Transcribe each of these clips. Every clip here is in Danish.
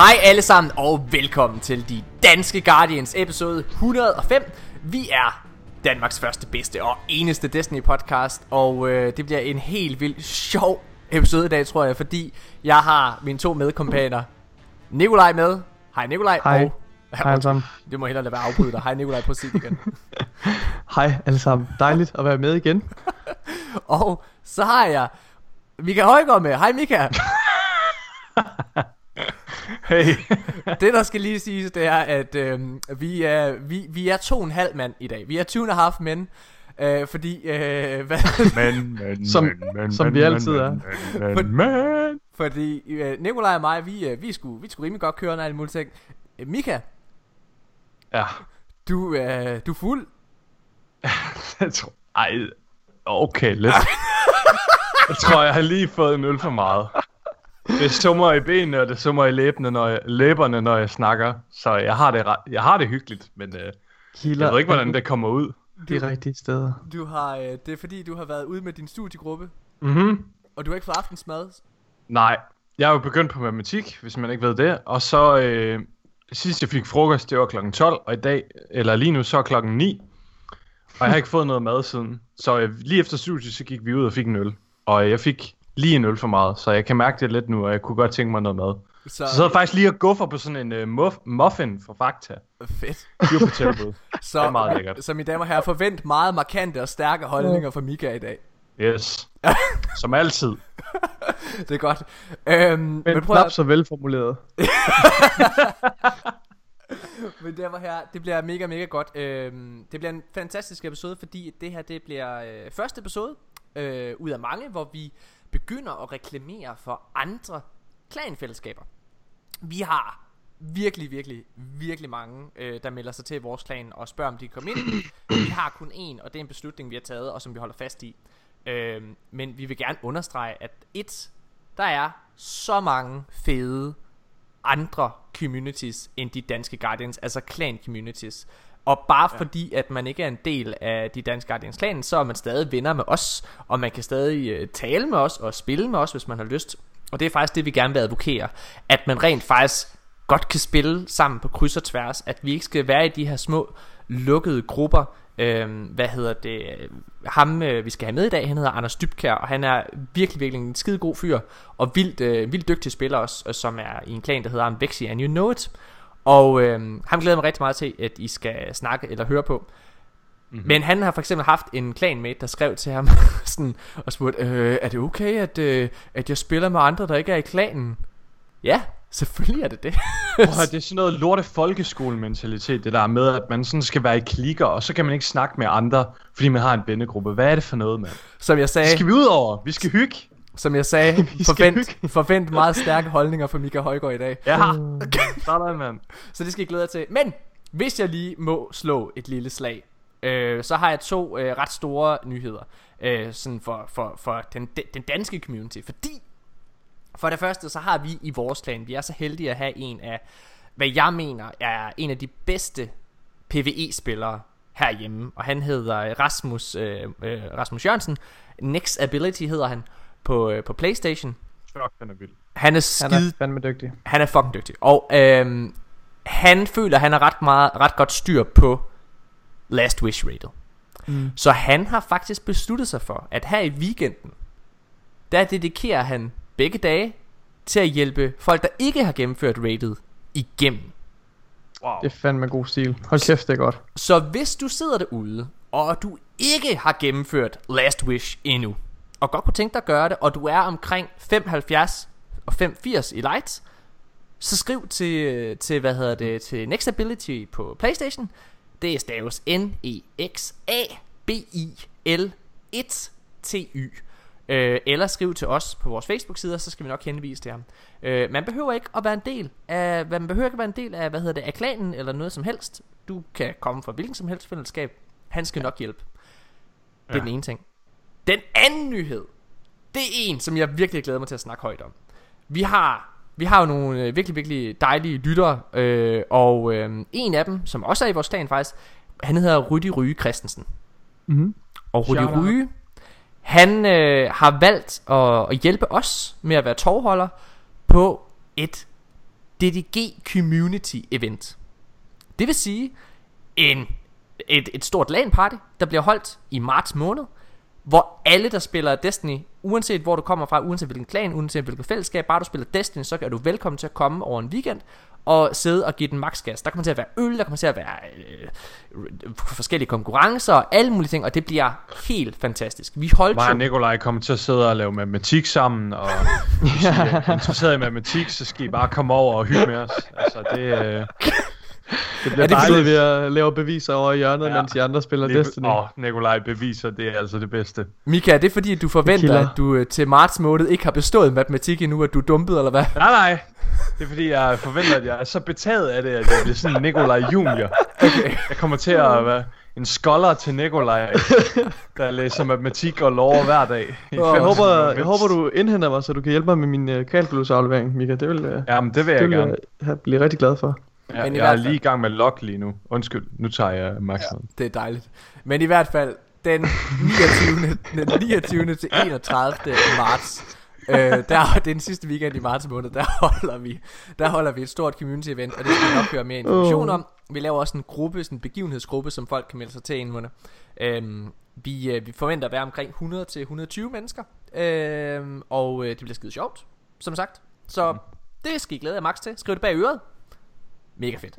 Hej alle sammen og velkommen til de danske Guardians episode 105. Vi er Danmarks første, bedste og eneste Destiny podcast, og øh, det bliver en helt vildt sjov episode i dag, tror jeg, fordi jeg har mine to medkompaner, Nikolaj med. Hej Nikolaj. Hej. Og, Hej alle sammen. Det må hellere lade være afbryde dig. Hej Nikolaj, sige det igen. Hej alle sammen. Dejligt at være med igen. og så har jeg Mika Højgaard med. Hej Mika. Hey. det der skal lige siges, det er, at øh, vi, er, vi, vi er to og en halv mand i dag. Vi er 2 and a half mænd. Øh, fordi, øh, hvad, Men, men, Som- men, men, som men, vi men, altid er. Men, men, men, men. fordi øh, Nikolaj og mig, vi, øh, vi, skulle, vi skulle rimelig godt køre, når alle mulige ting. Øh, Mika, Ja. du, øh, du er fuld. Jeg tror... Ej. Okay, lidt. jeg tror, jeg har lige fået en øl for meget. Det summer i benene, og det summer i læbene, når jeg, læberne, når jeg snakker. Så jeg har det, jeg har det hyggeligt, men øh, Kilder jeg ved ikke, hvordan det kommer ud. de rigtige steder. Du har, øh, det er fordi, du har været ude med din studiegruppe, Mhm. og du har ikke fået aftensmad. Nej, jeg er jo begyndt på matematik, hvis man ikke ved det. Og så øh, sidst jeg fik frokost, det var klokken 12, og i dag, eller lige nu, så er klokken 9. Og jeg har ikke fået noget mad siden. Så øh, lige efter studiet, så gik vi ud og fik en øl. Og øh, jeg fik lige en øl for meget, så jeg kan mærke det lidt nu, og jeg kunne godt tænke mig noget mad. Så, Så jeg sad faktisk lige og guffer på sådan en muff, muffin for Fakta. fedt. Dyr på tilbud. Så, Det er meget lækkert. Så mine damer og herrer, forvent meget markante og stærke holdninger fra Mika i dag. Yes. Som altid. Det er godt. Øhm, men, Men prøv at, så velformuleret. mine damer og herrer, det bliver mega, mega godt. Øhm, det bliver en fantastisk episode, fordi det her det bliver øh, første episode øh, ud af mange, hvor vi begynder at reklamere for andre klanfællesskaber. Vi har virkelig, virkelig, virkelig mange, øh, der melder sig til vores klan og spørger, om de kan komme ind. Vi har kun én, og det er en beslutning, vi har taget, og som vi holder fast i. Øh, men vi vil gerne understrege, at et, der er så mange fede andre communities end de danske Guardians, altså clan communities. Og bare ja. fordi, at man ikke er en del af de danske Guardians klanen, så er man stadig venner med os, og man kan stadig øh, tale med os og spille med os, hvis man har lyst. Og det er faktisk det, vi gerne vil advokere. At man rent faktisk godt kan spille sammen på kryds og tværs. At vi ikke skal være i de her små lukkede grupper. Øhm, hvad hedder det? Ham, øh, vi skal have med i dag, han hedder Anders Dybkær, og han er virkelig, virkelig en skide god fyr, og vildt, øh, vildt dygtig spiller også, som er i en klan, der hedder Ambexi and You Know It. Og øh, ham glæder mig rigtig meget til, at I skal snakke eller høre på. Mm-hmm. Men han har for eksempel haft en clanmate, der skrev til ham sådan, og spurgte, øh, er det okay, at, øh, at jeg spiller med andre, der ikke er i klanen? Ja, selvfølgelig er det det. Prøv, det er sådan noget lorte folkeskolementalitet, det der med, at man sådan skal være i klikker, og så kan man ikke snakke med andre, fordi man har en vennegruppe. Hvad er det for noget, mand? som jeg sagde, Det skal vi ud over. Vi skal hygge. Som jeg sagde forvent, forvent meget stærke holdninger fra Mika Højgaard i dag. Ja. Sådan, mand. Så det skal I glæde jer til. Men hvis jeg lige må slå et lille slag, øh, så har jeg to øh, ret store nyheder øh, sådan for, for, for den, den danske community. Fordi for det første, så har vi i vores klan, vi er så heldige at have en af, hvad jeg mener er en af de bedste PvE-spillere herhjemme. Og han hedder Rasmus, øh, øh, Rasmus Jørgensen. Next Ability hedder han på, øh, på Playstation. Fuck, den er vild. Han er Han skide er fandme dygtig. han er fucking dygtig. Og øhm, han føler, at han har ret, meget, ret godt styr på Last Wish rated. Mm. Så han har faktisk besluttet sig for, at her i weekenden, der dedikerer han begge dage til at hjælpe folk, der ikke har gennemført rated igennem. Wow. Det er fandme god stil. Hold kæft, det er godt. Så hvis du sidder derude, og du ikke har gennemført Last Wish endnu, og godt kunne tænke dig at gøre det, og du er omkring 75 og 85 i lights, så skriv til, til hvad hedder det, til Next Ability på Playstation. Det er staves N-E-X-A-B-I-L-1-T-Y. Øh, eller skriv til os på vores Facebook-side, så skal vi nok henvise til ham. Øh, man behøver ikke at være en del af, man behøver ikke at være en del af, hvad hedder det, af klanen eller noget som helst. Du kan komme fra hvilken som helst fællesskab. Han skal nok hjælpe. Det er Ja. den ene ting. Den anden nyhed, det er en, som jeg virkelig glæder mig til at snakke højt om. Vi har, vi har jo nogle øh, virkelig, virkelig dejlige lyttere, øh, og øh, en af dem, som også er i vores klan faktisk, han hedder Rudi Ryge Christensen. Mm-hmm. Og Rudi. Ryge, han øh, har valgt at, at hjælpe os med at være tovholder på et DDG Community Event. Det vil sige en, et, et stort LAN party, der bliver holdt i marts måned, hvor alle, der spiller Destiny, uanset hvor du kommer fra, uanset hvilken klan, uanset hvilket fællesskab, bare du spiller Destiny, så er du velkommen til at komme over en weekend og sidde og give den max gas. Der kommer til at være øl, der kommer til at være øh, forskellige konkurrencer og alle mulige ting, og det bliver helt fantastisk. Vi holdt Mig og Nikolaj kommer til at sidde og lave matematik sammen, og hvis I er interesseret i matematik, så skal I bare komme over og hygge med os. Altså, det, øh, Det bliver Er det dejligt fordi- ved at lave beviser over i hjørnet, Ja. mens de andre spiller lige- Destiny. Åh, Nikolaj beviser, det er altså det bedste. Mika, er det fordi, at du forventer, at du øh, til marts måned ikke har bestået matematik endnu, at du er dumpet, eller hvad? Nej, nej. Det er fordi, jeg forventer, at jeg er så betaget af det, at jeg bliver sådan en Nikolaj Junior. Okay. Jeg kommer til at være en scholar til Nikolaj, der læser matematik og lov hver dag. Jeg håber, jeg håber, du indhenter mig, så du kan hjælpe mig med min uh, kalkulusaflevering, Mika. Det vil, uh, Jamen, det vil jeg det vil gerne. jeg blive rigtig glad for. Ja, Men i jeg er hvert fald- lige i gang med log lige nu. Undskyld, nu tager jeg opmærksomheden. Det er dejligt. Men i hvert fald, den 29. den 29. til 31. marts, øh, der, er den sidste weekend i marts måned, der holder vi, der holder vi et stort community event, og det skal vi nok høre mere information om. Vi laver også en gruppe, sådan en begivenhedsgruppe, som folk kan melde sig til en måned. Øhm, vi, øh, vi forventer at være omkring 100 til 120 mennesker, øhm, og øh, det bliver skide sjovt, som sagt. Så det skal I glæde jer max til. Skriv det bag øret. Mega fedt.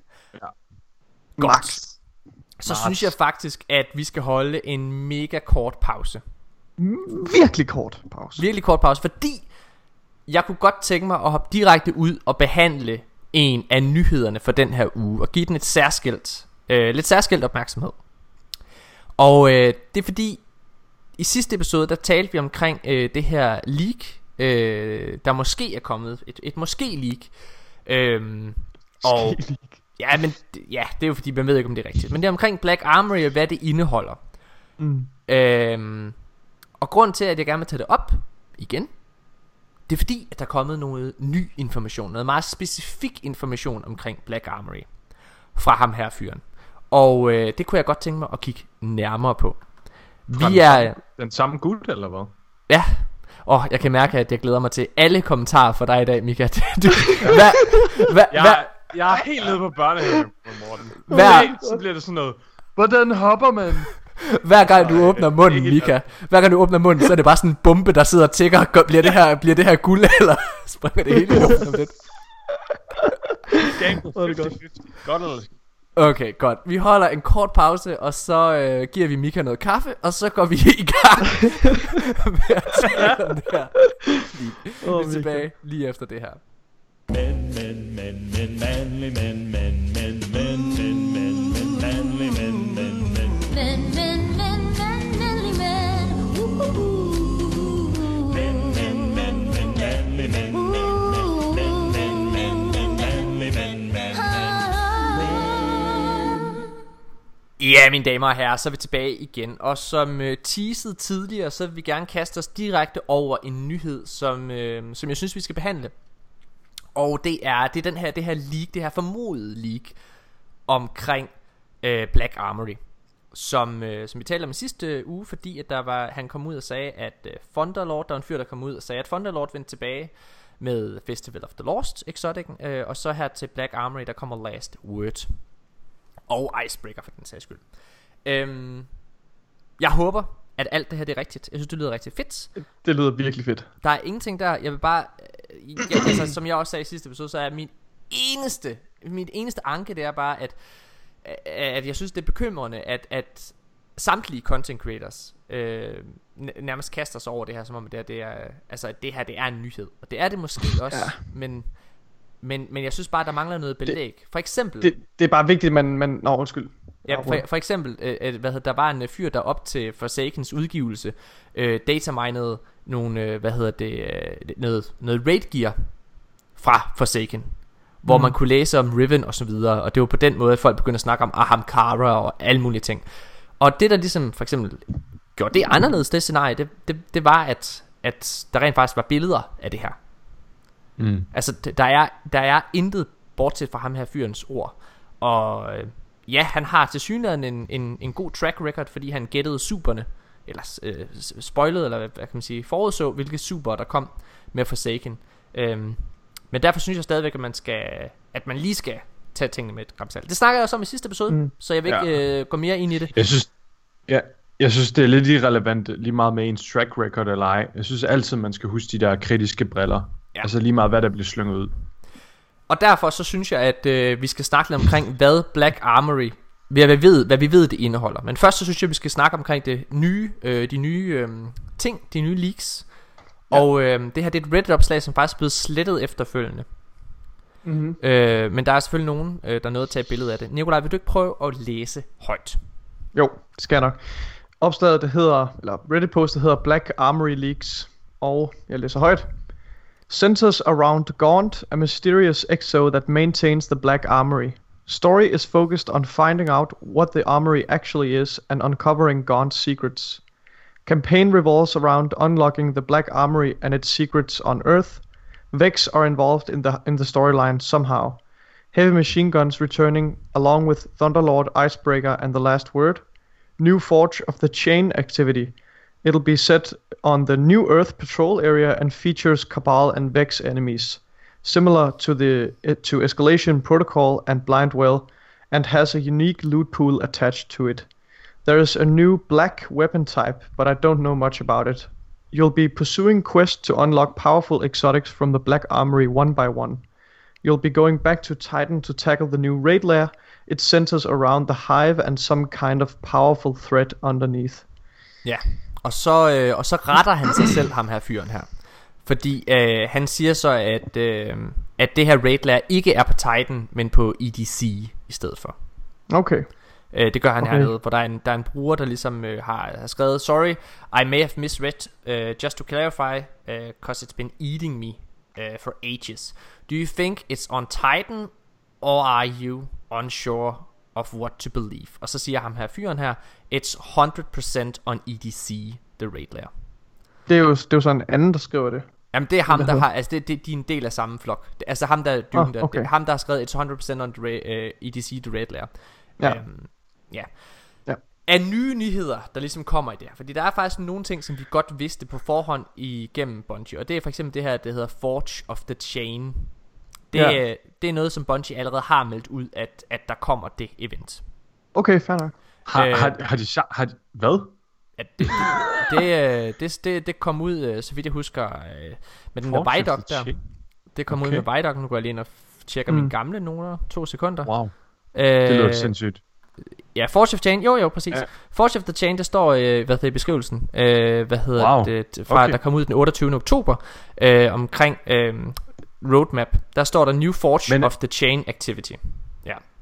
Godt. Så Marts. synes jeg faktisk, at vi skal holde en mega kort pause. Virkelig kort pause. Virkelig kort pause, fordi jeg kunne godt tænke mig at hoppe direkte ud og behandle en af nyhederne for den her uge, og give den et særskilt, øh, lidt særskilt opmærksomhed. Og øh, det er fordi, i sidste episode, der talte vi omkring øh, det her leak, øh, der måske er kommet, et, et måske leak. Øhm, og ja, men ja, det er jo fordi, man ved ikke, om det er rigtigt. Men det er omkring Black Armory og hvad det indeholder. Mm. Øhm, og grund til, at jeg gerne vil tage det op igen, det er fordi, at der er kommet noget ny information, noget meget specifik information omkring Black Armory fra ham her fyren. Og øh, det kunne jeg godt tænke mig at kigge nærmere på. Vi den er, samme- Den samme gut, eller hvad? ja, og jeg kan mærke, at jeg glæder mig til alle kommentarer fra dig i dag, Mika. Du, hvad, hvad, hvad, Jeg, jeg er helt nede på børnehaven, Morten. Hver- Hver... Så bliver det sådan noget. Hvordan hopper man? Hver gang du åbner munden, Mika Hver gang du åbner munden, så er det bare sådan en bombe, der sidder og tækker Bliver det her, bliver det her guld, eller springer det hele i luften om lidt? Gang Åh, det godt. 50-50. Godt eller? Okay, godt. Vi holder en kort pause, og så øh, giver vi Mika noget kaffe, og så går vi i gang med at tale om det her. Vi er Mika. tilbage lige efter det her. Men, men, men, men, manly men, men, men, men, men, men, men, manly men, men, men. Men, men, men, men, manly men. Ooh. Men, men, men, men, manly men, men, men, men, men, men, men, manly men, men, men. Ja, mine damer og herrer, så er vi tilbage igen. Og som øh, teaset tidligere, så vil vi gerne kaste os direkte over en nyhed, som, øh, som jeg synes, vi skal behandle. Og det er, det er den her, det her leak, det her formodede leak omkring øh, Black Armory. Som, øh, som vi talte om i sidste øh, uge, fordi at der var, han kom ud og sagde, at øh, Thunderlord, der var en fyr, der kom ud og sagde, at Thunderlord vendte tilbage med Festival of the Lost Exotic, øh, og så her til Black Armory, der kommer Last Word. Og Icebreaker for den sags skyld. Øhm, jeg håber, at alt det her det er rigtigt. Jeg synes, det lyder rigtig fedt. Det lyder virkelig fedt. Der er ingenting der. Jeg vil bare... Ja, altså, som jeg også sagde i sidste episode, så er min eneste... Mit eneste anke, det er bare, at, at jeg synes, det er bekymrende, at, at samtlige content creators øh, nærmest kaster sig over det her, som om det her, det er, altså, at det her det er en nyhed. Og det er det måske også, ja. men, men, men jeg synes bare, der mangler noget belæg. For eksempel... Det, det er bare vigtigt, at man... man Nå, undskyld. Ja, for, for eksempel, øh, øh, hvad hedder, der var en øh, fyr, der op til Forsakens udgivelse øh, dataminede nogle, øh, hvad hedder det, øh, noget, noget raid gear fra Forsaken, hvor Mm. man kunne læse om Riven og så videre, og det var på den måde, at folk begyndte at snakke om Aham Kara og alle mulige ting. Og det der ligesom for eksempel gjorde det anderledes, det scenarie, det, det, det var, at, at der rent faktisk var billeder af det her. Mm. Altså, der er, der er intet bortset fra ham her fyrens ord. Og øh, ja, han har til synligheden en, en, en god track record, fordi han gættede superne, eller øh, s- spoilede, eller hvad, hvad kan man sige, forudså, hvilke super der kom med Forsaken. Øhm, Men derfor synes jeg stadigvæk, at man, skal, at man lige skal tage tingene med et gram salt. Det snakker jeg også om i sidste episode, mm. Så jeg vil ikke øh, gå mere ind i det. Jeg synes, ja, jeg synes, det er lidt irrelevant lige meget med ens track record eller ej. Jeg synes altid, man skal huske de der kritiske briller. Ja. Altså lige meget, hvad der bliver slynget ud. Og derfor så synes jeg, at øh, vi skal snakke lidt omkring, hvad Black Armory, hvad vi ved, hvad vi ved, det indeholder. Men først så synes jeg, vi skal snakke omkring det nye, øh, de nye øh, ting, de nye leaks. Ja. Og øh, det her det er et Reddit-opslag, som faktisk er blevet slettet efterfølgende. Mm-hmm. Øh, men der er selvfølgelig nogen, øh, der er nødt til at tage et billede af det. Nikolaj, vil du ikke prøve at læse højt? Jo, det skal jeg nok. Opslaget, det hedder, eller Reddit-postet hedder Black Armory Leaks, og jeg læser højt. Centers around Gaunt, a mysterious exo that maintains the Black Armory. Story is focused on finding out what the armory actually is and uncovering Gaunt's secrets. Campaign revolves around unlocking the Black Armory and its secrets on Earth. Vex are involved in the in the storyline somehow. Heavy machine guns returning along with Thunderlord, Icebreaker, and the Last Word. New Forge of the Chain activity. It'll be set on the New Earth patrol area and features Cabal and Vex enemies, similar to the eh, to Escalation Protocol and Blind Well, and has a unique loot pool attached to it. There is a new black weapon type, but I don't know much about it. You'll be pursuing quests to unlock powerful exotics from the Black Armory one by one. You'll be going back to Titan to tackle the new raid lair. It centers around the hive and some kind of powerful threat underneath. Ja, og så, øh, og så retter han sig selv, ham her fyren her. Fordi øh, han siger så, at, øh, at det her raid lair ikke er på Titan, men på EDC i stedet for. Okay. Øh, det gør han okay. Hernede, hvor der er en, der er en bruger, der ligesom øh, har, har skrevet, Sorry, I may have misread, uh, just to clarify, because it's been eating me uh, for ages. Do you think it's on Titan, or are you unsure of what to believe? Og så siger ham her fyren her, It's 100% on EDC, the raid lair. Det er jo, det er jo sådan en anden, der skriver det. Jamen det er ham der der har Altså det, det, de er en del af samme flok det, Altså ham der er dyben Ah, der okay. det, Ham der har skrevet It's 100% on the uh, EDC The Red Lair Ja. Øhm, ja. Ja. Af nye nyheder Der ligesom kommer i det her Fordi der er faktisk nogle ting Som vi godt vidste på forhånd Igennem Bungie Og det er for eksempel det her Det hedder Forge of the Chain det, Ja. er, det er noget som Bungie allerede har meldt ud At, at der kommer det event Okay, fair nok. Har, Øh, øh, har, har de har de, hvad? At det, det, det, øh, det, det, det kom ud øh, Så vidt jeg husker øh, Med den der Vidoc der? Det kom Okay. ud med Vidoc Nu går jeg lige ind og tjekker mm. Mine gamle noter To sekunder Wow, øh, det lyder sindssygt. Ja, Forge of Chain, jo jo, præcis. Ja. Ja. Forge of the Chain, der står, øh, hvad hedder i beskrivelsen, øh, hvad hedder Wow. det, fra Okay. der kom ud den 28. oktober, øh, omkring øh, roadmap, der står der New Forge Men, of the Chain Activity.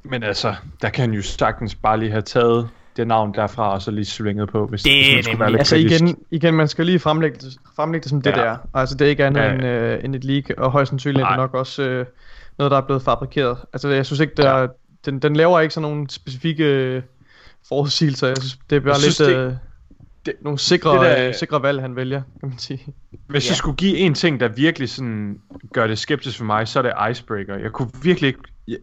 Men altså, der kan han jo sagtens bare lige have taget det navn derfra, og så lige svinget på, hvis, Det hvis er man skulle være lidt Altså kritisk. igen, igen, man skal lige fremlægge det, fremlægge det som det Ja. der. Altså det er ikke andet Ja, ja. end, øh, end et leak, og højst sandsynligt er det nok også øh, noget, der er blevet fabrikeret. Altså jeg synes ikke, der, den, den laver ikke sådan nogle specifikke øh, forudsigelser. Jeg synes, det er bare Jeg lidt synes, det- øh, det- nogle sikre, det det der- øh, sikre valg, han vælger, kan man sige. Hvis Ja. jeg skulle give en ting, der virkelig sådan gør det skeptisk for mig, så er det Icebreaker. Jeg kunne virkelig ikke... Jeg,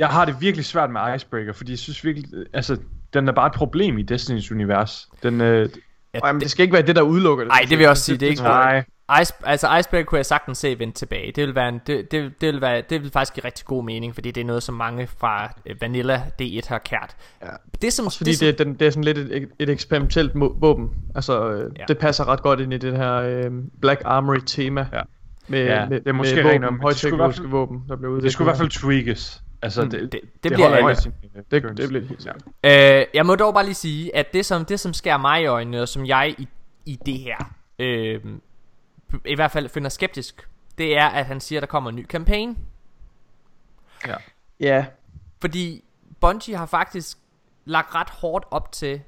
jeg har det virkelig svært med Icebreaker, fordi jeg synes virkelig... Altså, den er bare et problem i Destinys univers. Den, øh, Ja, Ja, men det, det skal ikke være det, der udelukker det. ej, det vil jeg også sige, det er ikke nej, Ice, altså Iceberg kunne jeg sagtens se vende tilbage. Det vil være en, det, det, det, vil være, det vil faktisk give rigtig god mening, fordi det er noget, som mange fra øh, Vanilla D1 har kært. Ja. Det som, Også fordi det, det, er den, det er sådan lidt et, et eksperimentelt våben. Altså, øh, Ja. det passer ret godt ind i det her øh, Black Armory tema. Ja. Med, Ja, med, det er måske med våben, det hvert højteknologiske våben, der bliver udviklet. det skulle i hvert fald tweakes. Altså, Mm. det, det, det, det, bliver holder ikke sin, Det, det bliver helt Ja. sikkert. Øh, jeg må dog bare lige sige, at det som, det som skærer mig i øjnene, og som jeg i, i det her, øh, i hvert fald finder skeptisk, det er, at han siger, at der kommer en ny kampagne. Ja, Fordi Bungie har faktisk lagt ret hårdt op til,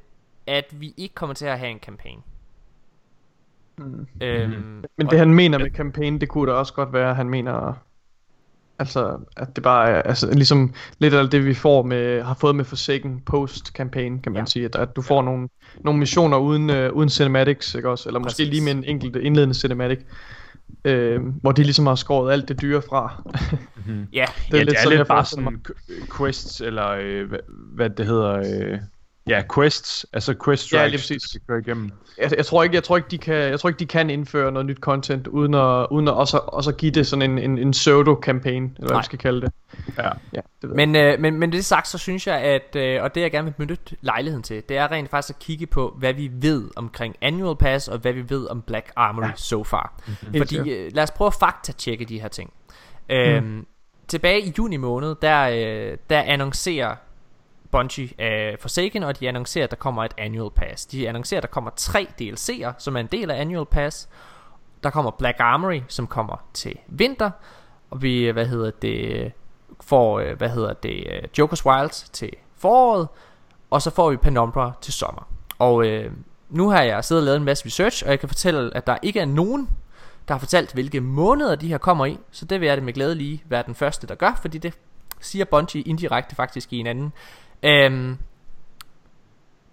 at vi ikke kommer til at have en kampagne. Mm. Øhm, men og- det han mener med campaign, det kunne da også godt være, at han mener... Altså, at det bare er altså, ligesom lidt af det, vi får med, har fået med Forsaken post-campaign, kan man Ja. ja. sige. At, at du får nogle, nogle missioner uden, uh, uden cinematics, ikke også? Eller måske Præcis. lige med en enkelt indledende cinematic. Øh, hvor de ligesom har skåret alt det dyre fra. ja, Det er, ja, det er sådan, lidt bare sådan qu- quests, eller øh, hvad, hvad det hedder, øh, Ja, quests, altså quest Ja, strikes, lige du præcis. skal køre igennem. Jeg, jeg, tror ikke, jeg tror ikke, de kan, jeg tror ikke, de kan indføre noget nyt content uden at, uden at også, også give det sådan en, en, en pseudo campaign, eller hvad Nej. man skal kalde det. Ja. Ja, det ved Men, øh, men, men det sagt, så synes jeg, at, øh, og det jeg gerne vil benytte lejligheden til, det er rent faktisk at kigge på, hvad vi ved omkring Annual Pass, og hvad vi ved om Black Armory ja. so far. Helt Fordi, øh, lad os prøve at faktatjekke de her ting. Øhm, Tilbage i juni måned, der, øh, der annoncerer Bungie af Forsaken, og de annoncerer, at der kommer et Annual Pass. De annoncerer, at der kommer tre DLC'er, som er en del af Annual Pass. Der kommer Black Armory, som kommer til vinter, og vi, øh, hvad hedder det, får, øh, hvad hedder det, Joker's Wilds til foråret, og så får vi Penumbra til sommer. Og øh, nu har jeg siddet og lavet en masse research, og jeg kan fortælle, at der ikke er nogen, der har fortalt, hvilke måneder de her kommer i, så det vil jeg det med glæde lige være den første, der gør, fordi det siger Bungie indirekte faktisk i en anden. Øhm,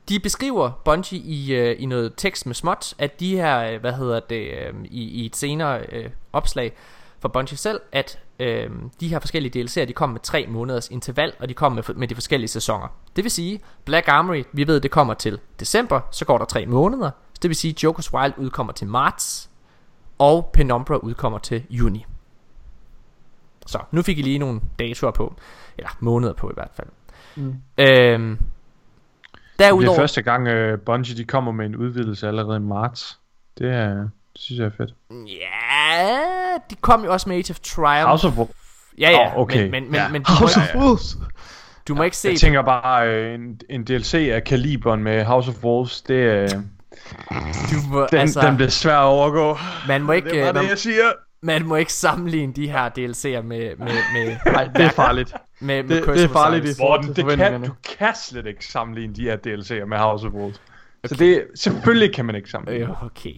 de beskriver Bungie i, øh, i noget tekst med småt, at de her, øh, hvad hedder det, øh, i, i et senere øh, opslag fra Bungie selv, at øh, de her forskellige DLC'er, de kommer med tre måneders interval, og de kommer med, med de forskellige sæsoner. Det vil sige, Black Armory, vi ved, det kommer til december, så går der tre måneder, så det vil sige, Joker's Wild udkommer til marts, og Penumbra udkommer til juni. Så, nu fik I lige nogle datoer på, eller måneder på i hvert fald. Mm. Øhm, Det bliver derudover, første gang, uh, Bungie de kommer med en udvidelse allerede i marts. Det, er, det synes jeg er fedt. ja, de kom jo også med Age of Triumph. House of Wolves. ja, ja, Åh, okay. men, men, men, Ja. men du, må, House ikke- of Wolves! du må ikke se Jeg tænker bare, uh, en, en DLC af kaliberen med House of Wolves, det, uh, den, du må, altså, altså, den bliver svær at overgå. man må ikke, Det er øh, bare det, man, jeg siger. man må ikke sammenligne de her DLC'er med, med, med, Nej, det er farligt. Med, med Det- det er farligt i forhold Morten, det kan, du kan slet ikke sammenligne de her DLC'er med House of Wolves. Så det, selvfølgelig kan man ikke sammenligne. Øh, okay.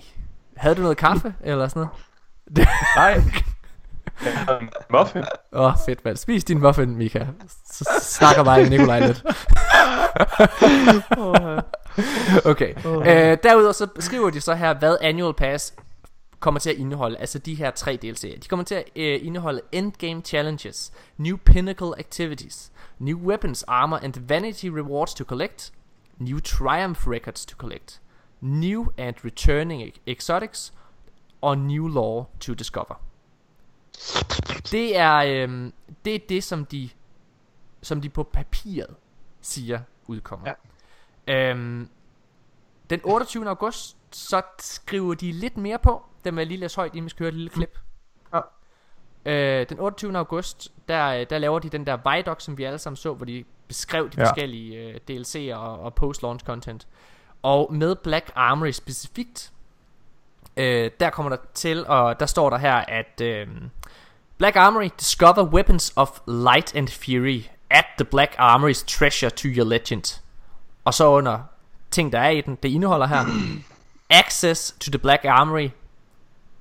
Havde du noget kaffe, eller sådan noget? Nej. Muffin. Åh, oh, fedt mand. Spis din muffin, Mika. Så snakker mig Nikolaj lidt. okay. Øh, derudover så skriver de så her, hvad Annual Pass kommer til at indeholde. Altså de her tre DLC'er. De kommer til at øh, indeholde Endgame Challenges, New Pinnacle Activities, New Weapons, Armor and Vanity Rewards to collect, New Triumph Records to collect, New and Returning ex- Exotics, og New Law to discover. Det er, øhm, det er det, som de, som de på papiret siger udkommer. Ja. Øhm, den 28. august, så skriver de lidt mere på. Den vil jeg lige læse højt, inden vi skal høre et lille klip. Ja. Øh, den 28. august, der, der laver de den der Vidoc, som vi alle sammen så, hvor de beskrev de Ja. forskellige øh, DLC'er og, og post-launch content. Og med Black Armory specifikt, øh, der kommer der til, og der står der her, at øh, Black Armory discover weapons of light and fury at the Black Armory's treasure to your legend. Og så under ting, der er i den, det indeholder her, access to the Black Armory,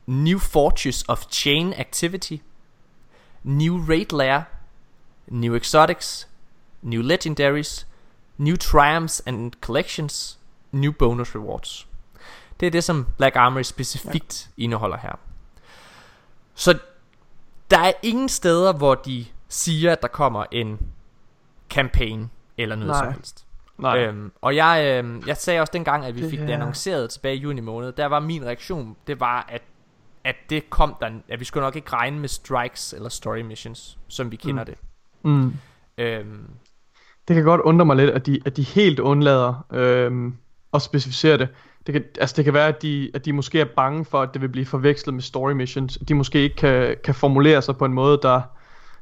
new fortress of chain activity, new raid lair, new exotics, new legendaries, new triumphs and collections, new bonus rewards. Det er det, som Black Armory specifikt ja. indeholder her. Så der er ingen steder, hvor de siger, at der kommer en campaign eller noget Nej. som helst. Nej. Øhm, og jeg, øhm, jeg sagde også dengang, at vi Det fik det er- annonceret tilbage i juni måned, der var min reaktion, det var, at, at det kom der, at vi skulle nok ikke regne med strikes eller story missions, som vi kender Mm. det. Mm. Øhm, Det kan godt undre mig lidt, at de, at de helt undlader øhm, at specificere det. Det kan, altså det kan være, at de, at de måske er bange for, at det vil blive forvekslet med story missions. De måske ikke kan, kan formulere sig på en måde, der,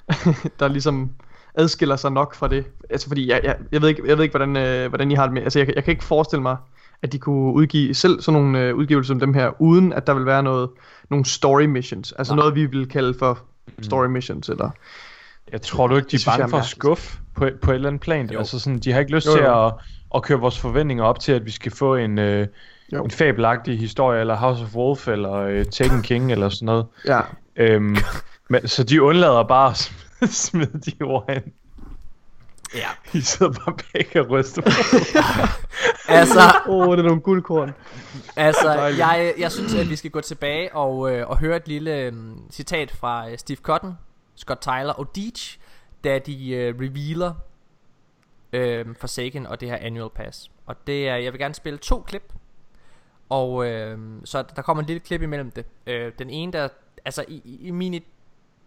der ligesom adskiller sig nok fra det. Altså fordi, jeg, jeg, jeg ved ikke, jeg ved ikke hvordan, øh, hvordan I har det med. Altså jeg, jeg kan ikke forestille mig, at de kunne udgive selv sådan nogle øh, udgivelser som dem her, uden at der vil være noget, nogle story missions. Altså Nej. noget, vi vil kalde for story missions, eller... Jeg tror du ikke, de er bange for at skuffe på, på et eller andet plan? Jo. Altså sådan, de har ikke lyst Jo, til jo. at, at køre vores forventninger op til, at vi skal få en, øh, Jo. en fabelagtig historie, eller House of Wolf, eller øh, Taken King, eller sådan noget. Ja, Øhm, men, så de undlader bare at sm- smide de ord ind. Ja. De sidder bare begge og ryster på. Altså, åh, oh, det er nogle guldkorn. altså jeg, jeg synes, at vi skal gå tilbage og, øh, og høre et lille øh, citat fra øh, Steve Cotton, Scott Tyler og Deech, da de øh, revealer øh, Forsaken og det her Annual Pass. Og det er, jeg vil gerne spille to klip. Og øh, så der kommer en lille klip imellem det. Øh, den ene der, altså i, i, i mine,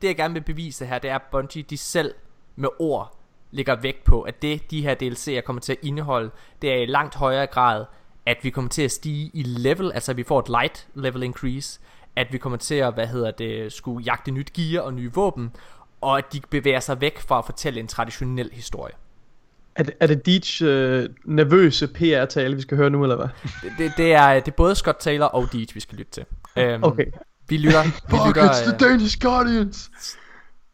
det jeg gerne vil bevise her, det er at Bungie, de selv med ord lægger vægt på, at det de her DLC'er kommer til at indeholde, det er i langt højere grad, at vi kommer til at stige i level, altså at vi får et light level increase, at vi kommer til at, hvad hedder det, skulle jagte nyt gear og nye våben, og at de bevæger sig væk fra at fortælle en traditionel historie. Er det, er det Deitch øh, nervøse PR-tale, vi skal høre nu, eller hvad? Det, det, det, er, det er både Scott Taylor og Deej, vi skal lytte til. Um, Okay. Vi lytter, vi Fuck, lytter, it's the øh, Danish Guardians!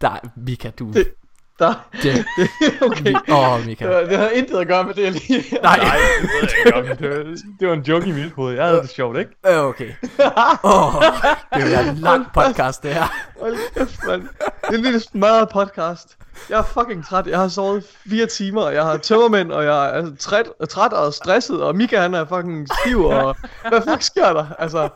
der, Mika, du, Det- Der, det, okay. åh, oh, Mika. Det, har intet at gøre med det, jeg lige... Nej, Nej, det ved jeg ikke. Det var, det var en joke i mit hoved. Jeg havde det sjovt, ikke? øh, okay. Åh, oh, det være en lang podcast, det her. Hold kæft, mand. Det er en lille smadret podcast. Jeg er fucking træt. Jeg har sovet fire timer, og jeg har tømmermænd, og jeg er altså, træt, træt og stresset, og Mika han er fucking stiv, og hvad fuck sker der? Altså,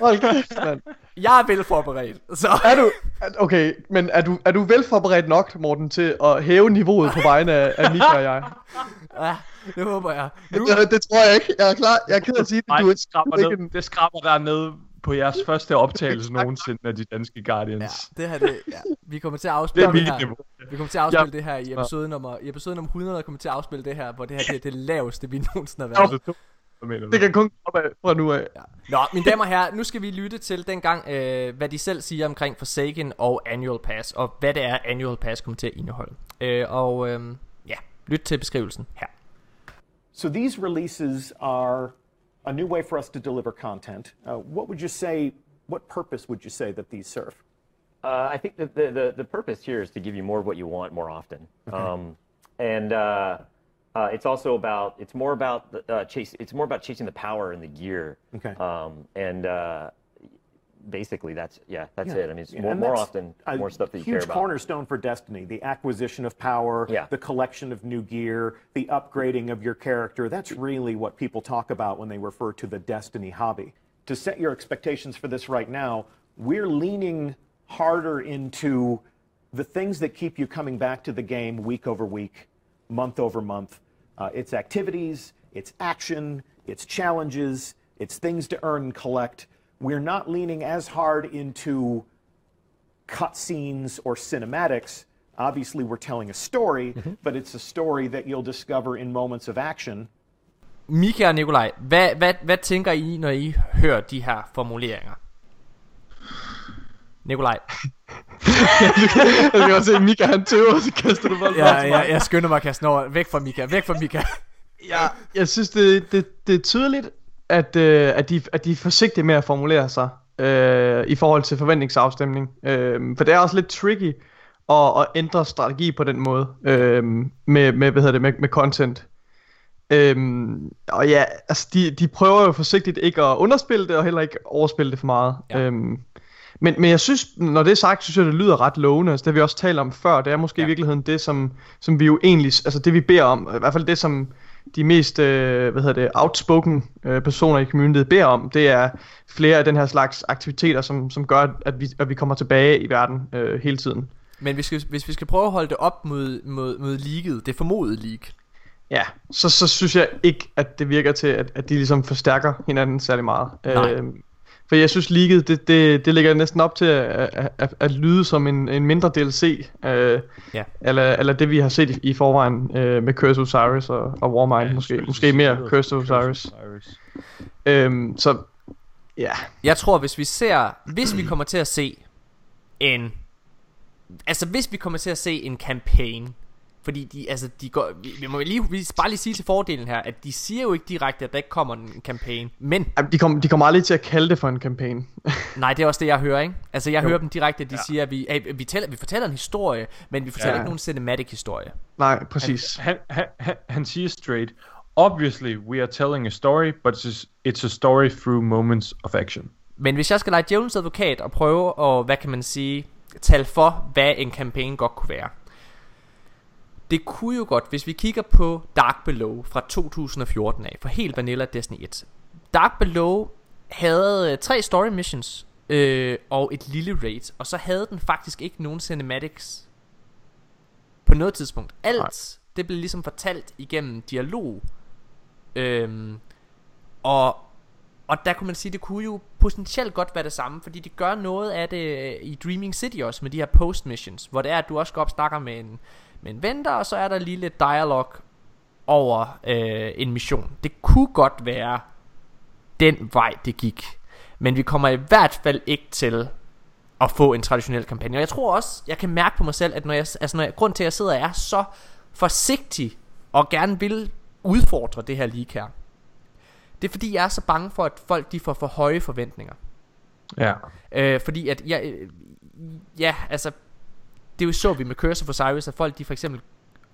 hold kæft, mand. Jeg er velforberedt, så... Er du, okay, men er du, er du velforberedt nok, Morten, til at hæve niveauet på vegne af, af Mika og jeg? Ja, det håber jeg. Nu, Det, det tror jeg ikke. Jeg er klar. Jeg er ked at sige det. Nej, Du er det skraber, ikke ned, det skraber der ned på jeres første optagelse nogensinde af de danske Guardians. ja, det her, det, ja. Vi kommer til at Det afspille det, mit her. niveau. Vi kommer til at afspille det her i episode nummer, i episode nummer 100, kommer til at afspille det her, hvor det her det er det laveste, vi nogensinde har været. Mener? Det kan kun komme af fra nu af. Ja. Nå, mine damer og herrer, nu skal vi lytte til dengang, øh, hvad de selv siger omkring Forsaken og Annual Pass, og hvad det er, Annual Pass kommer til at indeholde. Øh, og øh, ja, lyt til beskrivelsen her. So these releases are a new way for us to deliver content. Uh, what would you say? What purpose would you say that these serve? Uh, I think that the, the, the purpose here is to give you more of what you want more often. Um, and uh, uh, it's also about it's more about the, uh, chase. It's more about chasing the power and the gear. Okay. Um, and uh, basically, that's yeah, that's Yeah. it. I mean, it's Yeah, more, more often, more stuff that you care about. Huge cornerstone for Destiny: the acquisition of power, Yeah. the collection of new gear, the upgrading of your character. That's really what people talk about when they refer to the Destiny hobby. To set your expectations for this right now, we're leaning harder into the things that keep you coming back to the game week over week, month over month. Uh, it's activities, it's action, it's challenges, it's things to earn and collect. We're not leaning as hard into cutscenes or cinematics. Obviously, we're telling a story, but it's a story that you'll discover in moments of action. Mika og Nikolaj, hvad, hvad, hvad tænker I, når I hører de her formuleringer? Nikolaj, Jeg kan godt se, at Mika han tøver, så kaster du bolden ja, mig. jeg, jeg skynder mig at kaste over. Væk fra Mika, væk fra Mika. Ja, jeg synes, det, det, det er tydeligt, at, øh, at, de, at de er forsigtige med at formulere sig øh, i forhold til forventningsafstemning. Øh, for det er også lidt tricky at, at ændre strategi på den måde øh, med, med, hvad hedder det, med, med content. Øhm, og ja, altså de, de prøver jo forsigtigt ikke at underspille det, og heller ikke overspille det for meget. Ja. Ja. Øhm, men, men jeg synes, når det er sagt, synes jeg, det lyder ret lovende. Altså, det har vi også talt om før. Det er måske ja. i virkeligheden det, som, som vi jo egentlig, altså det vi beder om, i hvert fald det, som de mest, øh, hvad hedder det, outspoken øh, personer i communityet beder om, det er flere af den her slags aktiviteter, som, som gør, at vi, at vi kommer tilbage i verden øh, hele tiden. Men hvis, vi- hvis vi skal prøve at holde det op mod, mod, mod leaget, det formodede league. Ja, så, så synes jeg ikke, at det virker til, at, at de ligesom forstærker hinanden særlig meget. Nej. Øhm, for jeg synes, liget, det, det, det ligger næsten op til at, at, at, at lyde som en, en mindre DLC, øh, Ja. eller, eller det vi har set i, i forvejen øh, med Curse of Osiris og, og Warmind, ja, måske, måske mere Curse of Osiris. Øhm, så ja, Jeg tror, hvis vi ser, hvis vi kommer til at se en, altså hvis vi kommer til at se en campaign, fordi de, altså de går, vi, vi må lige, vi skal bare lige sige til fordelen her, at de siger jo ikke direkte, at der ikke kommer en campaign, men Ej, de kommer de kommer aldrig til at kalde det for en kampagne. nej, det er også det, jeg hører, ikke? Altså jeg Jo. hører dem direkte, at de ja. siger, at vi, hey, vi, tæller, vi fortæller en historie, men vi fortæller Ja. ikke nogen cinematic historie. Nej, præcis. Han, han, han, han siger straight, obviously we are telling a story, but it's, it's a story through moments of action. Men hvis jeg skal lege djævelens advokat og prøve at, hvad kan man sige, tale for, hvad en campaign godt kunne være. Det kunne jo godt, hvis vi kigger på Dark Below fra 2014 af, for helt vanilla Destiny 1. Dark Below havde øh, tre story missions øh, og et lille raid, og så havde den faktisk ikke nogen cinematics på noget tidspunkt. Alt Det blev ligesom fortalt igennem dialog. Øhm, og, og der kunne man sige, det kunne jo potentielt godt være det samme, fordi de gør noget af det øh, i Dreaming City også, med de her post missions, hvor det er, at du også går op og snakker med en, en ven der, og så er der lige lidt dialog over øh, en mission. Det kunne godt være den vej, det gik. Men vi kommer i hvert fald ikke til at få en traditionel kampagne. Og jeg tror også, jeg kan mærke på mig selv, at når jeg, altså når jeg, grund til, at jeg sidder og er så forsigtig og gerne vil udfordre det her league her, det er fordi, jeg er så bange for, at folk de får for høje forventninger. Ja. Øh, fordi at, jeg, øh, ja, altså, det er jo så vi med Curse of Osiris, at folk de for eksempel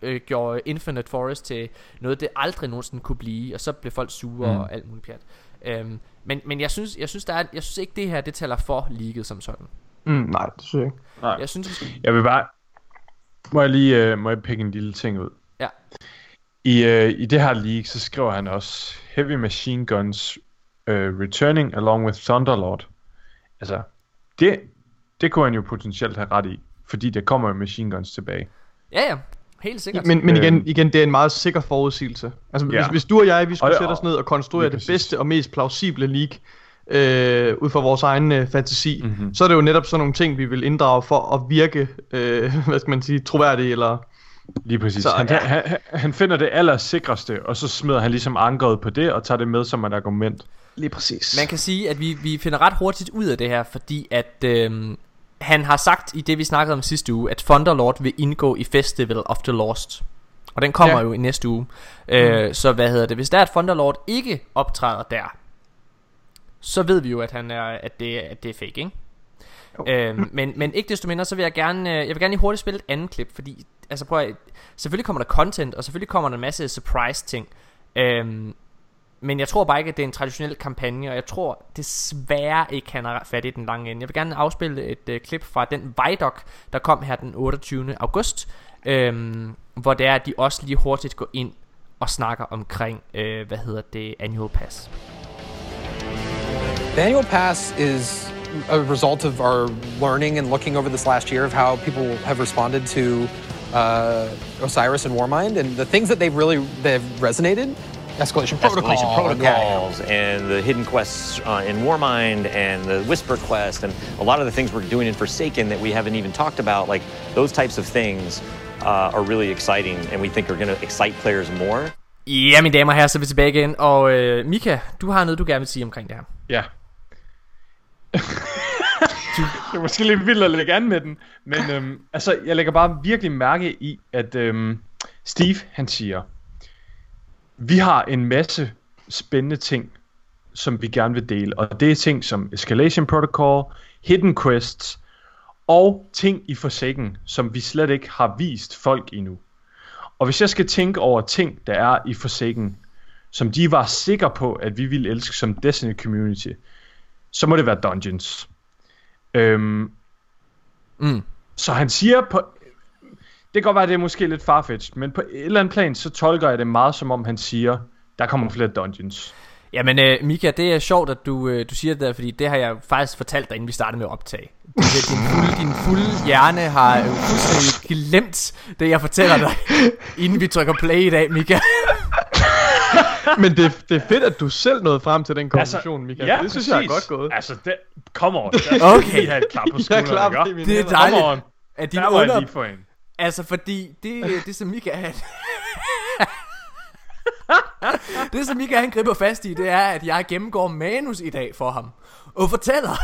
øh, gjorde Infinite Forest til noget, det aldrig nogensinde kunne blive, og så blev folk sure Mm. og alt muligt pjat. Øhm, men, men jeg synes, jeg synes, der er, jeg synes ikke det her, det taler for leaget som sådan. Mm, nej, det synes jeg ikke. Nej. Jeg synes, skal, Jeg vil bare... Må jeg lige øh, må jeg pikke en lille ting ud? Ja. I, øh, I det her league, så skriver han også Heavy Machine Guns øh, Returning along with Thunderlord. Altså, det, det kunne han jo potentielt have ret i, fordi der kommer jo Machine Guns tilbage. ja ja, helt sikkert. Men, men igen, Øhm. igen, det er en meget sikker forudsigelse. Altså, Ja. hvis, hvis du og jeg, vi skulle Og- sætte os ned og konstruere det præcis. bedste og mest plausible league, øh, ud fra vores egen øh, fantasi, Mhm. mm-hmm. så er det jo netop sådan nogle ting, vi vil inddrage for at virke, øh, hvad skal man sige, troværdige, eller... Lige præcis. Så, han, ja. han, han, finder det aller sikreste, og så smider han ligesom ankeret på det, og tager det med som et argument. Lige præcis. Man kan sige, at vi, vi finder ret hurtigt ud af det her, fordi at øhm, han har sagt i det, vi snakkede om sidste uge, at Thunderlord vil indgå i Festival of the Lost. Og den kommer Ja. jo i næste uge. Øh, så hvad hedder det? Hvis der er, at Thunderlord ikke optræder der, så ved vi jo, at, han er, at, det, at det er fake, ikke? Øhm, men, men ikke desto mindre, så vil jeg gerne, øh, jeg vil gerne lige hurtigt spille et andet klip, fordi, altså prøv at, selvfølgelig kommer der content, og selvfølgelig kommer der en masse surprise ting. Øhm, men jeg tror bare ikke, at det er en traditionel kampagne, og jeg tror desværre ikke, han har fat i den lange ende. Jeg vil gerne afspille et øh, klip fra den Vidoc, der kom her den 28. august, øhm, hvor det er, at de også lige hurtigt går ind og snakker omkring, øh, hvad hedder det, Annual Pass. The annual pass is a result of our learning and looking over this last year of how people have responded to uh, Osiris and Warmind, and the things that they've really they've resonated. Escalation protocol. escalation yeah, yeah. protocols and the hidden quests uh, in Warmind and the Whisper quest and a lot of the things we're doing in Forsaken that we haven't even talked about, like those types of things uh, are really exciting and we think are going to excite players more. Ja, mine damer og herrer, så er vi tilbage igen, og øh, Mika, du har noget, du gerne vil sige omkring det her. Ja. det er måske lidt vildt at lægge an med den, men øhm, altså, jeg lægger bare virkelig mærke i, at øhm, Steve, han siger, vi har en masse spændende ting, som vi gerne vil dele, og det er ting som Escalation Protocol, Hidden Quests, og ting i Forsaken, som vi slet ikke har vist folk endnu. Og hvis jeg skal tænke over ting, der er i Forsaken, som de var sikre på, at vi ville elske som Destiny Community, så må det være Dungeons. Øhm, Mm. så han siger på... Det kan godt være, at det er måske lidt farfetched, men på et eller andet plan, så tolker jeg det meget som om han siger, der kommer flere dungeons. Jamen, øh, Mika, det er sjovt, at du, øh, du siger det der, fordi det har jeg faktisk fortalt dig, inden vi startede med at optage. Din, din, fulde, din fulde hjerne har øh, fuldstændig glemt det, jeg fortæller dig, inden vi trykker play i dag, Mika. Men det, det er fedt, at du selv nåede frem til den konklusion, Michael. ja, det synes jeg er godt gået. Altså, det, come on. Okay. Lige have et klap på skulderen, Det er dejligt, at din Der var jeg under... Altså, fordi det, det som Mika han... det som Mika han griber fast i, det er, at jeg gennemgår manus i dag for ham. Og fortæller,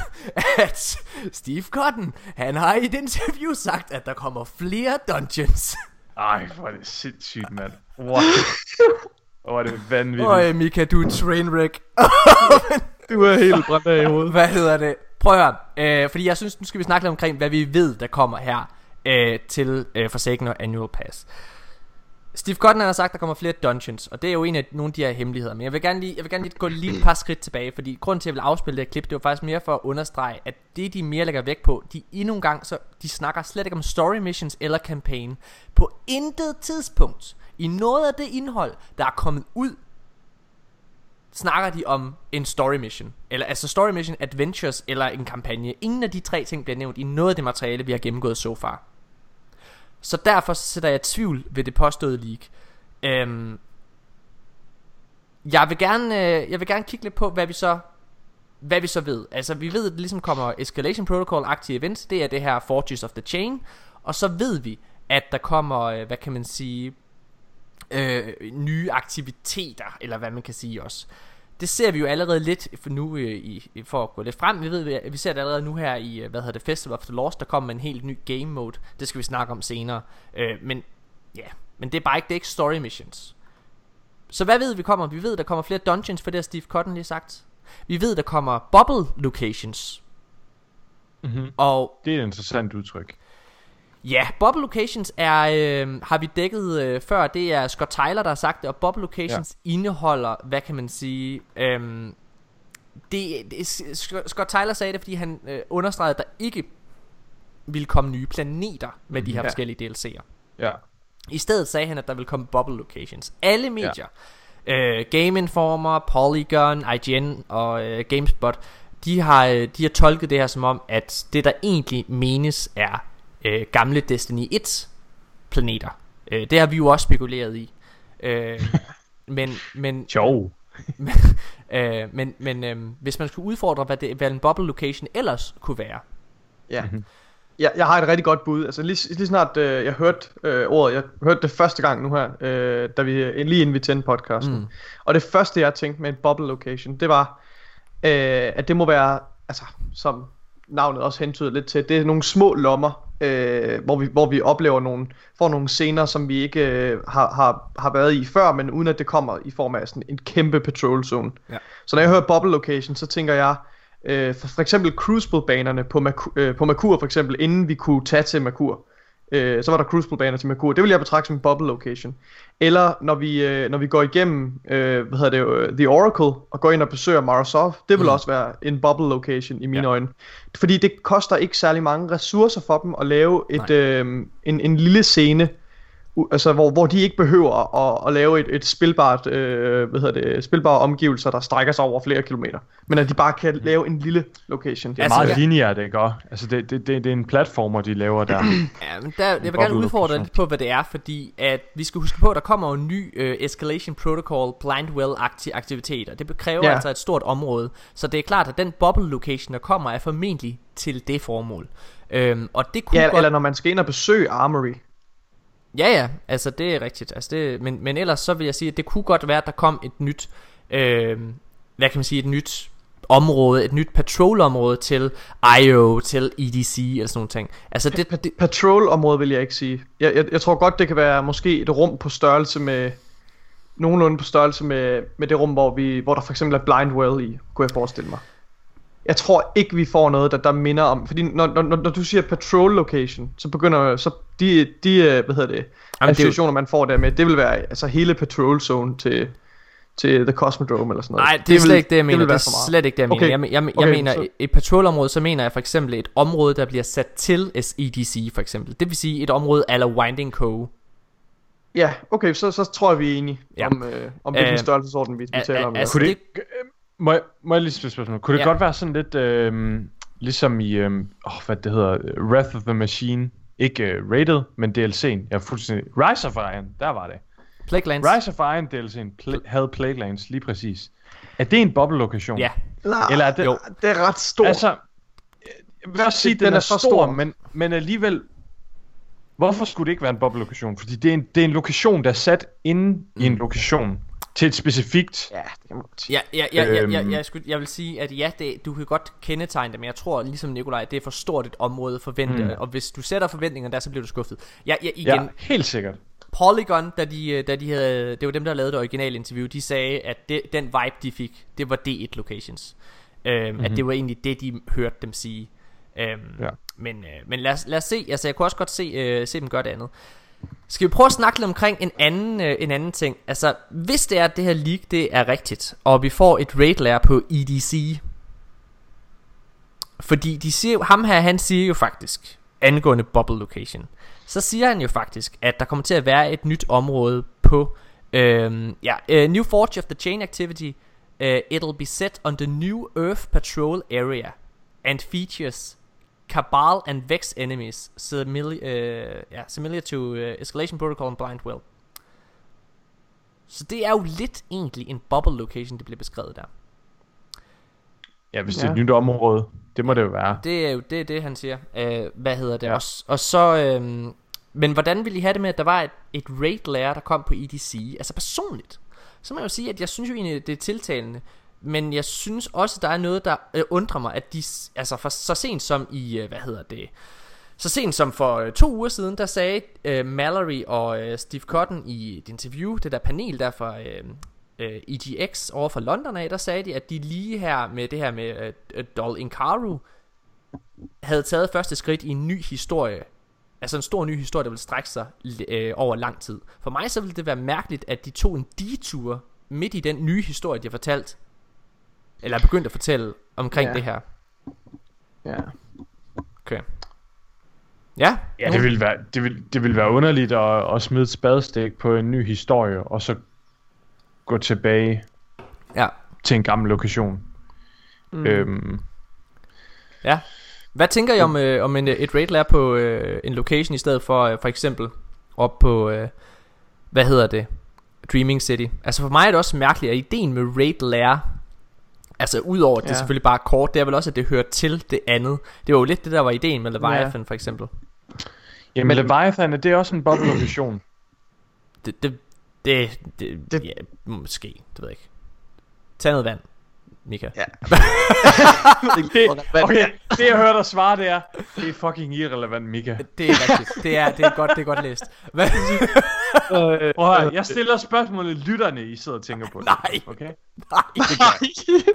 at Steve Cotton, han har i et interview sagt, at der kommer flere dungeons. Ej, hvor er det sindssygt, mand. What? Hvor er det vanvittigt. Øj, Mika, du er trainwreck. Du er helt brændt af i hovedet. Hvad hedder det? Prøv at høre, øh, fordi jeg synes, nu skal vi snakke lidt omkring, hvad vi ved, der kommer her øh, til øh, Forsaken og Annual Pass. Steve Cotton har sagt, at der kommer flere dungeons, og det er jo en af nogle af de her hemmeligheder. Men jeg vil gerne lige, jeg vil gerne lige gå lige et par skridt tilbage, fordi grunden til, at jeg vil afspille det her klip, det var faktisk mere for at understrege, at det, de mere lægger vægt på, de endnu en gang, så de snakker slet ikke om story missions eller campaign. På intet tidspunkt i noget af det indhold, der er kommet ud snakker de om en story mission. Eller altså story mission, adventures eller en kampagne. Ingen af de tre ting bliver nævnt i noget af det materiale, vi har gennemgået så far. Så derfor så sætter jeg tvivl ved det påståede leak. Øhm, jeg vil gerne øh, jeg vil gerne kigge lidt på hvad vi så hvad vi så ved. Altså vi ved at det ligesom kommer Escalation Protocol Active events, det er det her Forges of the Chain, og så ved vi at der kommer øh, hvad kan man sige øh, nye aktiviteter eller hvad man kan sige også. Det ser vi jo allerede lidt for nu øh, i, for at gå lidt frem. Vi ved vi, ser det allerede nu her i øh, hvad hedder det Festival of the Lost, der kommer en helt ny game mode. Det skal vi snakke om senere. Øh, men ja, men det er bare ikke det er ikke story missions. Så hvad ved vi kommer? Vi ved der kommer flere dungeons, for det har Steve Cotton lige sagt. Vi ved der kommer bubble locations. Mm-hmm. Og Det er et interessant udtryk. Ja, Bubble Locations er, øh, har vi dækket øh, før, det er Scott Tyler, der har sagt det, og Bubble Locations ja. indeholder, hvad kan man sige, øh, det, det, Scott Tyler sagde det, fordi han øh, understregede, at der ikke ville komme nye planeter med de her Ja. forskellige DLC'er. Ja. I stedet sagde han, at der ville komme bubble locations. Alle medier, ja. øh, Game Informer, Polygon, IGN og øh, GameSpot, de har, øh, de har tolket det her som om, at det der egentlig menes er øh, gamle Destiny 1 planeter. Øh, det har vi jo også spekuleret i. Øh, men, men, Jo. øh, men, men øh, hvis man skulle udfordre, hvad, det, hvad en bubble location ellers kunne være. Ja. Ja, jeg har et rigtig godt bud. Altså lige, lige snart øh, jeg hørte øh, ordet, jeg hørte det første gang nu her, øh, da vi lige inden vi tændte podcasten. Mm. Og det første jeg tænkte med en bubble location, det var, øh, at det må være, altså som navnet også hentyder lidt til, det er nogle små lommer, øh, hvor, vi, hvor vi oplever nogle, får nogle scener, som vi ikke øh, har, har, har været i før, men uden at det kommer i form af sådan en kæmpe patrol zone. Ja. Så når jeg hører bubble location, så tænker jeg, øh, for, for eksempel Crucible-banerne på, Maku, øh, på Makur for eksempel, inden vi kunne tage til Makur. Øh, så var der Crucible-baner til Makur. Det vil jeg betragte som en bubble location. Eller når vi, øh, når vi går igennem, øh, hvad hedder det, øh, The Oracle, og går ind og besøger Marasov, det vil Mm. også være en bubble location i mine Ja. øjne. Fordi det koster ikke særlig mange ressourcer for dem at lave et, øh, en, en lille scene, altså hvor, hvor de ikke behøver at, at lave et, et spilbart, øh, hvad hedder det, spilbare omgivelser, der strækker sig over flere kilometer. Men at de bare kan lave en lille location. Det er Altså, meget ja. lineært, ikke? Altså, det, det, det, det er en platformer, de laver der. Ja, men der, jeg vil gerne udfordre location. lidt på, hvad det er, fordi at vi skal huske på, at der kommer en ny uh, Escalation Protocol Blindwell akti- aktiviteter. Det kræver. Ja. altså et stort område, så det er klart, at den bubble location, der kommer, er formentlig til det formål. Øhm, og det kunne Ja, godt... eller når man skal ind og besøge Armory. Ja, ja, altså det er rigtigt. Altså det, men, men ellers så vil jeg sige, at det kunne godt være, at der kom et nyt, øh, hvad kan man sige, et nyt område, et nyt patrolområde til IO, til EDC eller sådan nogle ting. Altså det, det Patrol-område vil jeg ikke sige. Jeg, jeg, jeg tror godt, det kan være måske et rum på størrelse med... Nogenlunde på størrelse med, med det rum, hvor, vi, hvor der for eksempel er Blind Well i, kunne jeg forestille mig. Jeg tror ikke, vi får noget, der, der minder om... Fordi når, når, når når du siger patrol location, så begynder... Så de, de øh, hvad hedder det, Jamen, det er jo- associationer, man får der med, det vil være altså hele patrol zone til, til The Cosmodrome eller sådan noget. Nej, det, er slet vil- ikke det, jeg mener. Det, være er slet ikke det, jeg mener. Okay. Jeg, jeg, jeg, jeg Okay, mener, så- et, patrolområde, så mener jeg for eksempel et område, der bliver sat til EDC for eksempel. Det vil sige et område eller Winding Cove. Ja, okay, så, så tror jeg, vi er enige Ja. om, øh, om hvilken Øh, størrelsesorden, vi, vi al- taler al- om. altså, Kunne det det- må, jeg, må jeg lige et spørgsmål? Kunne det Ja. godt være sådan lidt, øh, ligesom i, øh, oh, hvad det hedder, Wrath of the Machine, ikke øh, Rated, men DLC'en, jeg er fuldstændig, Rise of Iron, der var det. Plaguelands. Rise of Iron DLC'en pl- havde Plaguelands, lige præcis. Er det en bubble-lokation? Ja. Nej, Eller er det, Jo. det er ret stort. Altså, jeg vil også sige, den, Den er, er stor, stor. Men, men alligevel, hvorfor skulle det ikke være en bubble-lokation? Fordi det er en, det er en lokation, der er sat inde mm. i en lokation til et specifikt... Ja, det kan man godt sige. Ja, ja, ja, ja, ja, Øhm. jeg, skulle, jeg vil sige, at ja, det, du kan godt kendetegne det, men jeg tror, ligesom Nikolaj, det er for stort et område at forvente, Mm. og hvis du sætter forventninger der, så bliver du skuffet. Ja, ja igen, Ja, helt sikkert. Polygon, da de, øh, da de havde, det var dem, der lavede det originale interview, de sagde, at det, den vibe, de fik, det var D1 locations. Øhm, mm-hmm. At det var egentlig det, de hørte dem sige. Øhm, Ja. Men, øh, men lad, os, lad os se, altså jeg kunne også godt se, øh, se dem gøre det andet. Skal vi prøve at snakke lidt omkring en anden, øh, en anden ting? Altså, hvis det er, at det her leak, det er rigtigt, og vi får et raid layer på EDC, fordi de siger, ham her, han siger jo faktisk, angående bubble location, så siger han jo faktisk, at der kommer til at være et nyt område på, øhm, øh, ja, uh, New Forge of the Chain Activity, uh, it'll be set on the new Earth Patrol area, and features Cabal and Vex enemies similar, uh, yeah, similar to uh, Escalation Protocol and Blind Will. Så det er jo lidt egentlig en bubble location, det bliver beskrevet der. Ja, hvis Ja. det er et nyt område. Det må det jo være. Det er jo det, er det han siger. Uh, hvad hedder det Ja. også? Og så... øhm, men hvordan ville I have det med, at der var et, et raid layer, der kom på EDC? Altså personligt, så må jeg jo sige, at jeg synes jo egentlig, det er tiltalende. Men jeg synes også, der er noget, der øh, undrer mig, at de, altså for så sent som i, øh, hvad hedder det, så sent som for øh, to uger siden, der sagde øh, Mallory og øh, Steve Cotton i et interview, det der panel der fra øh, øh, EGX over for London af, der sagde de, at de lige her med det her med øh, øh Doll Inkaru, havde taget første skridt i en ny historie. Altså en stor ny historie, der vil strække sig øh, over lang tid. For mig så ville det være mærkeligt, at de tog en detur midt i den nye historie, de har fortalt. Eller er begyndt at fortælle omkring Ja. det her. Ja. Okay. Ja, Ja, det ville være, det ville, det ville være underligt at, at smide et spadestik på en ny historie, og så gå tilbage ja, til en gammel lokation. Mm. Øhm, ja. Hvad tænker I om, øh, om en, et raid lair på øh, en location i stedet for øh, for eksempel op på, øh, hvad hedder det, Dreaming City? Altså for mig er det også mærkeligt, at ideen med raid lair, altså udover at det Ja. selvfølgelig bare er kort, det er vel også, at det hører til det andet. Det var jo lidt det, der var ideen med Leviathan for eksempel. jamen, Men, Leviathan, er det også en bubble lokation? Det, det, det, det, Det- ja, måske, det ved jeg ikke. Tag noget vand, Mika. Ja. Det, okay, det jeg hører dig svare, det er, det er fucking irrelevant, Mika. Det er rigtigt. Det er, det er godt, det er godt læst. Hvad? Øh, Prøv at høre, jeg stiller spørgsmålet lytterne, I sidder og tænker på det. Nej. Okay? Nej.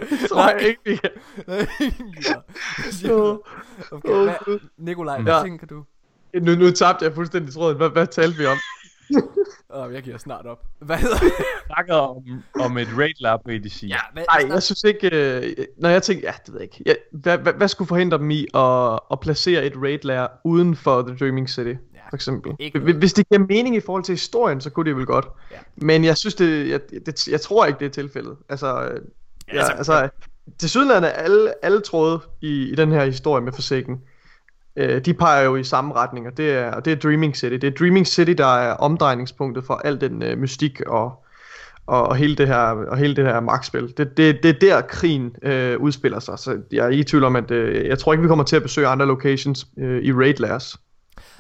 det tror jeg ikke, vi kan. okay, hvad, Nikolaj, hvad Ja. tænker du? Nu, nu tabte jeg fuldstændig tråden. Hvad, hvad talte vi om? Oh, jeg giver snart op. Hvad hedder det? snakker om, om et raid lab på EDC. Ja, hvad, Nej, jeg synes ikke... Øh, når jeg tænker... Ja, det ved jeg ikke. Jeg, hvad, hvad, hvad skulle forhindre dem i at, at placere et raid layer uden for The Dreaming City? Ja, For eksempel. ikke Hvis- det giver mening i forhold til historien, så kunne det vel godt. Ja. Men jeg synes, det, jeg, det, jeg tror ikke, det er tilfældet. Altså, øh, ja, altså- altså, altså til sydenlande alle, alle tråde i, i den her historie med forsikken, øh, de peger jo i samme retning, og det, er, og det er Dreaming City. Det er Dreaming City, der er omdrejningspunktet for al den øh, mystik og, og, og hele det her og hele det her magtspil. Det, det, det er der krigen øh, udspiller sig. Så jeg er ikke i tvivl om at øh, jeg tror ikke vi kommer til at besøge andre locations øh, i raid lairs.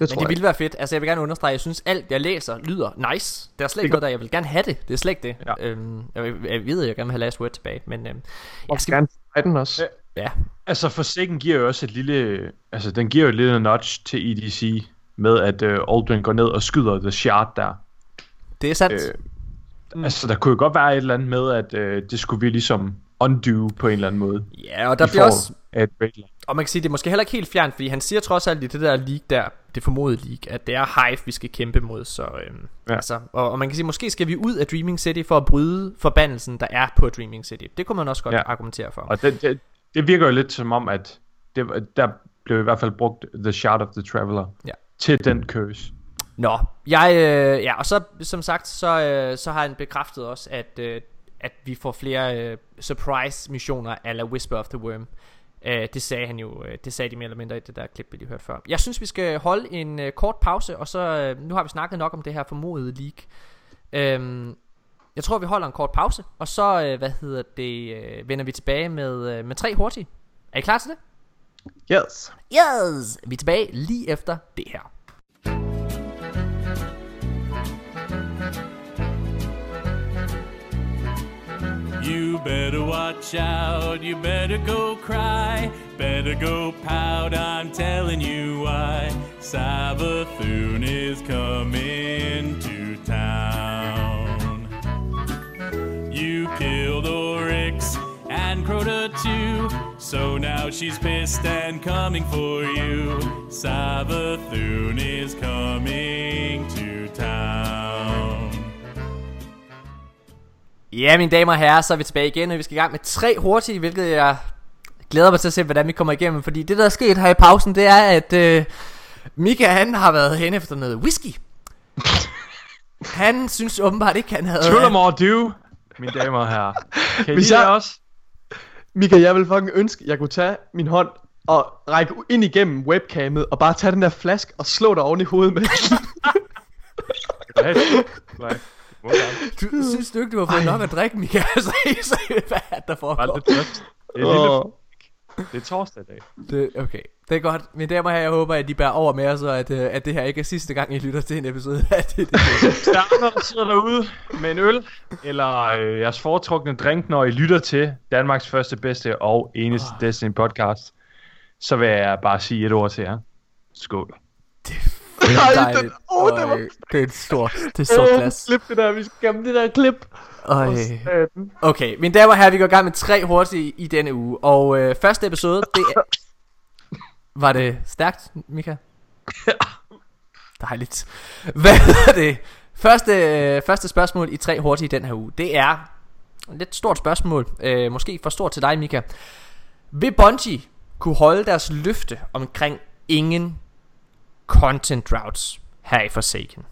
Det tror Men det jeg. ville være fedt. Altså, jeg vil gerne understrege, jeg synes, alt jeg læser lyder nice. Der er slet ikke noget der, jeg vil gerne have det. Det er slet ikke det. Ja. Øhm, jeg, jeg ved, at jeg gerne vil have last word tilbage, men øhm, Og jeg skal... gerne den også. Ja, Altså, Forsaken giver jo også et lille... Altså, den giver jo et lille notch til EDC med, at uh, Aldrin går ned og skyder The Shard der. det er sandt. Øh, mm. Altså, der kunne jo godt være et eller andet med, at uh, det skulle vi ligesom undo på en eller anden måde. ja, og der bliver også... af. Og man kan sige, det er måske heller ikke helt fjernt, fordi han siger trods alt i det der league der, det formodede league, at det er Hive, vi skal kæmpe mod. Så, øhm, ja. Altså, og, og man kan sige, måske skal vi ud af Dreaming City for at bryde forbandelsen, der er på Dreaming City. Det kunne man også godt ja. Argumentere for. Og det, det, det virker jo lidt som om, at det, der blev i hvert fald brugt The Shard of the Traveler Ja. til den curse. Nå, jeg, øh, ja, og så som sagt, så, øh, så har han bekræftet også, at, øh, at vi får flere øh, surprise missioner ala Whisper of the Worm. Øh, det sagde han jo, øh, det sagde de mere eller mindre i det der klip, vi lige hørte før. Jeg synes, vi skal holde en øh, kort pause, og så, øh, nu har vi snakket nok om det her formodede leak. Øhm, jeg tror, vi holder en kort pause, og så, øh, hvad hedder det, øh, vender vi tilbage med, øh, med tre hurtige. Er I klar til det? Yes. Yes! Vi er tilbage lige efter det her. You better watch out, you better go cry, better go pout, I'm telling you why. Savathun is coming to town. You killed Oryx and Crota too, so now she's pissed and coming for you. Savathun is coming to town. Ja, mine damer og herrer, så er vi tilbage igen, og vi skal i gang med tre hurtige, hvilket jeg glæder mig til at se, hvordan vi kommer igennem. Fordi det, der er sket her i pausen, det er, at øh, Mika, han har været hen efter noget whisky. Han synes åbenbart ikke, han havde... Tullamore du, mine damer og herrer. Kan I Hvis lide jeg- det også? Mika, jeg vil fucking ønske, jeg kunne tage min hånd at række ind igennem webcamet og bare tage den der flaske og slå dig oven i hovedet med. Nej, nej. Du, synes du ikke, du har fået nok at drikke, Michael? Altså, så, hvad er der foregår? Det er, lille, det er torsdag i dag. Det, okay, det er godt. Mine damer og herrer, jeg håber, at de bærer over med os, og at, øh, at det her ikke er sidste gang, I lytter til en episode af det. det, det. Der er andre, der sidder derude med en øl, eller øh, jeres foretrukne drink, når I lytter til Danmarks første, bedste og eneste oh. Destiny podcast. Så vil jeg bare sige et ord til jer. Skål. Det er Ej, dejligt. den- åh, det var- det er et stort, det er stort Åh, glas. klip det der, vi skal gemme det der klip. Øj. Okay, mine damer og herrer, vi går i gang med tre hurtige i denne uge. Og øh, første episode, det er... Var det stærkt, Mika? Dejligt. Hvad er det? Første, øh, første spørgsmål i tre hurtige i den her uge, det er et lidt stort spørgsmål. Øh, måske for stort til dig, Mika. Vil Bungie kunne holde deres løfte omkring ingen content droughts her i Forsaken?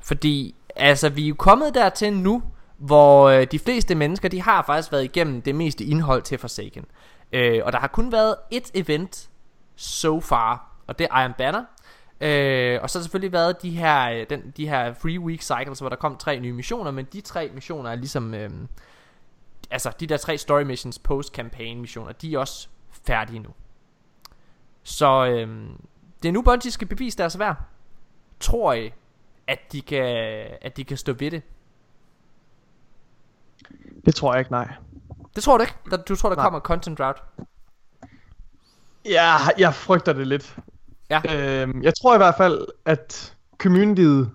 Fordi, altså, vi er jo kommet dertil nu, hvor øh, de fleste mennesker, de har faktisk været igennem det meste indhold til Forsaken. Øh, og der har kun været et event so far, og det er Iron Banner. Øh, og så har der selvfølgelig været de her, øh, den, de her free week cycles, hvor der kom tre nye missioner, men de tre missioner er ligesom, øh, altså de der tre story missions, post-campaign missioner, de er også færdige nu. Så øh, det er nu Bungie skal bevise deres værd. Tror I, at de kan, at de kan stå ved det? Det tror jeg ikke, nej. Det tror du ikke? Du tror, der Nej. kommer content drought? Ja, jeg frygter det lidt. Ja. Øhm, jeg tror i hvert fald, at communityet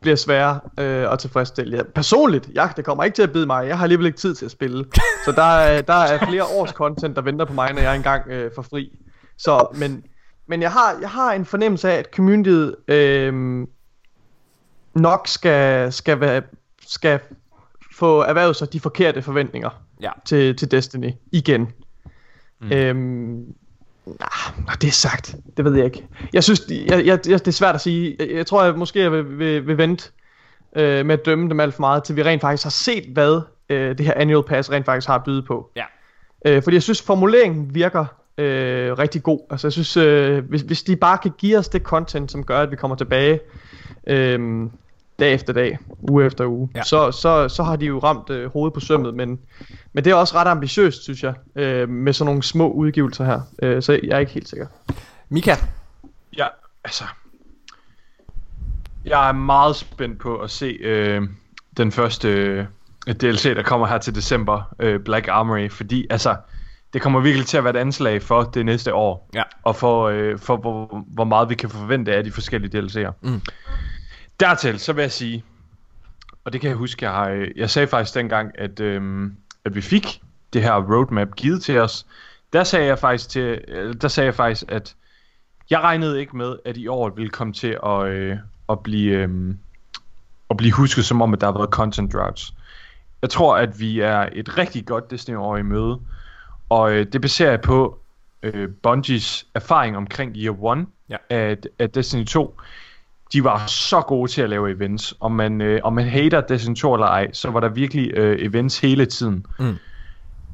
bliver sværere øh, at tilfredsstille. Ja, personligt, jeg, det kommer ikke til at bide mig. Jeg har alligevel ikke tid til at spille. Så der er, der er flere års content, der venter på mig, når jeg engang øh, får fri. Så, men, men jeg, har, jeg har en fornemmelse af, at communityet øh, nok skal, skal, være, skal få erhvervet sig de forkerte forventninger Ja. til, til Destiny igen. Mm. Øhm, nah, det er sagt, det ved jeg ikke. Jeg synes, jeg, jeg, det er svært at sige. Jeg, jeg tror, jeg måske jeg vil, vil, vil vente øh, med at dømme dem alt for meget, til vi rent faktisk har set, hvad øh, det her annual pass rent faktisk har at byde på. Ja. Øh, fordi jeg synes, formuleringen virker øh, rigtig god. Altså jeg synes, øh, hvis, hvis de bare kan give os det content, som gør, at vi kommer tilbage øh, dag efter dag, uge efter uge, Ja. så, så, så har de jo ramt øh, hovedet på sømmet. Men, men det er også ret ambitiøst, synes jeg, øh, med sådan nogle små udgivelser her. Øh, så jeg er ikke helt sikker. Mika? Ja, altså... Jeg er meget spændt på at se øh, den første øh, DLC, der kommer her til december, øh, Black Armory, fordi altså, det kommer virkelig til at være et anslag for det næste år, Ja. og for, øh, for hvor, hvor meget vi kan forvente af de forskellige DLC'er. Mm. Dertil, så vil jeg sige, og det kan jeg huske, jeg, har, øh, jeg sagde faktisk dengang, at, øh, at vi fik det her roadmap givet til os, der sagde jeg faktisk til, øh, der sagde jeg faktisk, at jeg regnede ikke med, at i år ville komme til at, øh, at blive øh, at blive husket som om, at der har været content droughts. Jeg tror, at vi er et rigtig godt Destiny-år i møde, og øh, det baserer jeg på øh, Bungies erfaring omkring Year 1 Ja. af, af Destiny 2. De var så gode til at lave events. Om man, øh, om man hater Destiny 2 eller ej, så var der virkelig øh, events hele tiden. Mm.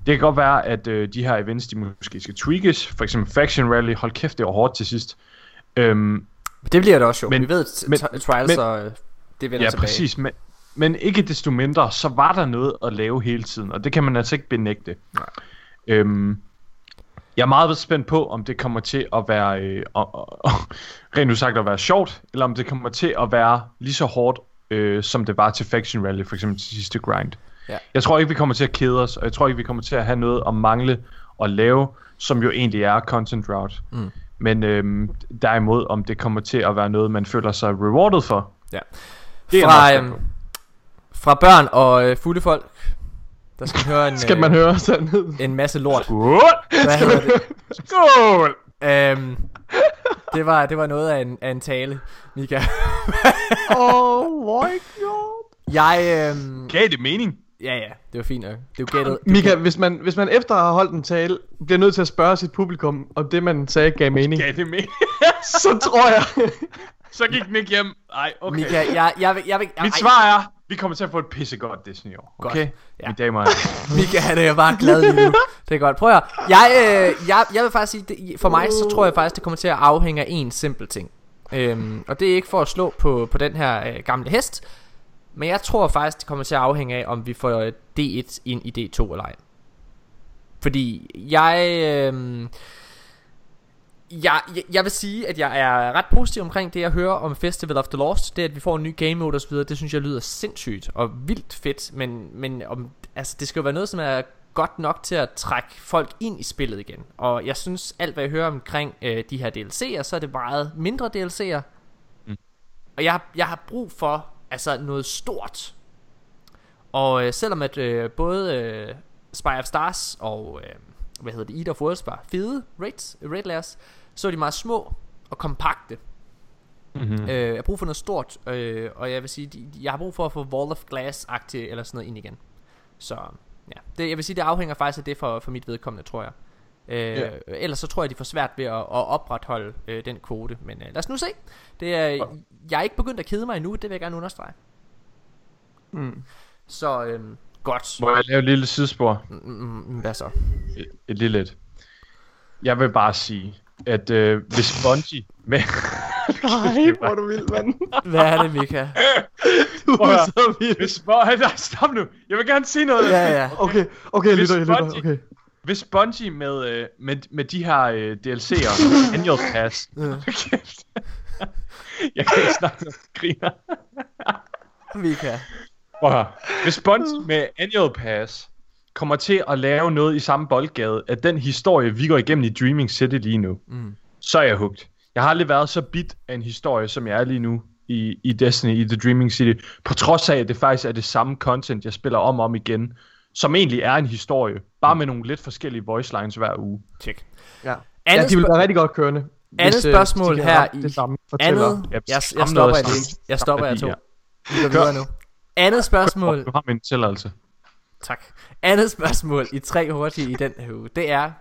Det kan godt være, at øh, de her events, de måske skal tweakes. For eksempel Faction Rally, hold kæft, det var hårdt til sidst. Øhm, Det bliver det også jo. Men- vi ved, at trials men- og øh, det vender ja, tilbage. præcis. Men, men ikke desto mindre, så var der noget at lave hele tiden, og det kan man altså ikke benægte. Nej. Øhm, jeg er meget spændt på, om det kommer til at være, øh, og, og, og, rent udsagt at være sjovt, eller om det kommer til at være lige så hårdt, øh, som det var til Faction Rally, for eksempel til sidste grind. Ja. Jeg tror ikke, vi kommer til at kede os, og jeg tror ikke, vi kommer til at have noget at mangle og lave, som jo egentlig er content drought. Mm. Men øhm, derimod, om det kommer til at være noget, man føler sig rewarded for, Ja. det er Fra, meget spændt øhm, fra børn og øh, fulde folk, der skal man høre en, Skal øh, man høre sandheden? en masse lort. Skål! Hvad det? Skål! Øhm, det, var, det var noget af en, af en tale, Mika. oh my god. Jeg, øhm, Gav det mening? ja ja, det var fint nok. Det var gættet. Mika, hvis man, hvis man efter at have holdt en tale, bliver nødt til at spørge sit publikum, om det man sagde gav mening, Gav det mening? så tror jeg... Så gik den ikke hjem. Ej, okay. Mika, jeg, jeg, vil, jeg vil, Mit ej, svar er, Vi kommer til at få et pissegodt Disney år. Godt. Okay? Ja. Mine damer og. Mika, han er bare glad lige nu. Det er godt. Prøv at høre. jeg, øh, jeg, jeg vil faktisk sige, det, for mig, så tror jeg faktisk, det kommer til at afhænge af en simpel ting. Øhm, og det er ikke for at slå på, på den her øh, gamle hest, men jeg tror faktisk, det kommer til at afhænge af, om vi får øh, D1 ind i D2 eller ej. Fordi jeg... Øh, jeg, jeg, jeg vil sige, at jeg er ret positiv omkring det, jeg hører om Festival of the Lost. Det, at vi får en ny game mode osv., det synes jeg lyder sindssygt og vildt fedt. Men, men om, altså, det skal jo være noget, som er godt nok til at trække folk ind i spillet igen. Og jeg synes, alt hvad jeg hører omkring øh, de her DLC'er, så er det meget mindre DLC'er. Mm. Og jeg, jeg har brug for altså noget stort. Og øh, selvom at øh, både øh, Spy of Stars og øh, hvad hedder det, Eat of Worlds var fede raids, raid layers, så er de meget små og kompakte. Mm-hmm. Øh, jeg har brug for noget stort, øh, og jeg vil sige, de, jeg har brug for at få Wall of Glass-agtigt eller sådan noget ind igen. Så ja, det, jeg vil sige, det afhænger faktisk af det for, for mit vedkommende, tror jeg. Øh, Ja. Ellers så tror jeg, de får svært ved at, at opretholde øh, den kvote. Men øh, lad os nu se. Det er, jeg er ikke begyndt at kede mig endnu, det vil jeg gerne understrege. Mm. Så øh, godt. Må jeg lave et lille sidespor? Mm, mm, Hvad så? Et, et lille et. Jeg vil bare sige, at øh, hvis Bungie med... Nej, hvor du vild, mand. Hvad er det, Mika? Du er så vild. Hvis Bungie... Nej, stop nu! Jeg vil gerne sige noget! Ja, ja. Okay, okay, Hvis lytter, jeg lytter. Okay. Hvis Bungie med, øh, med, med de her øh, DLC'er, Annual Pass... Jeg kan ikke snakke med griner. Mika. Prøv at høre. Hvis Bungie med Annual Pass kommer til at lave noget i samme boldgade af den historie, vi går igennem i Dreaming City lige nu, Mm. så er jeg hugt. Jeg har aldrig været så bit af en historie, som jeg er lige nu i, i Destiny, i The Dreaming City, på trods af, at det faktisk er det samme content, jeg spiller om og om igen, som egentlig er en historie, bare med nogle lidt forskellige voice lines hver uge. Tjek. Ja. Andet ja, de vil være rigtig godt kørende. Andet hvis, øh, spørgsmål de her i det samme fortæller. Andet, jeg, jeg skam stopper jeg. Jeg stopper jeg to. Vi går videre nu. Andet spørgsmål. Du har min tilladelse. Tak. Andet spørgsmål i tre hurtige i den her uge, det er,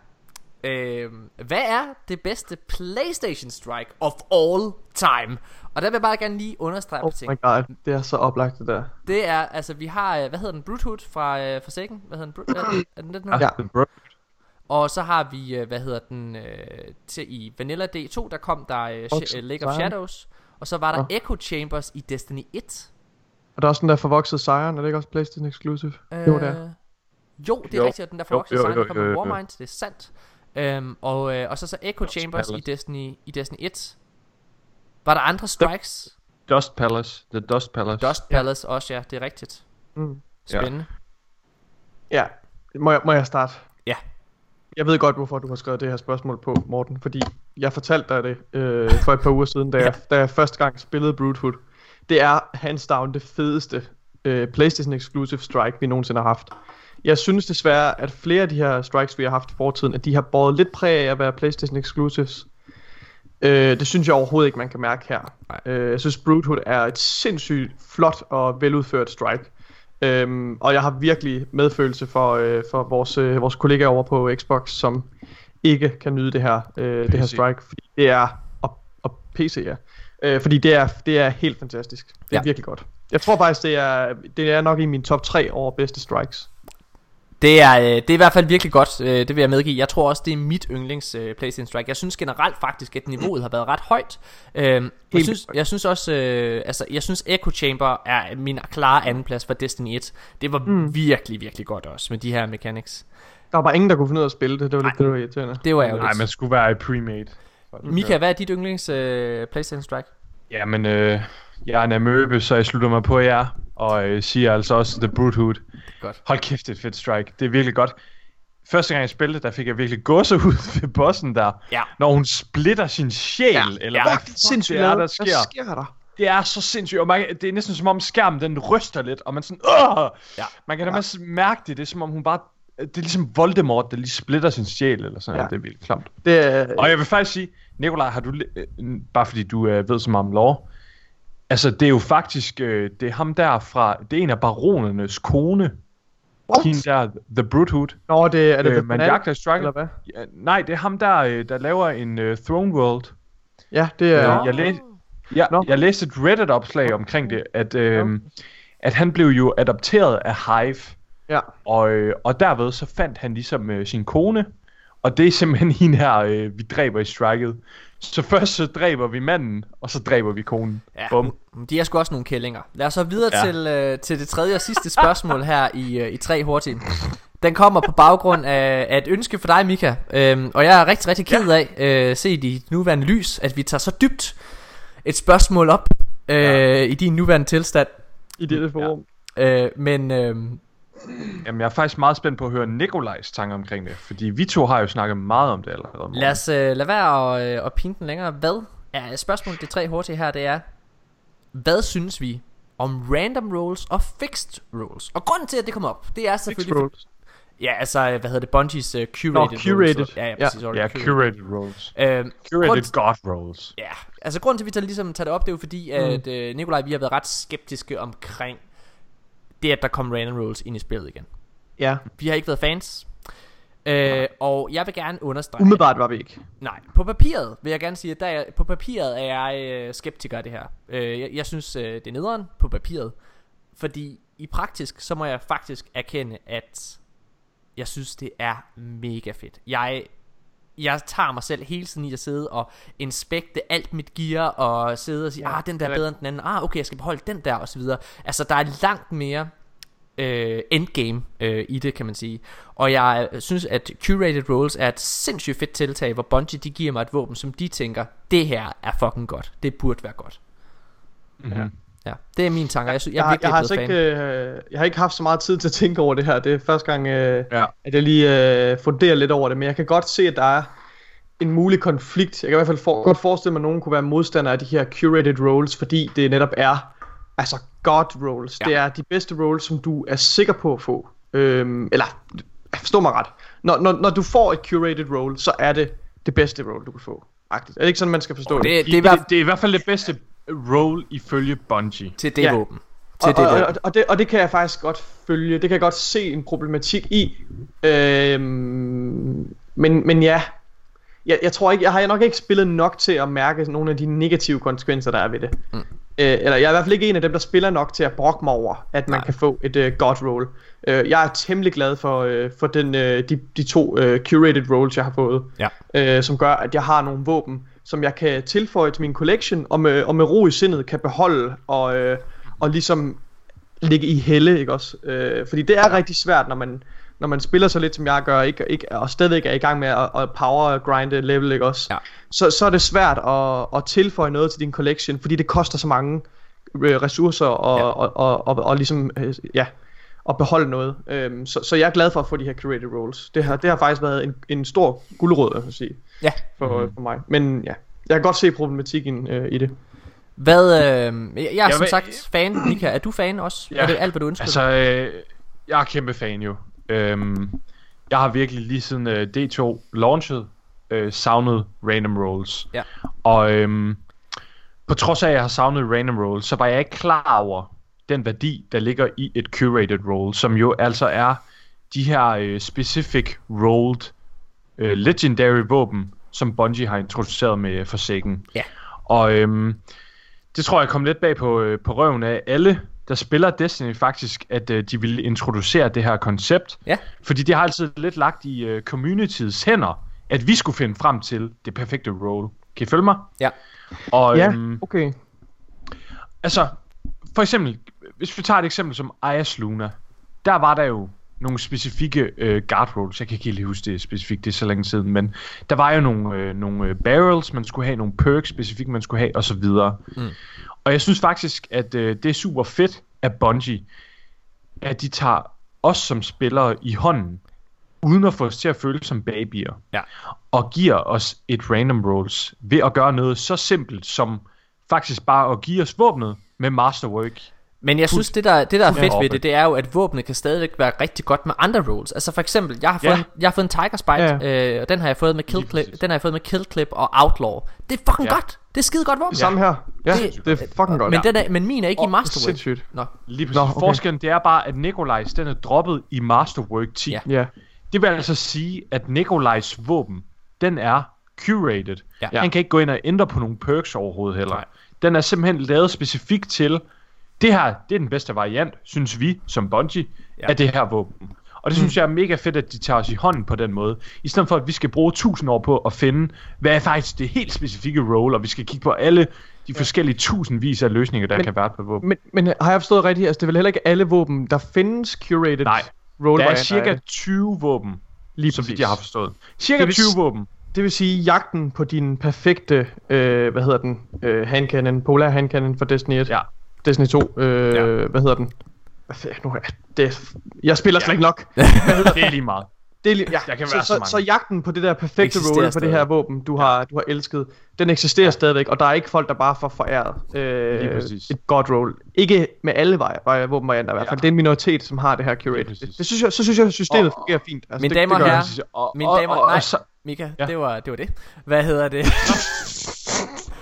øh, hvad er det bedste PlayStation Strike of all time? Og der vil jeg bare gerne lige understrege Oh ting. my god, det er så oplagt det der. Det er, altså vi har, øh, hvad hedder den, Bruthood fra øh, Forsaken? Hvad hedder den? Er, er den det nu? Ja. Og så har vi, øh, hvad hedder den, øh, til i Vanilla D2, der kom der øh, øh, Lake of. Shadows. Og så var der. Echo Chambers i Destiny 1. Og der er også den der forvoksede sejren, er det ikke også PlayStation Exclusive? Øh, Jo, det er. Jo, det er Jo. rigtigt, at den der forvoksede jo, der kom jo, med. Warmind, det er sandt. Øhm, og, øh, og så så Echo Dust Chambers i. Destiny, i Destiny 1. Var der andre strikes? Dust Palace. The Dust Palace. Dust Palace også, ja, det er rigtigt. Mm. Spændende. Ja, må jeg, må jeg starte? Ja. Jeg ved godt, hvorfor du har skrevet det her spørgsmål på, Morten, fordi jeg fortalte dig det øh, for et par uger siden, da, jeg, da jeg første gang spillede Broodhood. Det er hands down det fedeste øh, PlayStation Exclusive Strike, vi nogensinde har haft. Jeg synes desværre, at flere af de her strikes, vi har haft i fortiden, at de har båret lidt præg af at være PlayStation Exclusives. Øh, det synes jeg overhovedet ikke, man kan mærke her. Øh, jeg synes, Broodhood er et sindssygt flot og veludført strike. Øhm, og jeg har virkelig medfølelse for, øh, for vores, øh, vores kollegaer over på Xbox, som ikke kan nyde det her, øh, det her strike, fordi det er, og, og PC ja, øh, fordi det er, det er helt fantastisk. Det er Ja. virkelig godt. Jeg tror faktisk, det er, det er nok i min top 3 over bedste strikes. Det er, øh, det er i hvert fald virkelig godt, øh, det vil jeg medgive. Jeg tror også, det er mit yndlings øh, PlayStation Strike. Jeg synes generelt faktisk, at niveauet har været ret højt. Øh, jeg, synes, jeg synes også, øh, altså, jeg synes Echo Chamber er min klare andenplads for Destiny 1. Det var mm. virkelig, virkelig godt også med de her mechanics. Der var bare ingen, der kunne finde ud af at spille det. Det var lidt det, der var irriterende. Det var Nej, ærgerligt. man skulle være i pre-made. Mika, hvad er dit yndlings øh, PlayStation Strike? Jamen, øh, jeg er en amøbe, så jeg slutter mig på jer, og øh, siger altså også The Broodhood. Godt. Hold kæft, det er et fedt strike. Det er virkelig godt. Første gang jeg spillede, der fik jeg virkelig gåse ud ved bossen der. Ja. Når hun splitter sin sjæl, ja. eller Ja. hvad Fuck, fuck Sindssygt det er, der sker. Hvad sker der? Det er så sindssygt, og man, det er næsten som om skærmen den ryster lidt, og man sådan, Åh! Ja. Man kan da ja. mærke det, det er som om hun bare, det er ligesom Voldemort, der lige splitter sin sjæl, eller sådan Ja. ja. det er virkelig klamt. Det er, Og jeg vil faktisk sige, Nikolaj, har du, øh, bare fordi du øh, ved så meget om lore, altså det er jo faktisk, øh, det er ham der fra, det er en af baronernes kone, What? hende der, The Broodhood. Nå, det er det Øh, man jagter Striker. eller hvad? Ja, nej, det er ham der, øh, der laver en øh, Throne World. Ja, det er... Øh, jeg, læs, jeg, Nå. jeg læste et Reddit-opslag omkring det, at, øh, at han blev jo adopteret af Hive, Ja. og, øh, og derved så fandt han ligesom øh, sin kone, og det er simpelthen hende her, øh, vi dræber i striket. Så først så dræber vi manden, og så dræber vi konen. Ja, Bum. de er sgu også nogle kællinger. Lad os så videre ja. Ja. til, øh, til det tredje og sidste spørgsmål her i, øh, i tre hurtigt. Den kommer på baggrund af, af et ønske for dig, Mika. Øhm, og jeg er rigtig, rigtig ked af, øh, set i nuværende lys, at vi tager så dybt et spørgsmål op øh, ja. i din nuværende tilstand. I dette forum. Øh, men øh, Jamen, jeg er faktisk meget spændt på at høre Nikolajs tanker omkring det, fordi vi to har jo snakket meget om det allerede. lad os øh, lade være at, øh, at pine den længere. Hvad er spørgsmålet, det tre hurtige her, det er, hvad synes vi om random rolls og fixed rolls? Og grunden til, at det kommer op, det er selvfølgelig... rolls. Ja, altså, hvad hedder det? Bungies uh, curated Nå, rolls. curated. Ja, ja, Ja. præcis. Ja, curated roles. Øhm, Curated grund- God roles. Ja, altså grunden til, at vi tager, ligesom tager det op, det er jo fordi, at øh, Nikolaj, vi har været ret skeptiske omkring det, at der kom random rolls ind i spillet igen. Ja. Vi har ikke været fans. Øh, og jeg vil gerne understrege Umiddelbart var vi ikke. Nej, på papiret vil jeg gerne sige, at der er, på papiret er jeg øh, skeptiker af det her. Øh, jeg, jeg synes, øh, det er nederen på papiret. Fordi i praktisk, så må jeg faktisk erkende, at jeg synes, det er mega fedt. Jeg, jeg tager mig selv hele tiden i at sidde og inspekte alt mit gear, og sidde og sige, ah, den der er bedre end den anden, ah, okay, jeg skal beholde den der, og så videre. Altså, der er langt mere øh, endgame øh, i det, kan man sige. Og jeg øh, synes, at Curated Roles er et sindssygt fedt tiltag, hvor Bungie de giver mig et våben, som de tænker, det her er fucking godt. Det burde være godt. Mm-hmm. Ja, det er mine tanker. Jeg, synes, jeg, Jeg, er har, virkelig jeg, har altså fan. ikke, øh, jeg har ikke haft så meget tid til at tænke over det her. Det er første gang, øh, Ja. at jeg lige øh, funderer lidt over det. Men jeg kan godt se, at der er en mulig konflikt. Jeg kan i hvert fald for, godt forestille mig, at nogen kunne være modstandere af de her curated roles, fordi det netop er altså god roles. Ja. Ja. Det er de bedste roles, som du er sikker på at få. Øhm, eller, forstå mig ret. Når, når, når du får et curated role, så er det det bedste role, du kan få. Agtigt. Er det ikke sådan, man skal forstå Og det? det, Det, det er det, det er i hvert fald det bedste role ifølge Bungie. til det Ja. våben. Til og, det og, våben. og, og, det, og det kan jeg faktisk godt følge. Det kan jeg godt se en problematik i. Øhm, men, men ja, jeg, jeg tror ikke, jeg har nok ikke spillet nok til at mærke nogle af de negative konsekvenser, der er ved det. Mm. Øh, eller jeg er i hvert fald ikke en af dem, der spiller nok til at brokke mig over, at man Nej. Kan få et uh, god roll. Øh, jeg er temmelig glad for, uh, for den, uh, de, de to uh, curated rolls, jeg har fået. Ja. Øh, som gør, at jeg har nogle våben, som jeg kan tilføje til min collection, og med, og med ro i sindet kan beholde, og, øh, og ligesom ligge i helle, ikke også? Øh, fordi det er rigtig svært, når man, når man spiller så lidt, som jeg gør, ikke, ikke, og stadigvæk er i gang med at, at power grinde level, ikke også? Ja. Så, så er det svært at, at tilføje noget til din collection, fordi det koster så mange øh, ressourcer og, Ja. ja. og, og, og, og ligesom, øh, ja, at beholde noget. Øhm, så, så jeg er glad for at få de her curated roles. Det har, det har faktisk været en, en stor guldråd, jeg vil sige, Ja. for, mm. for mig. Men ja, jeg kan godt se problematikken øh, i det. Hvad, øh, jeg, er Jeg som vil- sagt fan, Mika. Er du fan også? Ja. Er det alt, hvad du ønsker? Altså, øh, jeg er kæmpe fan jo. Øhm, jeg har virkelig lige siden øh, D2 launchet øh, savnet random rolls. Ja. Og øhm, på trods af, at jeg har savnet random rolls, så var jeg ikke klar over den værdi, der ligger i et curated roll, som jo altså er de her øh, specific rolled øh, legendary våben, som Bungie har introduceret med Forsaken. Ja. Og øhm, det tror jeg kom lidt bag på, øh, på røven af alle, der spiller Destiny faktisk, at øh, de ville introducere det her koncept. Ja. Fordi det har altid lidt lagt i øh, communityets hænder, at vi skulle finde frem til det perfekte role. Kan I følge mig? Ja. Og Ja, øhm, okay. altså, for eksempel, hvis vi tager et eksempel som Ayas Luna, der var der jo nogle specifikke øh, guard rolls. Jeg kan ikke helt huske det specifikt, det er så længe siden, men der var jo nogle, øh, nogle øh, barrels, man skulle have, nogle perks specifikt, man skulle have, og så videre. Mm. Og jeg synes faktisk, at øh, det er super fedt af Bungie, at de tager os som spillere i hånden, uden at få os til at føle som babyer, Ja. og giver os et random rolls ved at gøre noget så simpelt som faktisk bare at give os våbnet med masterwork. Men jeg synes, det der, det der er fedt ved det, det er jo, at våbnet kan stadigvæk være rigtig godt med andre rolls. Altså for eksempel, jeg har fået, Ja. en, jeg har fået en Tiger Spite, Ja. øh, og den har jeg fået med Kill Clip, den har jeg fået med Kill Clip og Outlaw. Det er fucking Ja. godt. Det er skide godt våben. Det samme her. Ja, Det- det, er fucking godt. Men, den er, men min er ikke i Åh, Masterwork. Sindssygt. Nå, Lige præcis. Nå, okay. Forskellen det er bare, at Nikolajs den er droppet i Masterwork 10. Ja. Ja. Ja. Det vil altså sige, at Nikolajs våben, den er curated. Ja. Han kan ikke gå ind og ændre på nogle perks overhovedet heller. Nej. Den er simpelthen lavet specifikt til det her, det er den bedste variant, synes vi, som Bungie, Ja. af det her våben. Og det synes jeg er mega fedt, at de tager os i hånden på den måde. I stedet for, at vi skal bruge 1000 år på at finde, hvad er faktisk det helt specifikke role, og vi skal kigge på alle de forskellige tusindvis af løsninger, der Men- kan være på våben. Men, men har jeg forstået rigtigt? Altså, det er vel heller ikke alle våben, der findes curated Nej, role Der er cirka det. 20 våben, Lige som jeg har forstået. Cirka vil 20 s- våben. Det vil sige, jagten på din perfekte, øh, hvad hedder den, øh, handcannon, polar handcannon for Destiny 1. Ja. Destiny 2, øh, Ja. hvad hedder den? Nu, er det, jeg spiller slet ikke nok. Det er lige meget. Det er lige, ja, Der kan så, være så så, mange. så, jagten på det der perfekte rolle for det her våben, du har, du har elsket, den eksisterer ja. stadigvæk, og der er ikke folk, der bare får foræret Lige øh, præcis. et god roll. Ikke med alle vej, vej, våbenvarianter i hvert fald. Ja. Det er en minoritet, som har det her curated. Det, det synes jeg, så synes jeg, at systemet Og- fungerer fint. Altså, Mine det, damer det og gør herrer. Og, Mine og, damer, og, nej, og, så, Mika, Ja. det, var, det var det. Hvad hedder det?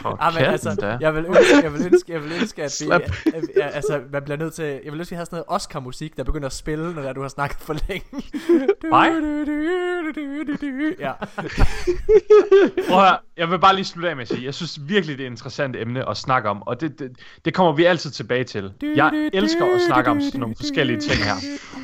for Ah, men altså, da. jeg vil ønske, jeg vil ønske, jeg vil ønske at vi, at, ja, altså, man bliver nødt til, jeg vil ønske, at vi har sådan noget Oscar-musik, der begynder at spille, når du har snakket for længe. Mig? Ja. Prøv at høre, jeg vil bare lige slutte af med at sige, jeg synes virkelig, det er et interessant emne at snakke om, og det, det, det kommer vi altid tilbage til. Jeg elsker at snakke om sådan nogle forskellige ting her.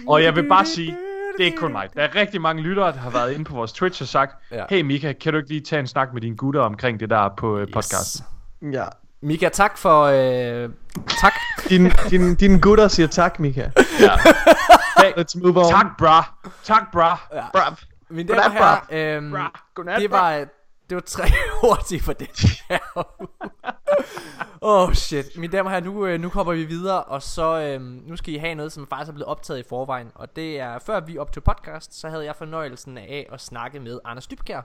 Og jeg vil bare sige, det er ikke kun mig. Der er rigtig mange lyttere, der har været inde på vores Twitch og sagt, Ja. hey Mika, kan du ikke lige tage en snak med dine gutter omkring det der på yes. podcasten? Ja. Mika, tak for... Øh, tak. Din, din, dine gutter siger tak, Mika. Ja. Hey, Let's move on. tak bra. Tak bra. Brav. Mine damer og herrer, Godnat, det var, det var tre hurtigt for det her. Åh oh shit. Mine damer og herrer, nu, øh, nu kommer vi videre, og så øhm, nu skal I have noget, som faktisk er blevet optaget i forvejen. Og det er, før vi op til podcast, så havde jeg fornøjelsen af at snakke med Anders Dybkær,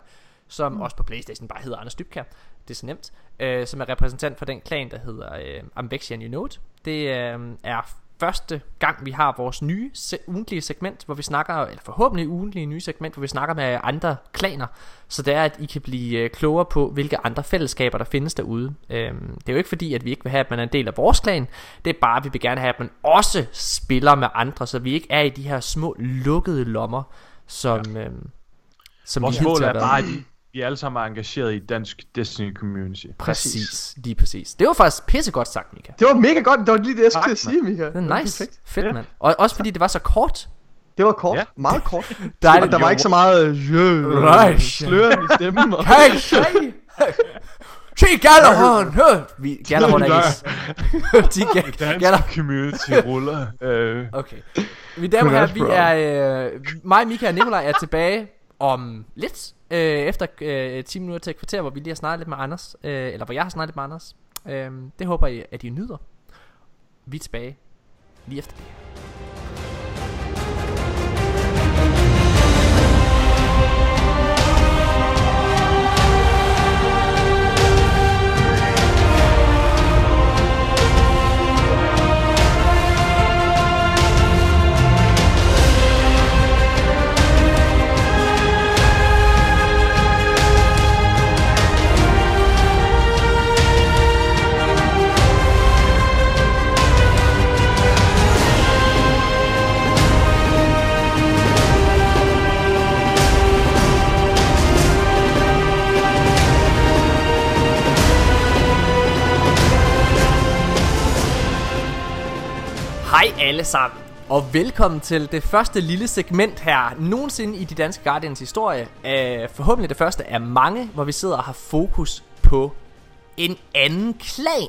som mm. også på Playstation bare hedder Anders Dybkær. Det er så nemt. Øh, som er repræsentant for den klan, der hedder øh, Amvexian It. Det øh, er første gang, vi har vores nye se- ugentlige segment, hvor vi snakker, eller forhåbentlig ugentlige nye segment, hvor vi snakker med andre klaner, så det er, at I kan blive øh, klogere på, hvilke andre fællesskaber, der findes derude. Øhm, det er jo ikke fordi, at vi ikke vil have, at man er en del af vores klan, det er bare, at vi vil gerne have, at man også spiller med andre, så vi ikke er i de her små lukkede lommer, som, ja. øhm, som Vores vi mål er bare, at vi alle sammen er engageret i dansk Destiny community. Præcis, lige præcis. Det var faktisk pissegodt sagt, Mika. Det var mega godt. Det var lige det, jeg skulle sige, Mika. Det er nice. perfekt. Fedt, Ja. mand. Og også fordi det var så kort. Det var kort. Ja. Meget kort. Dejligt. Og der var ikke så meget øh, jø, Right. sløren i stemmen. Og, Hey, hey! Se Gallerhorn! Hør! Vi, Gallerhorn er ikke... De ga- Galler... community ruller. Øh, Okay. Mine damer og herrer, vi er... Øh, mig, Mika og Nikolaj er tilbage om lidt. Øh, efter øh, 10 minutter til et kvarter, hvor vi lige har snakket lidt med Anders. Øh, eller hvor jeg har snakket lidt med Anders. Øh, det håber jeg, at I nyder. Vi er tilbage lige efter det. Hej alle sammen, og velkommen til det første lille segment her nogensinde i de danske Guardians historie. Uh, forhåbentlig det første af mange, hvor vi sidder og har fokus på en anden klan.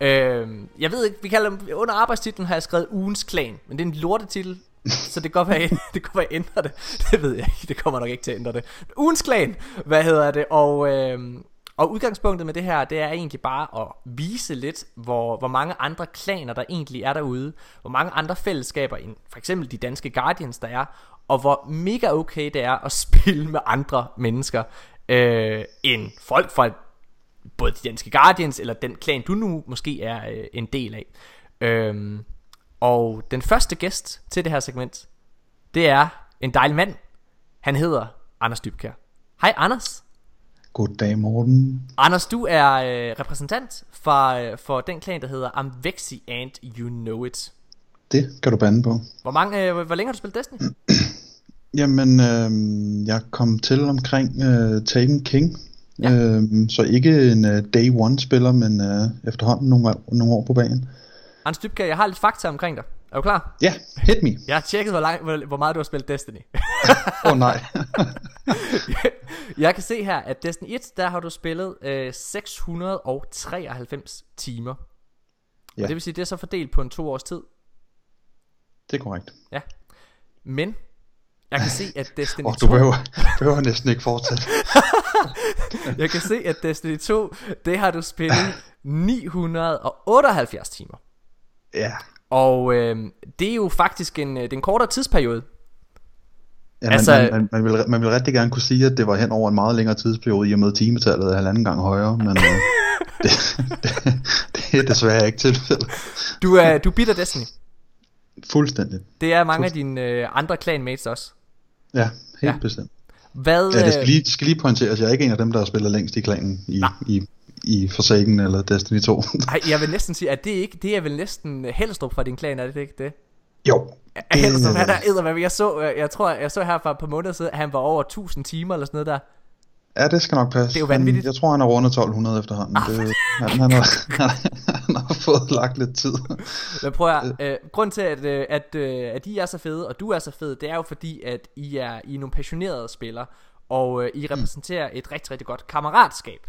Uh, jeg ved ikke, vi kalder dem, under arbejdstitlen har jeg skrevet ugens klan, men det er en lortetitel, så det kan godt være, det kan være, jeg ændrer det. Det ved jeg ikke, det kommer nok ikke til at ændre det. Ugens klan, hvad hedder det? Og, øh, og udgangspunktet med det her, det er egentlig bare at vise lidt, hvor, hvor mange andre klaner, der egentlig er derude. Hvor mange andre fællesskaber, end for eksempel de danske Guardians, der er. Og hvor mega okay det er at spille med andre mennesker, øh, end folk fra både de danske Guardians, eller den klan, du nu måske er øh, en del af. Øhm, og den første gæst til det her segment, det er en dejlig mand. Han hedder Anders Dybkær. Hej Anders. Goddag, Morten. Anders, du er øh, repræsentant for, øh, for den klan, der hedder Amvexi and You Know It. Det kan du bande på. Hvor, mange, øh, hvor længe har du spillet Destiny? Jamen, øh, jeg kom til omkring øh, Taken King. Ja. Øh, så ikke en øh, day one spiller, men øh, efterhånden nogle, nogle år på banen. Anders Dybkær, jeg har lidt fakta omkring dig. Er du klar? Ja, hit me. Jeg har tjekket, hvor, lang, hvor, hvor meget du har spillet Destiny. Åh oh, nej. jeg kan se her, at Destiny 1, der har du spillet øh, 693 timer. Ja. Og det vil sige, det er så fordelt på en to års tid. Det er korrekt. Ja. Men, jeg kan se, at Destiny Og 2... du behøver, behøver næsten ikke fortsætte. jeg kan se, at Destiny 2, det har du spillet 978 timer. Ja. Og øh, det er jo faktisk en, øh, det er en kortere tidsperiode. Ja, man, Altså- man, man, man, vil, man vil rigtig gerne kunne sige, at det var hen over en meget længere tidsperiode, i og med timetallet er halvanden gang højere, men øh, det, det, det er desværre ikke tilfældet. Du er, du er bitter Destiny. Fuldstændig. Det er mange af dine øh, andre clanmates også. Ja, helt Ja. bestemt. Hvad, Ja, det skal øh, lige, det skal lige pointeres, jeg er ikke en af dem, der har spillet længst i klanen i, i, i Forsaken eller Destiny 2. Ej, jeg vil næsten sige, at det ikke, det er vel næsten Helstrup fra din klan, er det ikke det? jo. Det... Helstrup, han er eddermame. Jeg så, øh, jeg tror, jeg så her for et par måneder siden, at han var over 1000 timer eller sådan noget der. Ja, det skal nok passe. Det er jo vanvittigt. Han, jeg tror, han er rundet 1200 efterhånden. Ah, det, han, han, har, han, han har fået lagt lidt tid. Men prøv at, øh, grund til, at, øh, at, øh, at I er så fede, og du er så fed, det er jo fordi, at I er, I er nogle passionerede spillere, og øh, I repræsenterer et rigtig, rigtig godt kammeratskab.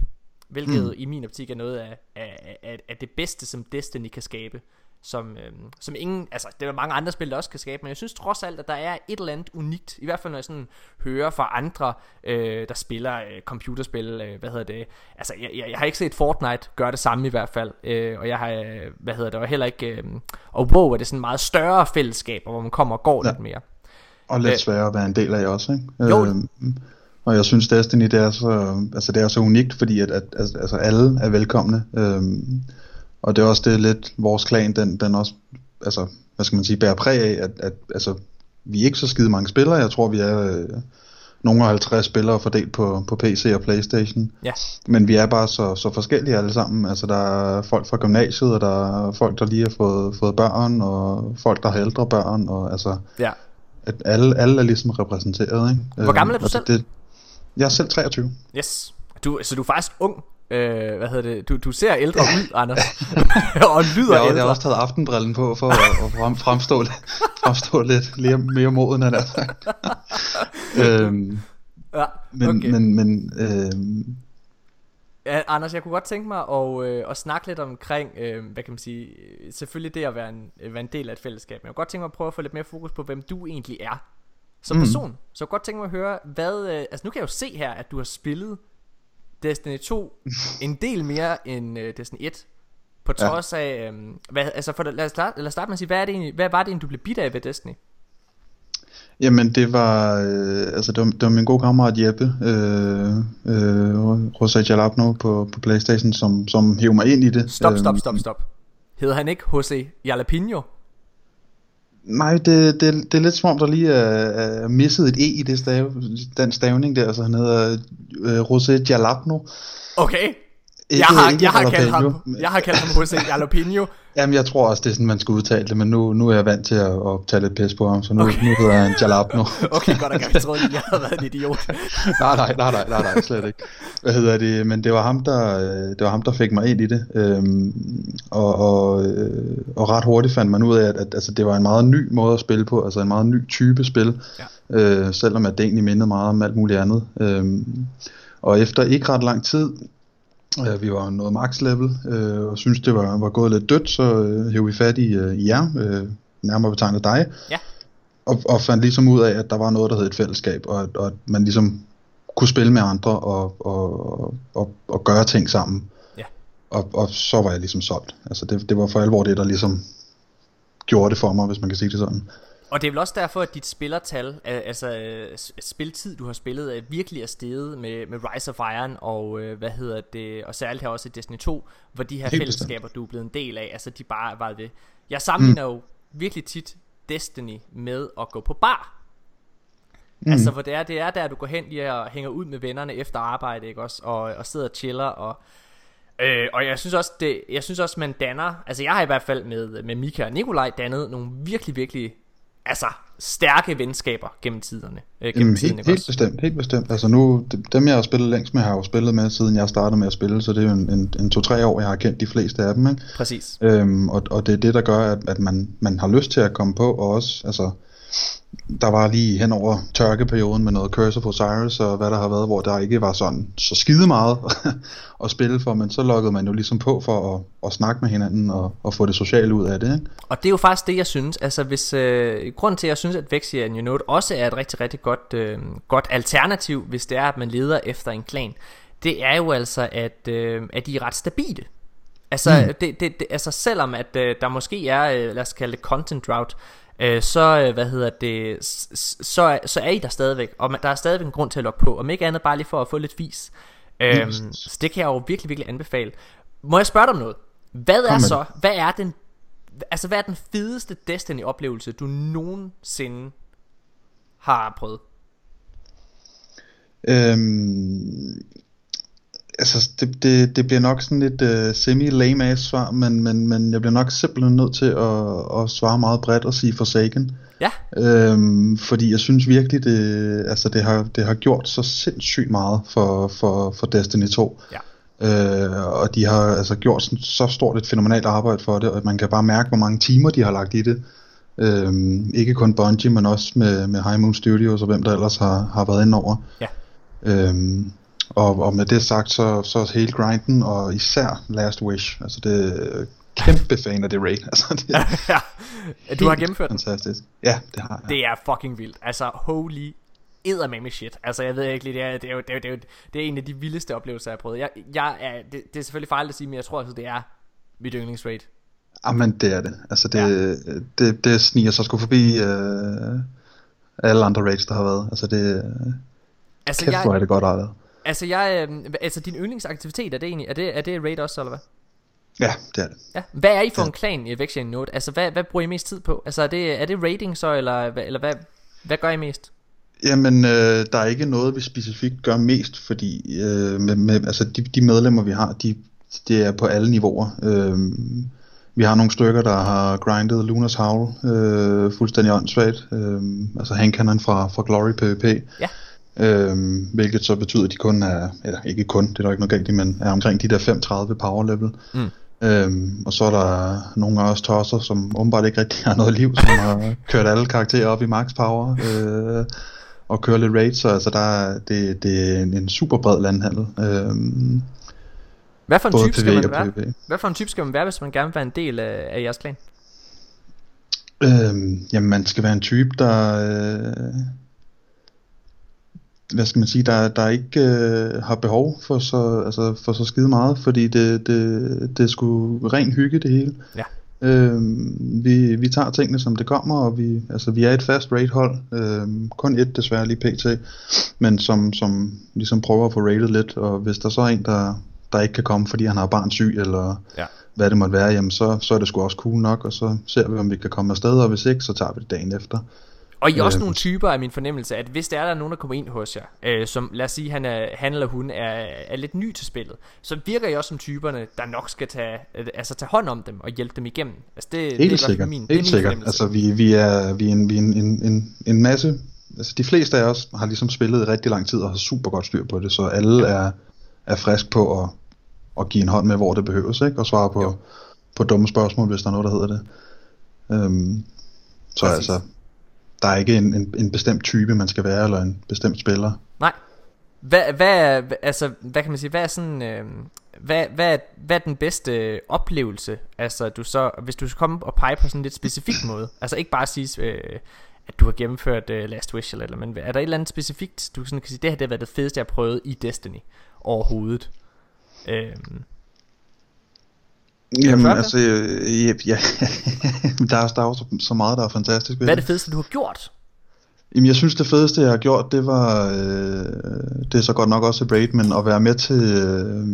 Hvilket Mm. i min optik er noget af, af, af, af det bedste, som Destiny kan skabe. Som, øhm, som ingen, altså det er mange andre spil, der også kan skabe, men jeg synes trods alt, at der er et eller andet unikt, i hvert fald når jeg sådan hører fra andre, øh, der spiller øh, computerspil, øh, hvad hedder det, altså jeg, jeg, jeg har ikke set Fortnite gøre det samme i hvert fald, øh, og jeg har, øh, hvad hedder det, og heller ikke, øh, og WoW er det sådan meget større fællesskaber, hvor man kommer og går ja. lidt mere. Og lidt Øh. sværere at være en del af også, ikke? Jo. Øhm, og jeg synes Destiny det er så, altså det er så unikt, fordi at, at altså, altså alle er velkomne. Øhm, og det er også det lidt, vores klan, den, den også, altså, hvad skal man sige, bærer præg af, at, at altså, vi er ikke så skide mange spillere. Jeg tror, vi er øh, nogle af 50 spillere fordelt på, på PC og Playstation. Ja. Men vi er bare så, så forskellige alle sammen. Altså, der er folk fra gymnasiet, og der er folk, der lige har fået, fået børn, og folk, der har ældre børn, og altså, Ja. at alle, alle er ligesom repræsenteret, ikke? Hvor gammel er Øhm, du og selv? Det, jeg er selv 23. Yes. Du, så du er faktisk ung. Øh, hvad hedder det? Du, du ser ældre ud, Anders. og lyder Jeg, har- jeg ældre. har også taget aftenbrillen på for at, at frem, fremstå, lidt- fremstå lidt mere, mere moden af det. øhm, Ja, men, okay. men, men øhm, Ja, Anders, jeg kunne godt tænke mig at, øh, at snakke lidt omkring, øh, hvad kan man sige, øh, selvfølgelig det at være en, være en del af et fællesskab, men jeg kunne godt tænke mig at prøve at få lidt mere fokus på, hvem du egentlig er som Mm. person. Så jeg godt tænke mig at høre, hvad, øh, altså nu kan jeg jo se her, at du har spillet Destiny 2 en del mere end øh, Destiny 1, på Ja. trods af, øh, hvad, altså for, lad, os starte, lad os starte med at sige, hvad, er det egentlig, hvad var det egentlig, du blev bidt af ved Destiny? Jamen det var, øh, altså det var, det var min gode kammerat Jeppe, øh, øh, José Jalapno på, på Playstation, som, som hævde mig ind i det. Stop, stop, Øhm, stop, stop. Hedder han ikke Jose Jalapeno? Nej, det, det, det er lidt som om, der lige er, er misset et E i det stave, den stavning der, så han hedder øh, Rosé Jalapno. Okay. Ikke- jeg har, ikke jeg har kaldt ham, jeg har kaldt ham Jose Jalapeno. Jamen, jeg tror også, det er sådan, man skal udtale det, men nu, nu er jeg vant til at, at tage lidt pis på ham, så nu, okay. nu hedder han Jalapno. Okay, godt, jeg troede jeg havde været en idiot. nej, nej, nej, nej, nej, nej, slet ikke. Hvad hedder det? Men det var ham, der, øh, det var ham, der fik mig ind i det. Øhm, og, og, øh, og ret hurtigt fandt man ud af, at, at altså, det var en meget ny måde at spille på, altså en meget ny type spil. Ja. Øh, selvom at det egentlig mindede meget om alt muligt andet. Øhm, og efter ikke ret lang tid, øh, vi var nået max level, øh, og syntes det var, var gået lidt dødt, så øh, hævde vi fat i, øh, i jer, øh, nærmere betegnet dig, Ja. og, og fandt ligesom ud af, at der var noget, der hed et fællesskab, og, at- og at man ligesom kunne spille med andre og, og, og, og gøre ting sammen. Ja. Og, og så var jeg ligesom solgt. Altså det, det var for alvor det, der ligesom gjorde det for mig, hvis man kan sige det sådan. Og det er vel også derfor, at dit spillertal, øh, altså øh, spiltid, du har spillet, er virkelig er steget med, med Rise of Iron og øh, hvad hedder det, og særligt her også i Destiny 2, hvor de her Helt fællesskaber, du er blevet en del af, altså de bare var det. Jeg sammenligner mm. jo virkelig tit Destiny med at gå på bar. Mm. Altså hvor det er, det er der, du går hen lige og hænger ud med vennerne efter arbejde, ikke også, og, og sidder og chiller, og Øh, og jeg synes også det, jeg synes også man danner Altså jeg har i hvert fald med, med Mika og Nikolaj dannet Nogle virkelig virkelig altså, stærke venskaber gennem tiderne. Øh, gennem Jamen, tiden, helt, helt også? bestemt, helt bestemt. Altså nu, de- dem jeg har spillet længst med, har jeg jo spillet med, siden jeg startede med at spille, så det er jo en, en, en to-tre år, jeg har kendt de fleste af dem, ikke? Præcis. Øhm, og, og det er det, der gør, at, at man, man har lyst til at komme på, og også, altså, der var lige hen over tørkeperioden med noget Curse of Osiris, og hvad der har været, hvor der ikke var sådan så skide meget at spille for, men så lukkede man jo ligesom på for at, at snakke med hinanden og, og få det sociale ud af det, ikke? Og det er jo faktisk det, jeg synes. Altså, hvis, øh, grunden til, at jeg synes, at Vexia and It også er et rigtig, rigtig godt, øh, godt alternativ, hvis det er, at man leder efter en klan, det er jo altså, at, øh, at de er ret stabile. Altså, mm. det, det, det, altså selvom at øh, der måske er, øh, lad os kalde det content drought, øh, så, øh, hvad hedder det, så, så er I der stadigvæk, og man, der er stadigvæk en grund til at logge på, om ikke andet bare lige for at få lidt fis. Øhm, så det kan jeg jo virkelig, virkelig anbefale. Må jeg spørge dig om noget? Hvad er så, hvad er den, altså hvad er den fedeste Destiny-oplevelse, du nogensinde har prøvet? Øhm, altså, det, det, det bliver nok sådan lidt uh, semi-lame ass svar, men, men, men jeg bliver nok simpelthen nødt til at, at svare meget bredt og sige Forsaken. Ja. Øhm, fordi jeg synes virkelig, det, altså det, har, det har gjort så sindssygt meget for, for, for Destiny 2. Ja. Øh, og de har altså gjort sådan, så stort et fænomenalt arbejde for det, og man kan bare mærke, hvor mange timer de har lagt i det. Øhm, ikke kun Bungie, men også med, med High Moon Studios og hvem der ellers har, har været inde over. Ja. Øhm, og, og med det sagt, så, så hele grinden, og især Last Wish, altså det er kæmpe fan af det raid. Altså, det er ja. Du har gennemført? Fantastisk. Ja, det har jeg. Det er fucking vildt. Altså, holy eddermame shit. Altså, jeg ved ikke lige, det er, det er, jo, det er, jo, det er, jo, det er en af de vildeste oplevelser, jeg har prøvet. Jeg, jeg er, det, det er selvfølgelig farligt at sige, men jeg tror altså, det er mit yndlingsraid. Jamen, det er det. Altså, det, ja. det, det sniger sig sgu forbi øh, alle andre raids, der har været. Altså, det, Altså, altså, kæft, jeg- hvor er det godt arbejdet. Altså, jeg, øh, altså din yndlingsaktivitet, er det egentlig, er det, er det raid også, eller hvad? Ja, det er det. Ja. Hvad er I for en klan i Vexian Note? Altså, hvad, hvad bruger I mest tid på? Altså, er det, er det rating så, eller, hvad- eller hvad, hvad gør I mest? Jamen, øh, der er ikke noget, vi specifikt gør mest, fordi øh, med, med, altså, de, de medlemmer, vi har, de, de er på alle niveauer. Øh, vi har nogle stykker, der har grindet Lunas Howl øh, fuldstændig åndssvagt. Øh, altså Hankanen fra, fra Glory PvP. Ja. Øhm, hvilket så betyder, at de kun er, eller ikke kun, det er der ikke noget galt i, men er omkring de der 35 power level. Mm. Øhm, og så er der nogle af os tosser, som åbenbart ikke rigtig har noget liv, som har kørt alle karakterer op i max power, øh, og kører lidt raid, så altså der er, det, det er en, super bred landhandel. Øhm, Hvad for en type skal man være? Hvad for en type skal man være, hvis man gerne vil være en del af, af jeres klan? Øhm, jamen, man skal være en type, der... Øh, hvad skal man sige, der, der ikke øh, har behov for så, altså, for så skide meget, fordi det, det, det er sgu ren hygge det hele. Ja. Øhm, vi, vi tager tingene som det kommer, og vi, altså, vi er et fast raid-hold, øhm, kun et desværre lige pt, men som, som ligesom prøver at få rated lidt, og hvis der så er en, der, der ikke kan komme, fordi han har barn syg, eller Ja. hvad det måtte være, jamen så, så er det sgu også cool nok, og så ser vi, om vi kan komme afsted, og hvis ikke, så tager vi det dagen efter. Og I er også nogle typer af min fornemmelse, at hvis der er der er nogen, der kommer ind hos jer, øh, som lad os sige, han, er, han eller hun er, er lidt ny til spillet, så virker I også som typerne, der nok skal tage, øh, altså tage hånd om dem og hjælpe dem igennem. Altså det, det er Helt hvert fald sikkert, min, det er helt min sikkert. fornemmelse. Altså vi, vi er, vi er, en, vi er en, en, en, en masse, altså de fleste af os har ligesom spillet i rigtig lang tid og har super godt styr på det, så alle er, er frisk på at, at give en hånd med, hvor det behøves, ikke? og svare på, på dumme spørgsmål, hvis der er noget, der hedder det. Øhm, så Præcis. altså, der er ikke en, en, en bestemt type, man skal være, eller en bestemt spiller. Nej. Hvad, hvad, altså, hvad kan man sige, hvad er sådan, øh, hvad, hvad, hvad er den bedste oplevelse, altså du så, hvis du skal komme og pege på sådan en lidt specifik måde, altså ikke bare sige, øh, at du har gennemført øh, Last Wish eller, eller, men er der et eller andet specifikt, du sådan kan sige, det her det har været det fedeste, jeg har prøvet i Destiny overhovedet? Øh, Jamen, før det? altså, øh, ja, ja. der, er, der er jo så, så meget, der er fantastisk ved hvad er det. fedeste, du har gjort? Jamen, jeg synes, det fedeste, jeg har gjort, det var, øh, det er så godt nok også et raid, men at være med til, øh,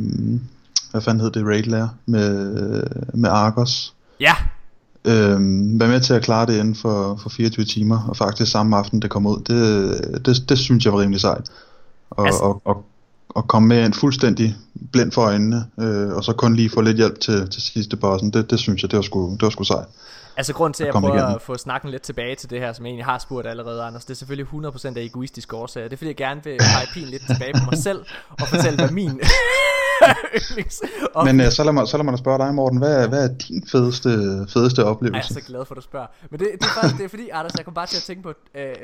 hvad fanden hed det raid lærer, med, med Argos. Ja, Øh, være med til at klare det inden for, for 24 timer, og faktisk samme aften, det kom ud, det, det, det synes jeg var rimelig sejt. Og, altså... og, og, og komme med ind fuldstændig blind for øjnene, øh, og så kun lige få lidt hjælp til, til sidste bossen, det, det synes jeg, det var sgu, det var sgu sejt. Altså grund til at jeg prøver igennem. at få snakken lidt tilbage til det her Som jeg egentlig har spurgt allerede Anders Det er selvfølgelig 100% af egoistiske årsager Det er fordi jeg gerne vil pege pilen lidt tilbage på mig selv Og fortælle hvad min Men øh, så, lad mig, så lad mig da spørge dig, Morten. Hvad, er- hvad er din fedeste, fedeste Jeg er oplevelse? så glad for at du spørger Men det, det er faktisk det er fordi Anders jeg kom bare til at tænke på øh,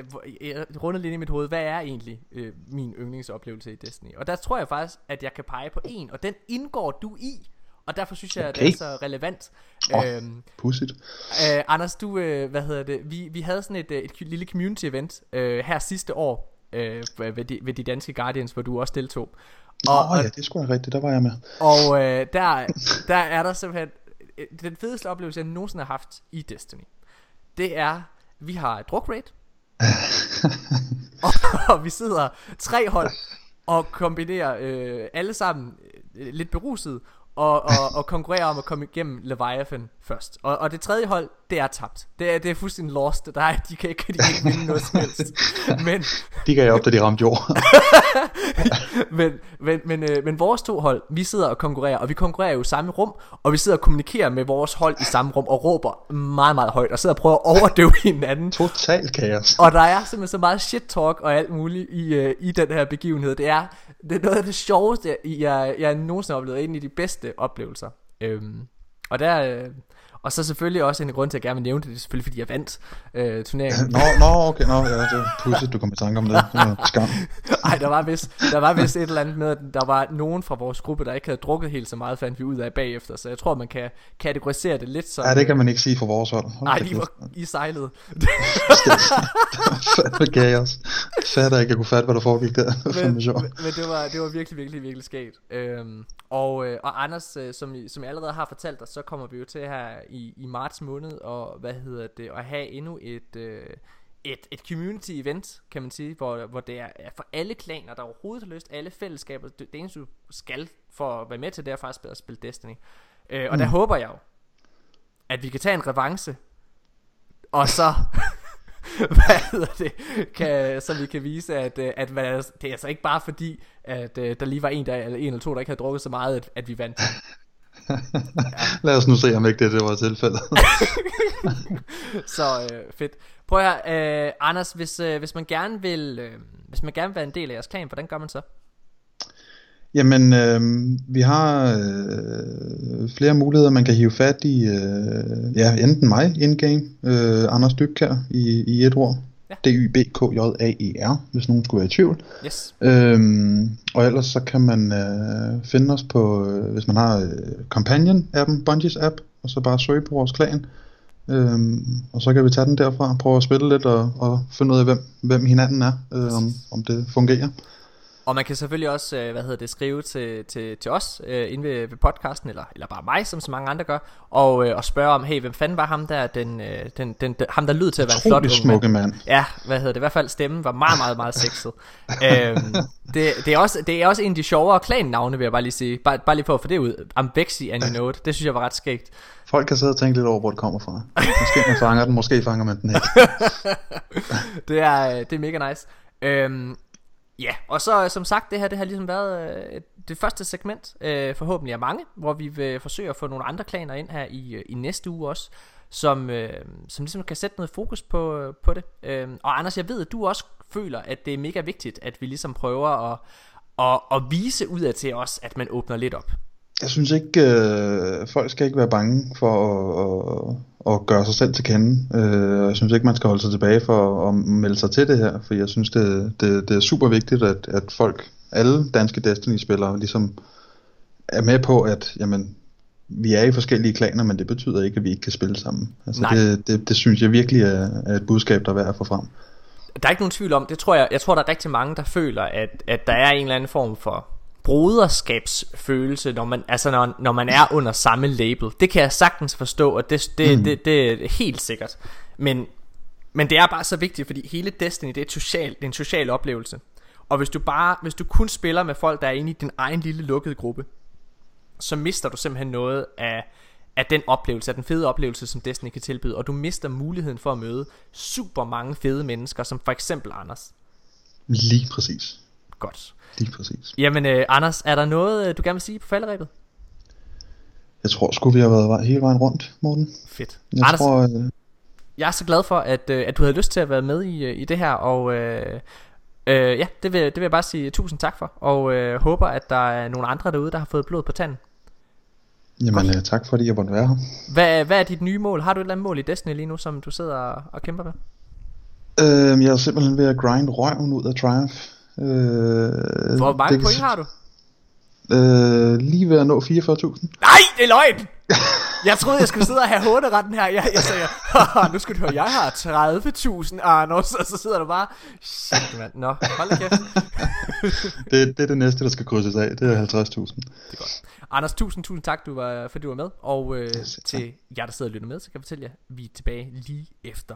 Jeg rundede lidt i mit hoved Hvad er egentlig øh, min yndlingsoplevelse i Destiny Og der tror jeg faktisk at jeg kan pege på en Og den indgår du i Og derfor synes jeg at det er Okay. så relevant Åh. øhm, Pudsigt. Øh, Anders, du, øh, hvad hedder det, vi, vi havde sådan et, øh, et lille community event øh, her sidste år øh, ved, de, ved de danske Guardians, hvor du også deltog. Og, oh, ja, det er sgu rigtigt, der var jeg med. og øh, der, der er der simpelthen øh, den fedeste oplevelse, jeg nogensinde har haft i Destiny. Det er, vi har et druk raid, og, og vi sidder tre hold og kombinerer øh, alle sammen øh, lidt beruset og, og, og konkurrerer om at komme igennem Leviathan først. Og, og det tredje hold, det er tabt. Det er, det er fuldstændig lost. Der er, de, kan ikke, de kan ikke vinde noget som helst. Men, De gav op, da de ramte jord. men, men, men, øh, men vores to hold, vi sidder og konkurrerer, og vi konkurrerer jo i samme rum, og vi sidder og kommunikerer med vores hold i samme rum, og råber meget, meget højt, og sidder og prøver at overdøve hinanden. Total kaos. Og der er simpelthen så meget shit talk og alt muligt i, øh, i den her begivenhed. Det er, det er noget af det sjoveste, jeg, jeg nogensinde har oplevet. En af de bedste oplevelser. Øhm, og der... Øh, og så selvfølgelig også en grund til, at jeg gerne vil nævne det, det er selvfølgelig, fordi jeg vandt øh, turneringen. Nå, nå, okay, nå, ja, det er pudsigt, du kom i tanke om det. Det var skam. Ej, der var vist, der var vist et eller andet med, at der var nogen fra vores gruppe, der ikke havde drukket helt så meget, fandt vi ud af bagefter. Så jeg tror, man kan kategorisere det lidt som... Ja, det kan man ikke sige for vores hold. Hold Nej, de var i sejlet. Fandme kaos. Fatter ikke, jeg kunne fatte, hvad der foregik der. Det var men, men men det var, det var virkelig, virkelig, virkelig skægt. Øhm, og, øh, og Anders, øh, som, I- som jeg allerede har fortalt dig, så kommer vi jo til her i, i marts måned, og hvad hedder det, at have endnu et, øh, et, et community event, kan man sige, hvor, hvor det er for alle klaner, der overhovedet har lyst, alle fællesskaber, det, det eneste du skal for at være med til, det er faktisk at spille Destiny. Øh, og mm. der håber jeg jo, at vi kan tage en revanche, og så hvad hedder det, kan, så vi kan vise, at, øh, at hvad, det er altså ikke bare fordi, at øh, der lige var en, der, eller en eller to, der ikke havde drukket så meget, at, at vi vandt. Lad os nu se, om ikke det, det var tilfældet. så øh, fedt. Prøv at høre, øh, Anders, hvis, øh, hvis man gerne vil, øh, hvis man gerne vil være en del af jeres klan, hvordan gør man så? Jamen, øh, vi har øh, flere muligheder. Man kan hive fat i, øh, ja, enten mig, in-game, øh, Anders Dybkær i, i et ord. Ja. D-Y-B-K-J-A-E-R, hvis nogen skulle være i tvivl. Yes. Øhm, og ellers så kan man øh, finde os på, øh, hvis man har øh, Companion-appen, Bungies app, og så bare søge på vores klan. Øhm, og så kan vi tage den derfra, prøve at spille lidt og, og finde ud af, hvem, hvem hinanden er, øh, om, om det fungerer. Og man kan selvfølgelig også, øh, hvad hedder det, skrive til, til, til os øh, inde ved, ved podcasten, eller, eller bare mig, som så mange andre gør, og, øh, og spørge om, hey, hvem fanden var ham der, den, øh, den, den, den, ham der lød til at være en flot mand? smukke mand. Ja, hvad hedder det, i hvert fald stemmen var meget, meget, meget sexet. øhm, det, det, er også, det er også en af de sjovere klan-navne, vil jeg bare lige sige. Bare, bare lige for at få det ud. Ambexi and you know. Det synes jeg var ret skægt. Folk kan sidde og tænke lidt over, hvor det kommer fra. Måske man fanger den, måske fanger man den ikke. det, er, øh, det er mega nice. Øhm, ja, og så som sagt, det her det har ligesom været øh, det første segment, øh, forhåbentlig af mange, hvor vi vil forsøge at få nogle andre klaner ind her i, øh, i næste uge også, som, øh, som ligesom kan sætte noget fokus på, øh, på det. Øh, og Anders, jeg ved, at du også føler, at det er mega vigtigt, at vi ligesom prøver at, at, at vise ud af til os, at man åbner lidt op. Jeg synes ikke, øh, folk skal ikke være bange for at, at, at gøre sig selv til kende. Øh, jeg synes ikke, man skal holde sig tilbage for at melde sig til det her, for jeg synes, det, det, det er super vigtigt, at, at folk, alle danske Destiny-spillere, ligesom er med på, at jamen, vi er i forskellige klaner, men det betyder ikke, at vi ikke kan spille sammen. Altså, Nej. det, det, det synes jeg virkelig er, er et budskab, der er værd at få frem. Der er ikke nogen tvivl om, det tror jeg, jeg tror der er rigtig mange der føler at, at der er en eller anden form for broderskabsfølelse når man altså når, når man er under samme label. Det kan jeg sagtens forstå og det det, mm. det, det er helt sikkert. Men men det er bare så vigtigt fordi hele Destiny det er, social, det er en social oplevelse. Og hvis du bare hvis du kun spiller med folk der er inde i din egen lille lukkede gruppe, så mister du simpelthen noget af af den oplevelse, af den fede oplevelse, som Destiny kan tilbyde, og du mister muligheden for at møde super mange fede mennesker, som for eksempel Anders. Lige præcis. Godt. Lige præcis. Jamen, øh, Anders, er der noget, øh, du gerne vil sige på falderæbet? jeg tror sgu, vi har været hele vejen rundt, Morten. Fedt. Jeg Anders, tror, øh, jeg er så glad for, at, øh, at du havde lyst til at være med i, øh, i det her, og øh, øh, ja, det vil, det vil jeg bare sige tusind tak for, og øh, håber, at der er nogle andre derude, der har fået blod på tanden. jamen, øh, tak fordi jeg måtte være her. Hvad, hvad er dit nye mål? Har du et eller andet mål i Destiny lige nu, som du sidder og, og kæmper med? Øh, jeg er simpelthen ved at grind røven ud af Triumph. Øh, Hvor mange det point har du? Øh, lige ved at nå 44.000. Nej, det er løgn! Jeg troede, jeg skulle sidde og have håneretten her. Jeg, jeg sagde, "Haha, nu skal du høre, jeg har 30.000 Arnos, og så sidder du bare, shit mand, nå, hold da kæft. det, det er det næste, der skal krydses af. Det er 50.000. Anders, tusind, tusind tak, du var, fordi du var med. Og øh, til jer, der sidder og lytter med, så kan jeg fortælle jer, vi er tilbage lige efter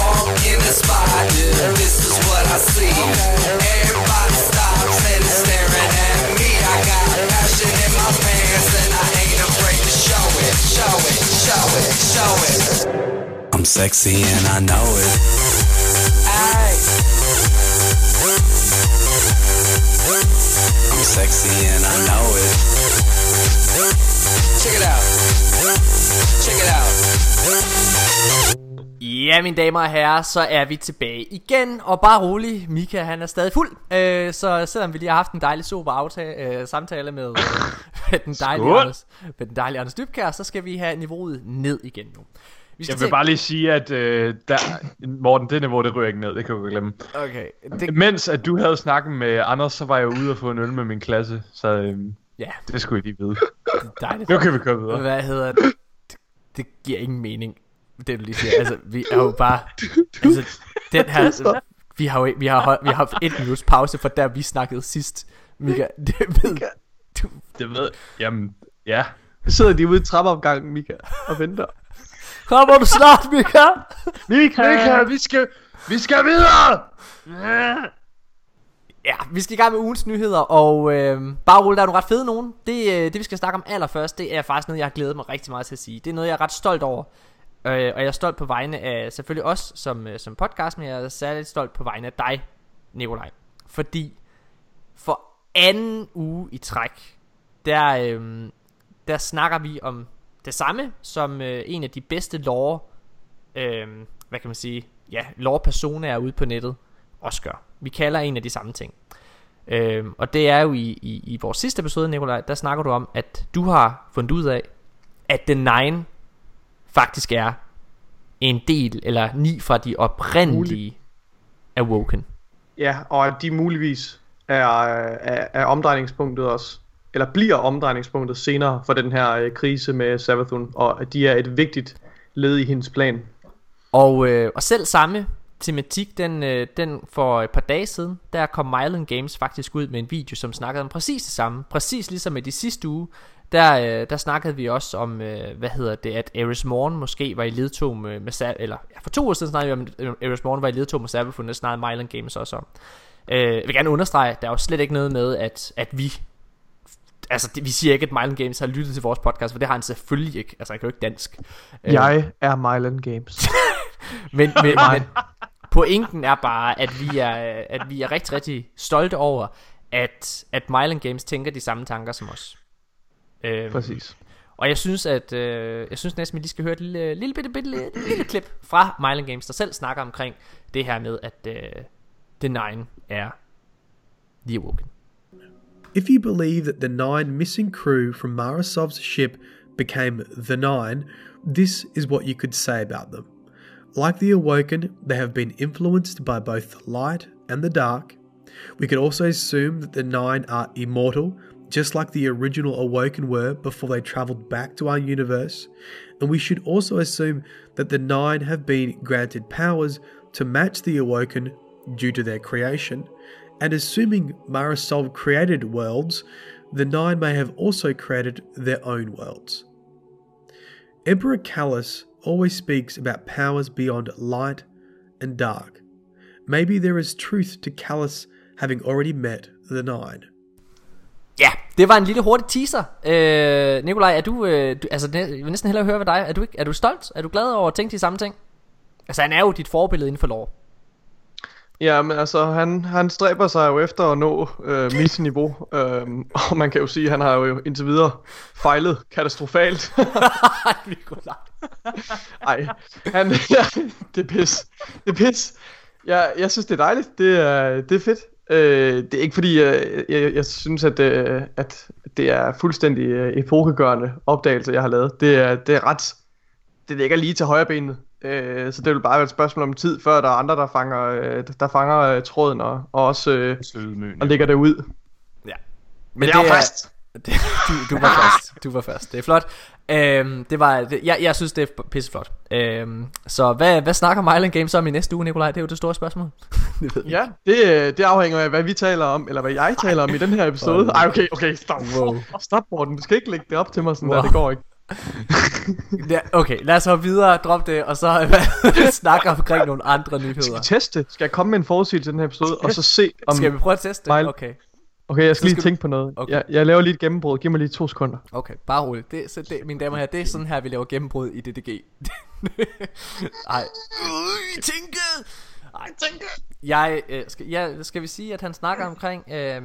walk in the spot. This is what I see. Everybody stops and is staring at me. I got passion in my pants and I ain't afraid to show it, show it, show it, show it. I'm sexy and I know it. Ay. I'm sexy and I know it. Check it out. Check it out. Ja, mine damer og herrer, så er vi tilbage igen, og bare rolig, Mika han er stadig fuld, øh, så selvom vi lige har haft en dejlig super aftale, øh, samtale med, øh, med, den dejlige Skål! Anders, med den dejlige Anders Dybkær, så skal vi have niveauet ned igen nu. Vi skal Jeg vil til- bare lige sige, at øh, der, Morten, det niveau, det ryger ikke ned, det kan du glemme. Okay, det, Mens at du havde snakket med Anders, så var jeg ude og få en øl med min klasse, så øh, ja, det skulle I lige vide. dejligt. Nu kan vi komme videre. Hvad hedder det? det? Det giver ingen mening, det du lige siger. Altså, vi er jo bare... Altså, den her... Vi har jo vi har, vi har haft et minuts pause fra der vi snakkede sidst. Mika, det ved du. Det ved Jamen, ja. Så sidder de ude i trappeopgangen, Mika, og venter. Kommer du snart, Mika? Mika! Mika, vi skal, vi skal videre! Ja, vi skal i gang med ugens nyheder, og øh, bare rulle, der er nogle ret fede nogen. Det, øh, det vi skal snakke om allerførst, det er faktisk noget, jeg har glædet mig rigtig meget til at sige. Det er noget, jeg er ret stolt over. Øh, og jeg er stolt på vegne af selvfølgelig os som, øh, som podcast, men jeg er særligt stolt på vegne af dig, Nikolaj. Fordi for anden uge i træk, der, øh, der snakker vi om det samme, som øh, en af de bedste lore, øh, hvad kan man sige, ja, lore er ude på nettet også gør. Vi kalder en af de samme ting. Øh, og det er jo i, i, i vores sidste episode, Nikolaj, der snakker du om, at du har fundet ud af, at The Nine faktisk er en del, eller ni fra de oprindelige Awoken. Ja, og at de muligvis er, er, er omdrejningspunktet også. Eller bliver omdrejningspunktet senere for den her øh, krise med Savathun. Og at de er et vigtigt led i hendes plan. Og, øh, og selv samme tematik, den, øh, den for et par dage siden, der kom Myland Games faktisk ud med en video, som snakkede om præcis det samme. Præcis ligesom i de sidste uge, der, øh, der snakkede vi også om, øh, hvad hedder det, at Eris Morn måske var i ledtog med, med Sa- eller ja, for to uger siden snakkede vi om, at Eris Morn var i ledtog med Savathun, det snakkede Myland Games også om. Øh, jeg vil gerne understrege, der er jo slet ikke noget med, at, at vi Altså, det, vi siger ikke, at Myland Games har lyttet til vores podcast, for det har han selvfølgelig ikke. Altså, han kan jo ikke dansk. Øh, Jeg er Myland Games. men, men, men pointen er bare, at vi er, at vi er rigtig, rigtig stolte over, at, at Myland Games tænker de samme tanker som os. Øhm, Præcis. Og jeg synes, at øh, jeg synes næsten, at vi lige skal høre et lille, lille bitte, bitte, lille, lille klip fra Myland Games, der selv snakker omkring det her med, at øh, The Nine er The Awoken. If you believe that the nine missing crew from Marasov's ship became the Nine, this is what you could say about them. Like the Awoken, they have been influenced by both the light and the dark. We could also assume that the Nine are immortal, just like the original Awoken were before they traveled back to our universe, and we should also assume that the Nine have been granted powers to match the Awoken due to their creation, and assuming Marisol created worlds, the Nine may have also created their own worlds. Emperor Callus always speaks about powers beyond light and dark. Maybe there is truth to Callus having already met the Nine. Ja, det var en lille hurtig teaser. Øh, Nikolaj, er du, øh, du altså, jeg vil næsten hellere høre ved dig. Er du, ikke, er du stolt? Er du glad over at tænke de samme ting? Altså, han er jo dit forbillede inden for lov. Ja, men altså, han, han stræber sig jo efter at nå øh, mit niveau. Øh, og man kan jo sige, at han har jo indtil videre fejlet katastrofalt. Nikolaj. Ej, han, ja, det er pis. Det er pis. Jeg, jeg synes, det er dejligt. Det er, det er fedt. Øh, det er ikke fordi, jeg, jeg, jeg synes, at, øh, at det er fuldstændig øh, epokegørende opdagelse, jeg har lavet. Det er, det er ret... Det ligger lige til højre benet. Øh, så det vil bare være et spørgsmål om tid, før der er andre, der fanger, øh, der fanger øh, tråden og, og også øh, og lægger det ud. Ja. Men det er jo fast. Det, du, du var fast. Du var fast. Det er flot. Øhm, det var, det, jeg, jeg synes, det er pisseflot. Øhm, så hvad, hvad snakker Myland Games om i næste uge, Nikolaj? Det er jo det store spørgsmål. det ved Ja, det, det afhænger af, hvad vi taler om, eller hvad jeg taler om i den her episode. Ej, okay, okay, stop. Wow. Stop, Morten. Du skal ikke lægge det op til mig sådan Wow. der, det går ikke. Ja, okay, lad os hoppe videre, drop det, og så snakke omkring nogle andre Skal vi nyheder. teste? Skal jeg komme med en forudsigelse til den her episode, og så se om... Skal vi prøve at teste det? Okay, Okay, jeg Så skal lige skal vi- tænke på noget. Okay. Jeg, jeg laver lige et gennembrud. Giv mig lige to sekunder. okay, bare roligt. Det, så det, mine damer og herrer, det er sådan her, vi laver gennembrud i DDG. Ej. Øh, tænke! Ej, tænke! Jeg, øh, skal, ja, skal vi sige, at han snakker omkring... Øh,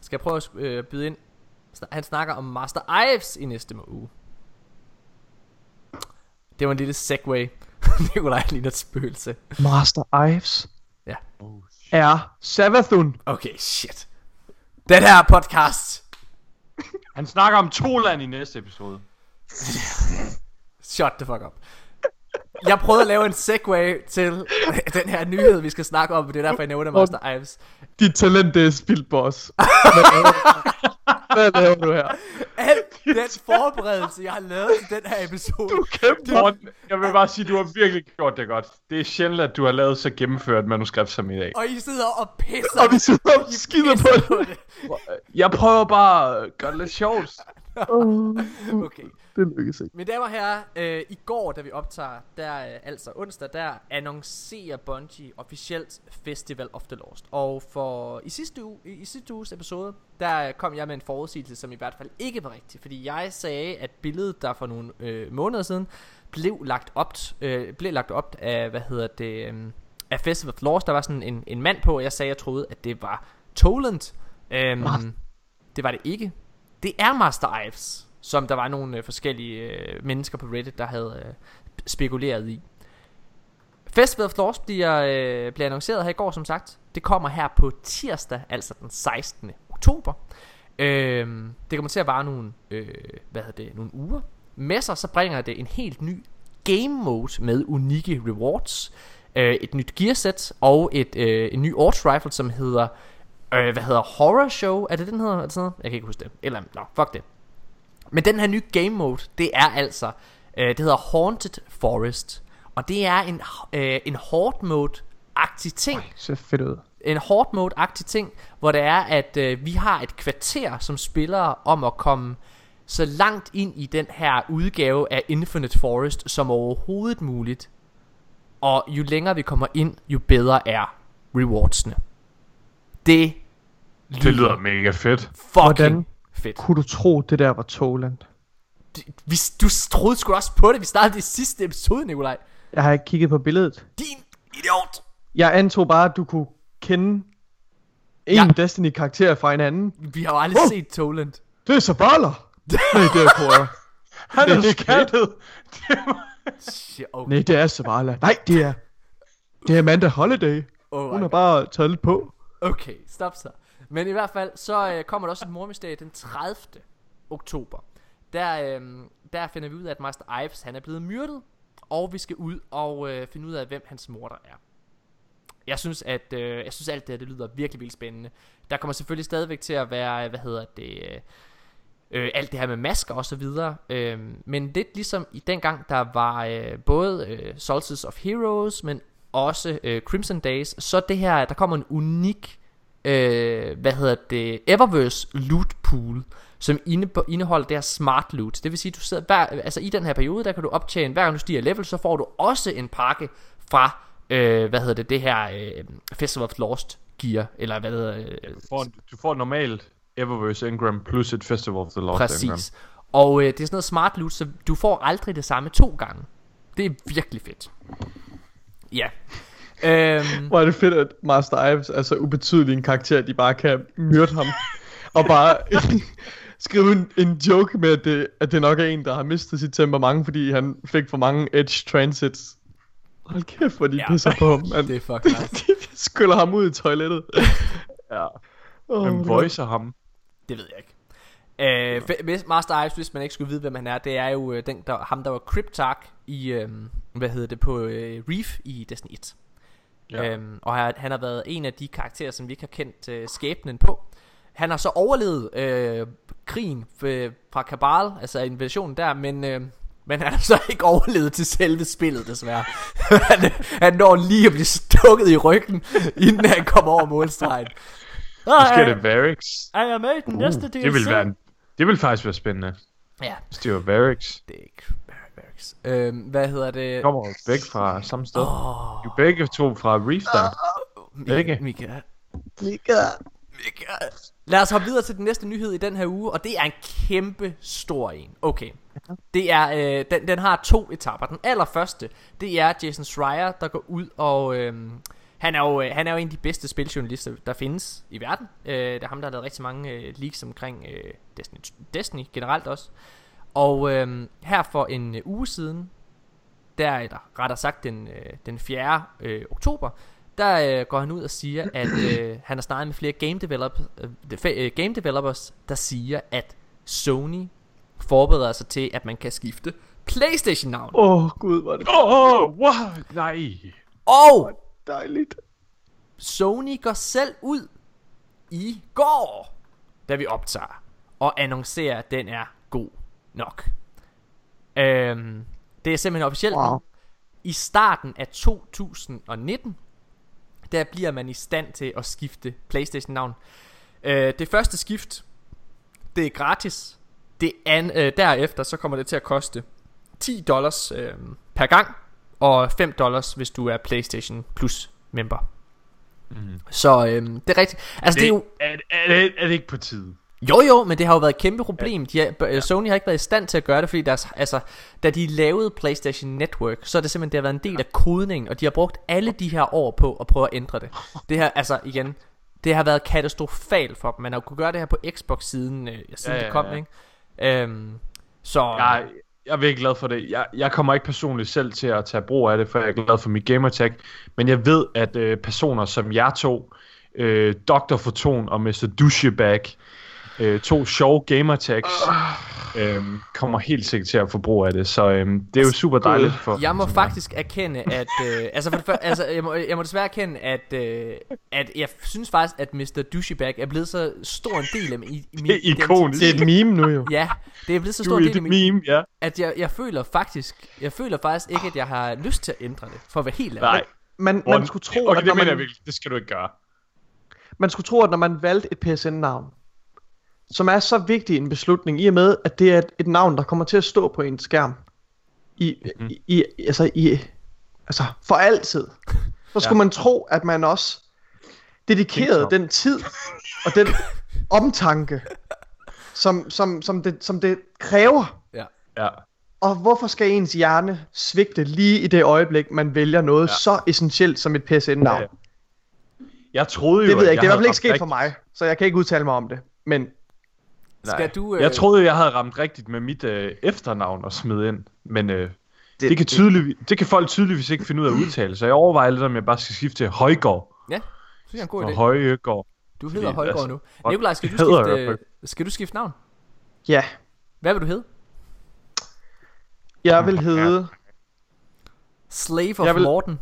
skal jeg prøve at øh, byde ind? Han snakker om Master Ives i næste uge. Det var en lille segway. Nikolaj ligner et spøgelse. Master Ives Ja. er Savathun. Okay, shit. Den her podcast. Han snakker om Toland i næste episode. Shut the fuck up. Jeg prøvede at lave en segway til den her nyhed, vi skal snakke om. Det er derfor, jeg nævner Master Ives. Dit talent, det er spildt, boss. Hvad laver du? Her? Al den forberedelse, jeg har lavet til den her episode. Du Morten, jeg vil bare sige, du har virkelig gjort det godt. Det er sjældent, at du har lavet så gennemført manuskript som i dag. Og I sidder og pisser. Og vi sidder og skider pisser på det. Jeg prøver bare at gøre det lidt sjovt. Okay. Det lykkes ikke. Mine damer og herrer, øh, i går, da vi optager, der øh, altså onsdag, der annoncerer Bungie officielt Festival of the Lost. Og for i sidste uge, i, i sidste uges episode, der kom jeg med en forudsigelse, som i hvert fald ikke var rigtig. Fordi jeg sagde, at billedet, der for nogle øh, måneder siden, blev lagt op, øh, blev lagt op af, hvad hedder det, øh, af Festival of the Lost. Der var sådan en, en mand på, og jeg sagde, at jeg troede, at det var Toland. Øhm, det var det ikke. Det er Master Ives, som der var nogle øh, forskellige øh, mennesker på Reddit, der havde øh, spekuleret i. Festival of Lost bliver, øh, bliver annonceret her i går, som sagt. Det kommer her på tirsdag, altså den 16. oktober. Øh, det kommer til at vare nogle, øh, hvad hedder det, nogle uger. Med sig så bringer det en helt ny game mode med unikke rewards. Øh, et nyt gearset og et, øh, en ny Orch rifle, som hedder øh, hvad hedder Horror Show? Er det den hedder? Er det sådan noget? Jeg kan ikke huske det. Eller, nå, fuck det. Men den her nye game mode, det er altså, øh, det hedder Haunted Forest. Og det er en, øh, en horde mode-agtig ting. Det ser fedt ud. En horde mode-agtig ting, hvor det er, at øh, vi har et kvarter som spillere om at komme så langt ind i den her udgave af Infinite Forest som overhovedet muligt. Og jo længere vi kommer ind, jo bedre er rewardsene. Det Det lyder mega fedt. fucking Hvordan fedt. kunne du tro, det der var Toland? Vi, du troede sgu også på det. Vi startede i sidste episode, Nikolaj. Jeg har ikke kigget på billedet. Din idiot. Jeg antog bare, at du kunne kende en Ja. Destiny-karakter fra en anden. Vi har jo aldrig Oh. set Toland. Det er Zavala! Nej, det er Cora. Han Det er. Shit, okay. Nej, det er Zavala. Nej, det er... Det er Amanda Holiday. Oh Hun har bare taget lidt på. Okay, stop så. Men i hvert fald, så øh, kommer der også et mormysterium den 30. oktober. Der, øh, der finder vi ud af, at Master Ives han er blevet myrdet. Og vi skal ud og øh, finde ud af, hvem hans morder er. jeg synes, at øh, jeg synes alt det her, det lyder virkelig vildt spændende. Der kommer selvfølgelig stadigvæk til at være, hvad hedder det, øh, øh, alt det her med masker og så videre. Øh, men lidt ligesom i den gang, der var øh, både øh, Solstice of Heroes, men også øh, Crimson Days, så det her, der kommer en unik, øh, hvad hedder det, Eververse loot pool, som inde, indeholder det her smart loot. Det vil sige, du sidder hver, altså i den her periode, der kan du optjene, hver gang du stiger level, så får du også en pakke fra, øh, hvad hedder det, det her øh, Festival of Lost gear, eller hvad hedder øh, Du får, du får normalt Eververse Engram plus et Festival of the Lost Engram. Præcis. Og øh, det er sådan noget smart loot, så du får aldrig det samme to gange. Det er virkelig fedt. Ja. Øhm, Hvor er det fedt, at Master Ives er så ubetydelig en karakter, at de bare kan myrde ham. og bare skrive en, en joke med, at det, at det nok er en, der har mistet sit temperament, fordi han fik for mange edge transits. Hold kæft, hvor de Ja. ja. pisser på ham. Man. det er fucking nice. de skyller ham ud i toilettet. Ja. Oh, Hvem voicer ham? Det ved jeg ikke. Øh, hvis Master Ives, hvis man ikke skulle vide, hvem han er, det er jo øh, den, der, ham, der var Cryptark i, øh, hvad hedder det, på øh, Reef i Destiny 1. Ja. Øhm, og han, han har været en af de karakterer, som vi ikke har kendt øh, skæbnen på. Han har så overlevet øh, krigen f- fra Kabal, altså invasionen der, men, øh, men han har så ikke overlevet til selve spillet, desværre. han, han når lige at blive stukket i ryggen, inden han kommer over målstregen. Måske er det Varix. I am made den næste DLC. Det vil, være en, det vil faktisk være spændende. Ja, Hvis det var Varix. det er ikke Øhm, hvad hedder det? Kommer jo begge fra samme sted. Åh. Du er begge to fra Reef der. Begge. Mika. Mika. Mika. Lad os hoppe videre til den næste nyhed i den her uge, og det er en kæmpe stor en. Okay. Det er, øh, den, den har to etapper. Den allerførste, det er Jason Schreier, der går ud og... Øh, han er, jo, øh, han er jo en af de bedste spiljournalister, der findes i verden. Øh, det er ham, der har lavet rigtig mange øh, leaks omkring øh, Destiny, Destiny generelt også. Og øh, her for en øh, uge siden, der, eller rettere sagt den, øh, den 4. Øh, oktober, der øh, går han ud og siger, at øh, han har snakket med flere game, develop, øh, øh, game developers, der siger, at Sony forbereder sig til, at man kan skifte Playstation-navn. Åh, oh, gud, hvor det Åh, oh, wow, nej. Og dejligt. Sony går selv ud i går, da vi optager, og annoncerer, at den er god nok. Øhm, det er simpelthen officielt Wow. nu. I starten af 2019, der bliver man i stand til at skifte Playstation-navn. Øh, det første skift, det er gratis. Det an, øh, derefter så kommer det til at koste 10 dollars øh, per gang, og 5 dollars, hvis du er PlayStation Plus member. Mm. Så øhm, det er rigtigt. Altså det, det er jo Er, er, det, er det ikke på tide? Jo jo, men det har jo været et kæmpe problem. De har, ja. Sony har ikke været i stand til at gøre det, fordi deres, altså, da de lavede PlayStation Network, så er det simpelthen det har været en del af kodningen, og de har brugt alle de her år på at prøve at ændre det. Det her, altså igen, det har været katastrofalt for dem. Man har jo kunne gøre det her på Xbox siden, øh, siden Ja, det ja, kom, ja. ikke? Øhm, så Jeg, jeg er virkelig glad for det. Jeg, jeg kommer ikke personligt selv til at tage brug af det, for jeg er glad for mit gamertag. Men jeg ved, at øh, personer som jeg to, øh, Dr. Foton og Mr. Douchebag, øh, to sjove gamertags, øh, kommer helt sikkert til at få brug af det. Så øh, det er jo super dejligt for Jeg må faktisk erkende, at øh, altså, for det før, altså jeg, må, jeg må desværre erkende, at, øh, at jeg synes faktisk, at Mr. Douchebag er blevet så stor en del af min, i, min Det er ikonisk. Det er et meme nu jo. Ja, det er blevet så stor en del af min, meme, ja. at jeg, jeg føler faktisk, jeg føler faktisk ikke, at jeg har lyst til at ændre det, for at være helt ærlig. Nej. Man, man skulle tro, okay, at det når mener jeg man, virkelig. Det skal du ikke gøre. man skulle tro, at når man valgte et PSN-navn, som er så vigtig en beslutning, i og med, at det er et, et navn, der kommer til at stå på en skærm, i, Mhm. i, i, altså, i, altså for altid, så skulle Ja. man tro, at man også dedikerede den tid og den omtanke, som, som, som, det, som det kræver. Ja. Ja. Og hvorfor skal ens hjerne svigte lige i det øjeblik, man vælger noget ja. så essentielt som et PSN-navn? Ja. Jeg troede jo, Det ved jeg ikke, det er i hvert fald ikke sket for mig, så jeg kan ikke udtale mig om det. Men Skal du... Øh, Jeg troede, jeg havde ramt rigtigt med mit øh, efternavn og smide ind, men øh, det, Det- kan tydeligvis, det kan folk tydeligvis ikke finde ud af at udtale, så jeg overvejer lidt, om jeg bare skal skifte til Højgaard Ja, det er en god og idé. Højegård. Du hedder Fordi, Højgaard altså, nu. Nikolaj, skal du, skifte, hvert skal du skifte navn? ja, Hvad vil du hedde? jeg vil hedde... Slave of Jeg vil- Morten.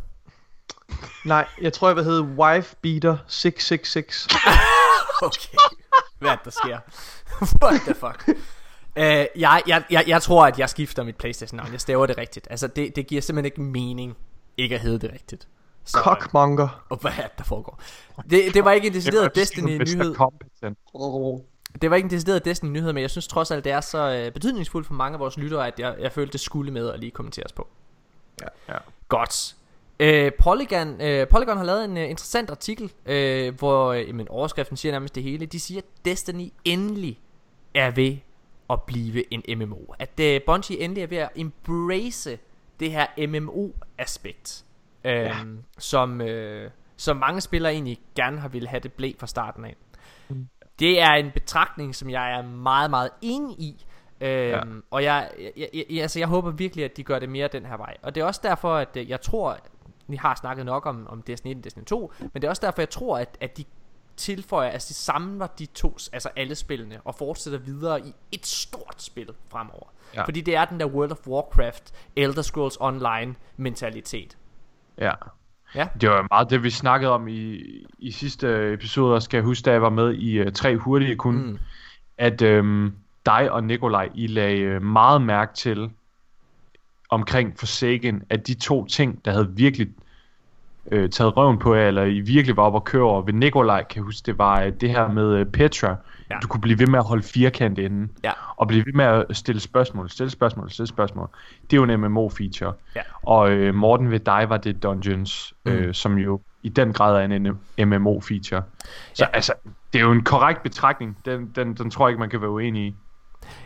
Nej, jeg tror, jeg vil hedde Wife Beater 666. Okay. Hvad er der sker? What the fuck? Uh, jeg, jeg, jeg, jeg tror, at jeg skifter mit Playstation-navn. Jeg staver det rigtigt. Altså, det, det giver simpelthen ikke mening ikke at hedde det rigtigt. Så, Cockmonger. og hvad er det, der foregår? Det, det var ikke en decideret Destiny-nyhed. Det var ikke en decideret Destiny-nyhed, men jeg synes trods alt, det er så øh, betydningsfuldt for mange af vores lyttere, at jeg, jeg følte, det skulle med at lige kommenteres på. Ja. ja. Godt. Øh, Polygon, øh, Polygon har lavet en øh, interessant artikel, øh, hvor øh, men overskriften siger nærmest det hele. De siger, at Destiny endelig er ved at blive en MMO. At øh, Bungie endelig er ved at embrace det her MMO-aspekt, øh, ja. som, øh, som mange spillere egentlig gerne har ville have det blev fra starten af. Mm. Det er en betragtning, som jeg er meget, meget enig i. Øhm, ja. Og jeg, jeg, jeg, jeg, altså jeg håber virkelig, at de gør det mere den her vej. Og det er også derfor, at øh, jeg tror, vi har snakket nok om, om Destiny 1 og Destiny 2, men det er også derfor, jeg tror, at, at de tilføjer, altså de samler de to, altså alle spillene, og fortsætter videre i et stort spil fremover. Ja. Fordi det er den der World of Warcraft, Elder Scrolls Online mentalitet. Ja. Ja. Det var meget det, vi snakkede om i, i sidste episode, skal jeg huske, da jeg var med i uh, Tre Hurtige kun, mm. at øhm, dig og Nikolaj, I lagde øh, meget mærke til omkring Forsaken, at de to ting, der havde virkelig øh, taget røven på jer, eller I virkelig var oppe og køre over ved Nikolaj, kan jeg huske, det var øh, det her med øh, Petra. Ja. Du kunne blive ved med at holde firkant inde, ja. og blive ved med at stille spørgsmål, stille spørgsmål, stille spørgsmål. Det er jo en MMO-feature. Ja. Og øh, Morten ved dig var det Dungeons, mm. øh, som jo i den grad er en MMO-feature. Så ja. altså, det er jo en korrekt betragtning. Den, den, den tror jeg ikke, man kan være uenig i.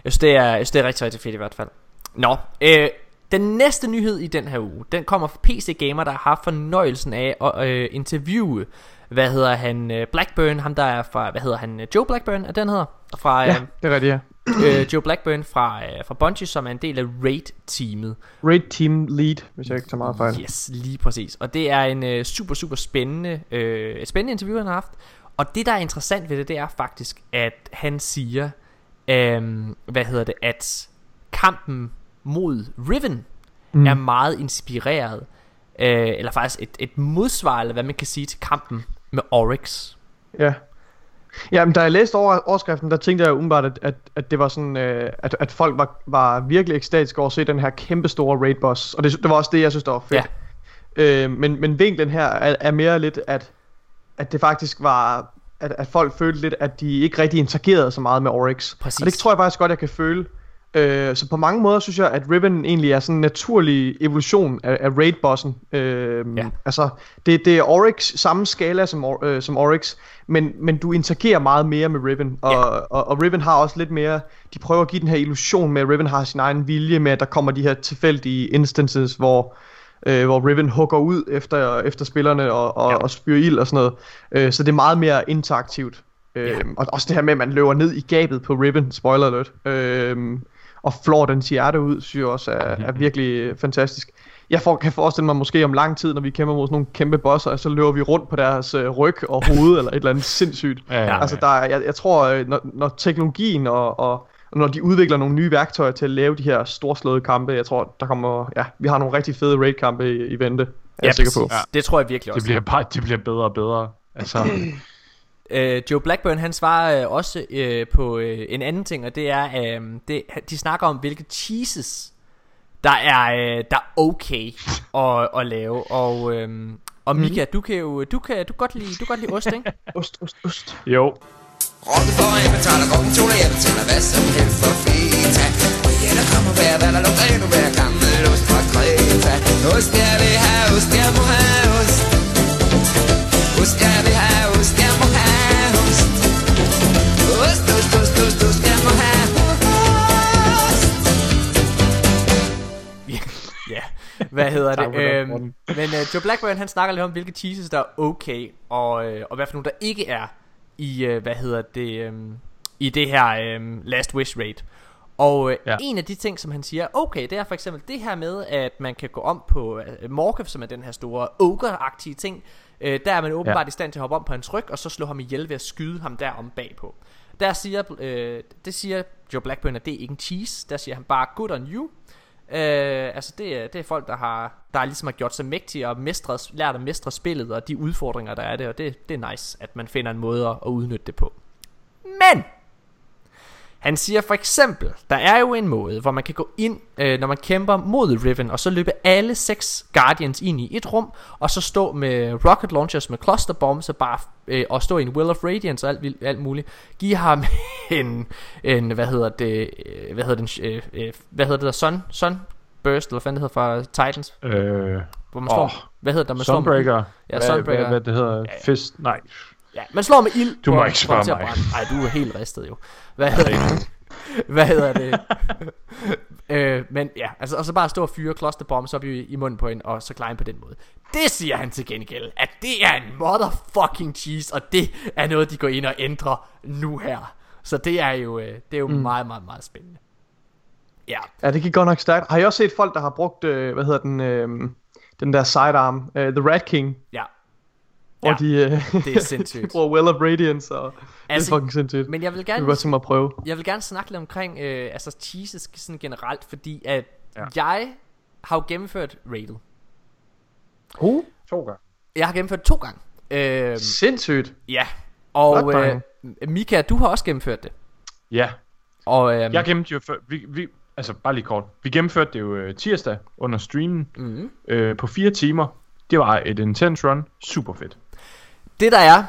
Jeg synes, det er, jeg synes, det er rigtig, rigtig fedt i hvert fald. Nå, øh, den næste nyhed i den her uge, den kommer fra PC Gamer, der har fornøjelsen af at øh, interviewe, hvad hedder han, øh, Blackburn, ham der er fra, hvad hedder han, øh, Joe Blackburn, er den hedder? Fra, øh, Ja, det er rigtigt, ja. øh, Joe Blackburn fra, øh, fra Bungie, som er en del af Raid-teamet. Raid Team Lead, hvis jeg ikke tager meget fejl. Yes, lige præcis. Og det er en øh, super, super spændende, øh, et spændende interview, han har haft. Og det, der er interessant ved det, det er faktisk, at han siger, øh, hvad hedder det, at kampen mod Riven Mm. er meget inspireret, øh, eller faktisk et, et modsvar, eller hvad man kan sige til kampen med Oryx. Ja. Ja, men da jeg læste over, overskriften, der tænkte jeg umiddelbart, at, at, at det var sådan, øh, at, at folk var, var virkelig ekstatiske over at se den her kæmpe store raid boss. Og det, det var også det, jeg synes, der var fedt. Ja. Øh, men, men vinklen her er, er mere lidt, at, at det faktisk var, at, at folk følte lidt, at de ikke rigtig interagerede så meget med Oryx. Præcis. Og det tror jeg faktisk godt, jeg kan føle. Øh, så på mange måder synes jeg, at Riven egentlig er sådan en naturlig evolution af, af raid-bossen. Øh, Ja. Altså, det, det er Oryx, samme skala som, øh, som Oryx, men, men du interagerer meget mere med Riven. Og, Ja. og, og Riven har også lidt mere, de prøver at give den her illusion med, at Riven har sin egen vilje med, at der kommer de her tilfældige instances, hvor, øh, hvor Riven hugger ud efter, efter spillerne og, og, Ja. ja. og spyrer ild og sådan noget. Øh, så det er meget mere interaktivt. Øh, Ja. Og også det her med, at man løber ned i gabet på Riven, spoiler alert. Øh, og flår dens hjerte ud, synes jeg også er, er virkelig fantastisk. Jeg får, kan forestille mig måske om lang tid, når vi kæmper mod sådan nogle kæmpe bosser, så løber vi rundt på deres øh, ryg og hoved, eller et eller andet sindssygt. Ja, ja, Altså, der er, jeg, jeg tror, øh, når, når teknologien og, og, og når de udvikler nogle nye værktøjer til at lave de her storslåede kampe, jeg tror, der kommer, ja, vi har nogle rigtig fede raid-kampe i, i vente, er Ja, jeg sikker på. præcis. Det tror jeg virkelig Det også. bliver, bare, det bliver bedre og bedre. Altså, Øh, Joe Blackburn han svarer øh, også øh, på øh, en anden ting Og det er øh, det, De snakker om hvilke cheeses Der er, øh, der er okay at, at lave Og, øh, og Mika du kan jo Du kan, du kan godt lide, du kan godt lide ost ikke? Ost, ost, ost. jo. Rundt for en betaler går tone, jeg betaler hvad som helst for feta. Og ja, der kommer hver, hvad der lugter endnu hver gammel ost fra Kreta. Ost, jeg vil have ost, jeg må have ost. Ost, jeg vil have hvad hedder det? Øhm, men uh, Joe Blackburn han snakker lidt om hvilke cheeses der er okay og, øh, og hvad for nogle der ikke er i øh, hvad hedder det øhm, i det her øhm, Last Wish raid. Og øh, Ja. en af de ting som han siger okay, det er for eksempel det her med at man kan gå om på øh, Morkev som er den her store ogre-agtige ting. Øh, der er man åbenbart ja. i stand til at hoppe om på hans ryg og så slå ham ihjel ved at skyde ham derom bagpå. Der siger, øh, det siger Joe Blackburn, at det er ikke en cheese. Der siger han bare good on you. Øh, altså det er, det er folk, der har, der ligesom har gjort sig mægtige og mestret, lært at mestre spillet og de udfordringer, der er det, og det, det er nice, at man finder en måde at, at udnytte det på. Men! Han siger for eksempel, der er jo en måde, hvor man kan gå ind, øh, når man kæmper mod Riven, og så løbe alle seks Guardians ind i et rum, og så stå med rocket launchers med cluster bombs, og bare øh, og stå i en Will of Radiance og alt, alt muligt. Giv ham en, en hvad hedder det, øh, hvad hedder den, øh, øh, hvad hedder det der, Sun, Sun Burst, eller hvad det hedder fra Titans, Øh, hvor man slår, åh, hvad hedder det, når man Sunbreaker. ild? Ja, Hvad- Sunbreaker. Hvad, hvad det hedder? Fist? Nej. Ja, man slår med ild. Du må ikke spørge mig. brænde. Ej, du er helt ristet jo. Hvad hedder det? Hvad hedder det? øh, men ja, altså, og så bare stå og fyre cluster bombs op i, i munden på hende, og så klare på den måde. Det siger han til gengæld, at det er en motherfucking cheese, og det er noget, de går ind og ændrer nu her. Så det er jo, øh, det er jo mm. meget, meget, meget spændende. Ja, Ja, det gik godt nok stærkt. Har I også set folk, der har brugt, øh, hvad hedder den, øh, den der sidearm, øh, The Rat King, ja. Hvor Ja, de, øh, det er sindssygt. bruger Well of Radiance, og altså, det Altså, er fucking sindssygt. Men jeg vil gerne jeg godt tænke mig at prøve. Jeg vil gerne snakke lidt omkring øh, altså cheeses sådan generelt, fordi at Ja. jeg har jo gennemført Raided. Uh, To gange. Jeg har gennemført to gange. Øh, sindssygt. ja. Og øh. Mika, du har også gennemført det. Ja, Og øh, jeg gennemførte jo før, vi, vi, altså bare lige kort. Vi gennemførte det jo øh, tirsdag under streamen mm, øh, på fire timer. Det var et intense run. Super fedt det der er,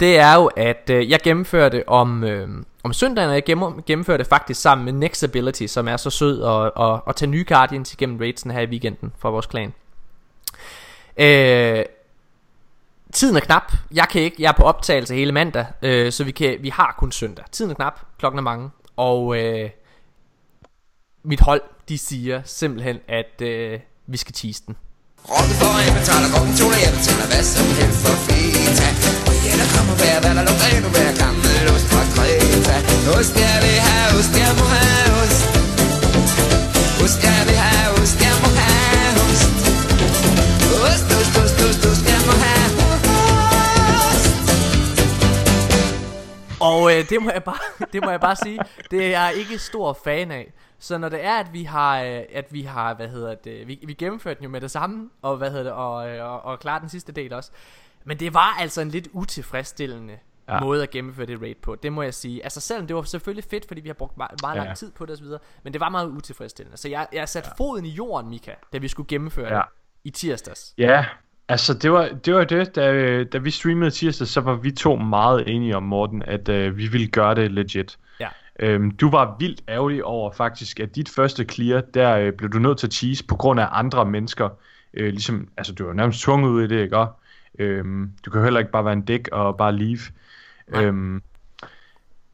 det er jo, at øh, jeg gennemfører det om, øh, om søndagen, og jeg gennem, det faktisk sammen med Nexability, som er så sød og, og, og tage nye Guardians igennem raidsen her i weekenden for vores klan. Øh, tiden er knap. Jeg kan ikke. Jeg er på optagelse hele mandag, øh, så vi kan vi har kun søndag. Tiden er knap. Klokken er mange. Og øh, mit hold, de siger simpelthen, at øh, vi skal tease den. Rocken for en betaler rocken toner, jeg betaler hvad som helst for feta Og ja, der kommer hver, hvad der lugter endnu hver gammel ost fra Kreta. Ost, jeg vil have ost, jeg må have ost. Ost, jeg vil have ost, jeg må have ost. Ost, ost, ost, ost, ost, jeg må have ost. Og øh, det må jeg bare det må jeg bare sige, det er jeg ikke stor fan af. Så når det er at vi har øh, at vi har hvad hedder det, vi, vi gennemførte den jo med det samme og hvad hedder det og øh, og, og klar den sidste del også. Men det var altså en lidt utilfredsstillende Ja. måde at gennemføre det raid på. Det må jeg sige. Altså selvom det var selvfølgelig fedt, fordi vi har brugt meget, meget Ja. lang tid på det videre, men det var meget utilfredsstillende. Så jeg jeg satte ja. foden i jorden, Mika, da vi skulle gennemføre Ja. det i tirsdags. Ja, altså det var det, var det da, da vi streamede tirsdag, så var vi to meget enige om, Morten, at øh, vi ville gøre det legit. Ja. Øhm, du var vildt ærgerlig over faktisk, at dit første clear, der øh, blev du nødt til at cheese på grund af andre mennesker. Øh, ligesom, altså du var nærmest tvunget ud i det, ikke? Øhm, du kan jo heller ikke bare være en dæk og bare leave. Øhm,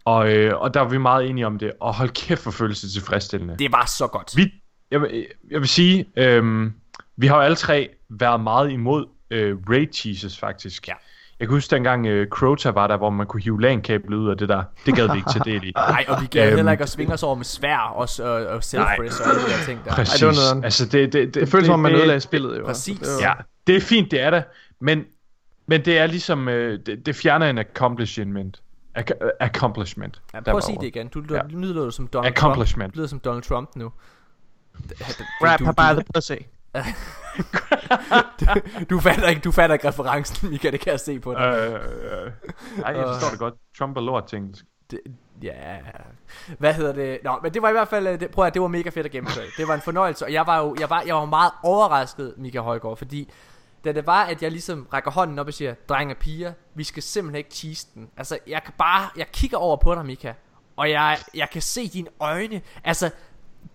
og, øh, og der var vi meget enige om det, og hold kæft for følelse tilfredsstillende. Det var så godt. Vi, jeg, jeg vil sige, øhm, vi har jo alle tre været meget imod øh, raid cheeses faktisk. Ja. Jeg kan huske dengang øh, Crota var der, hvor man kunne hive LAN-kabel ud af det der. Det gad vi ikke til del i. Nej, og vi gad Øhm, heller ikke at svinge os over med svær og, og, og self og alle de der ting der. Præcis. Ej, det var noget altså, det, det, det, Det føles som om, man ødelagde spillet jo. Præcis. Altså, det var- Ja, det er fint, det er det. Men, men det er ligesom, øh, det, det fjerner en accomplishment. Ac- accomplishment. Ja, prøv at sige det igen. Du, du, Ja. lyder du som Donald. Trump. Du lyder som Donald Trump nu. Grab her by the pussy. Du fatter ikke, du fatter ikke referencen, Mika, det kan jeg se på dig. Øh, øh, nej, jeg forstår det godt. Trump er lort til engelsk. Det, ja, hvad hedder det? Nå, men det var i hvert fald, øh, det, prøv at det var mega fedt at gennemføre. Det var en fornøjelse, og jeg var jo jeg var, jeg var meget overrasket, Mika Højgaard, fordi da det var, at jeg ligesom rækker hånden op og siger, drenge og piger, vi skal simpelthen ikke tease den. Altså, jeg kan bare, jeg kigger over på dig, Mika, og jeg, jeg kan se dine øjne, altså,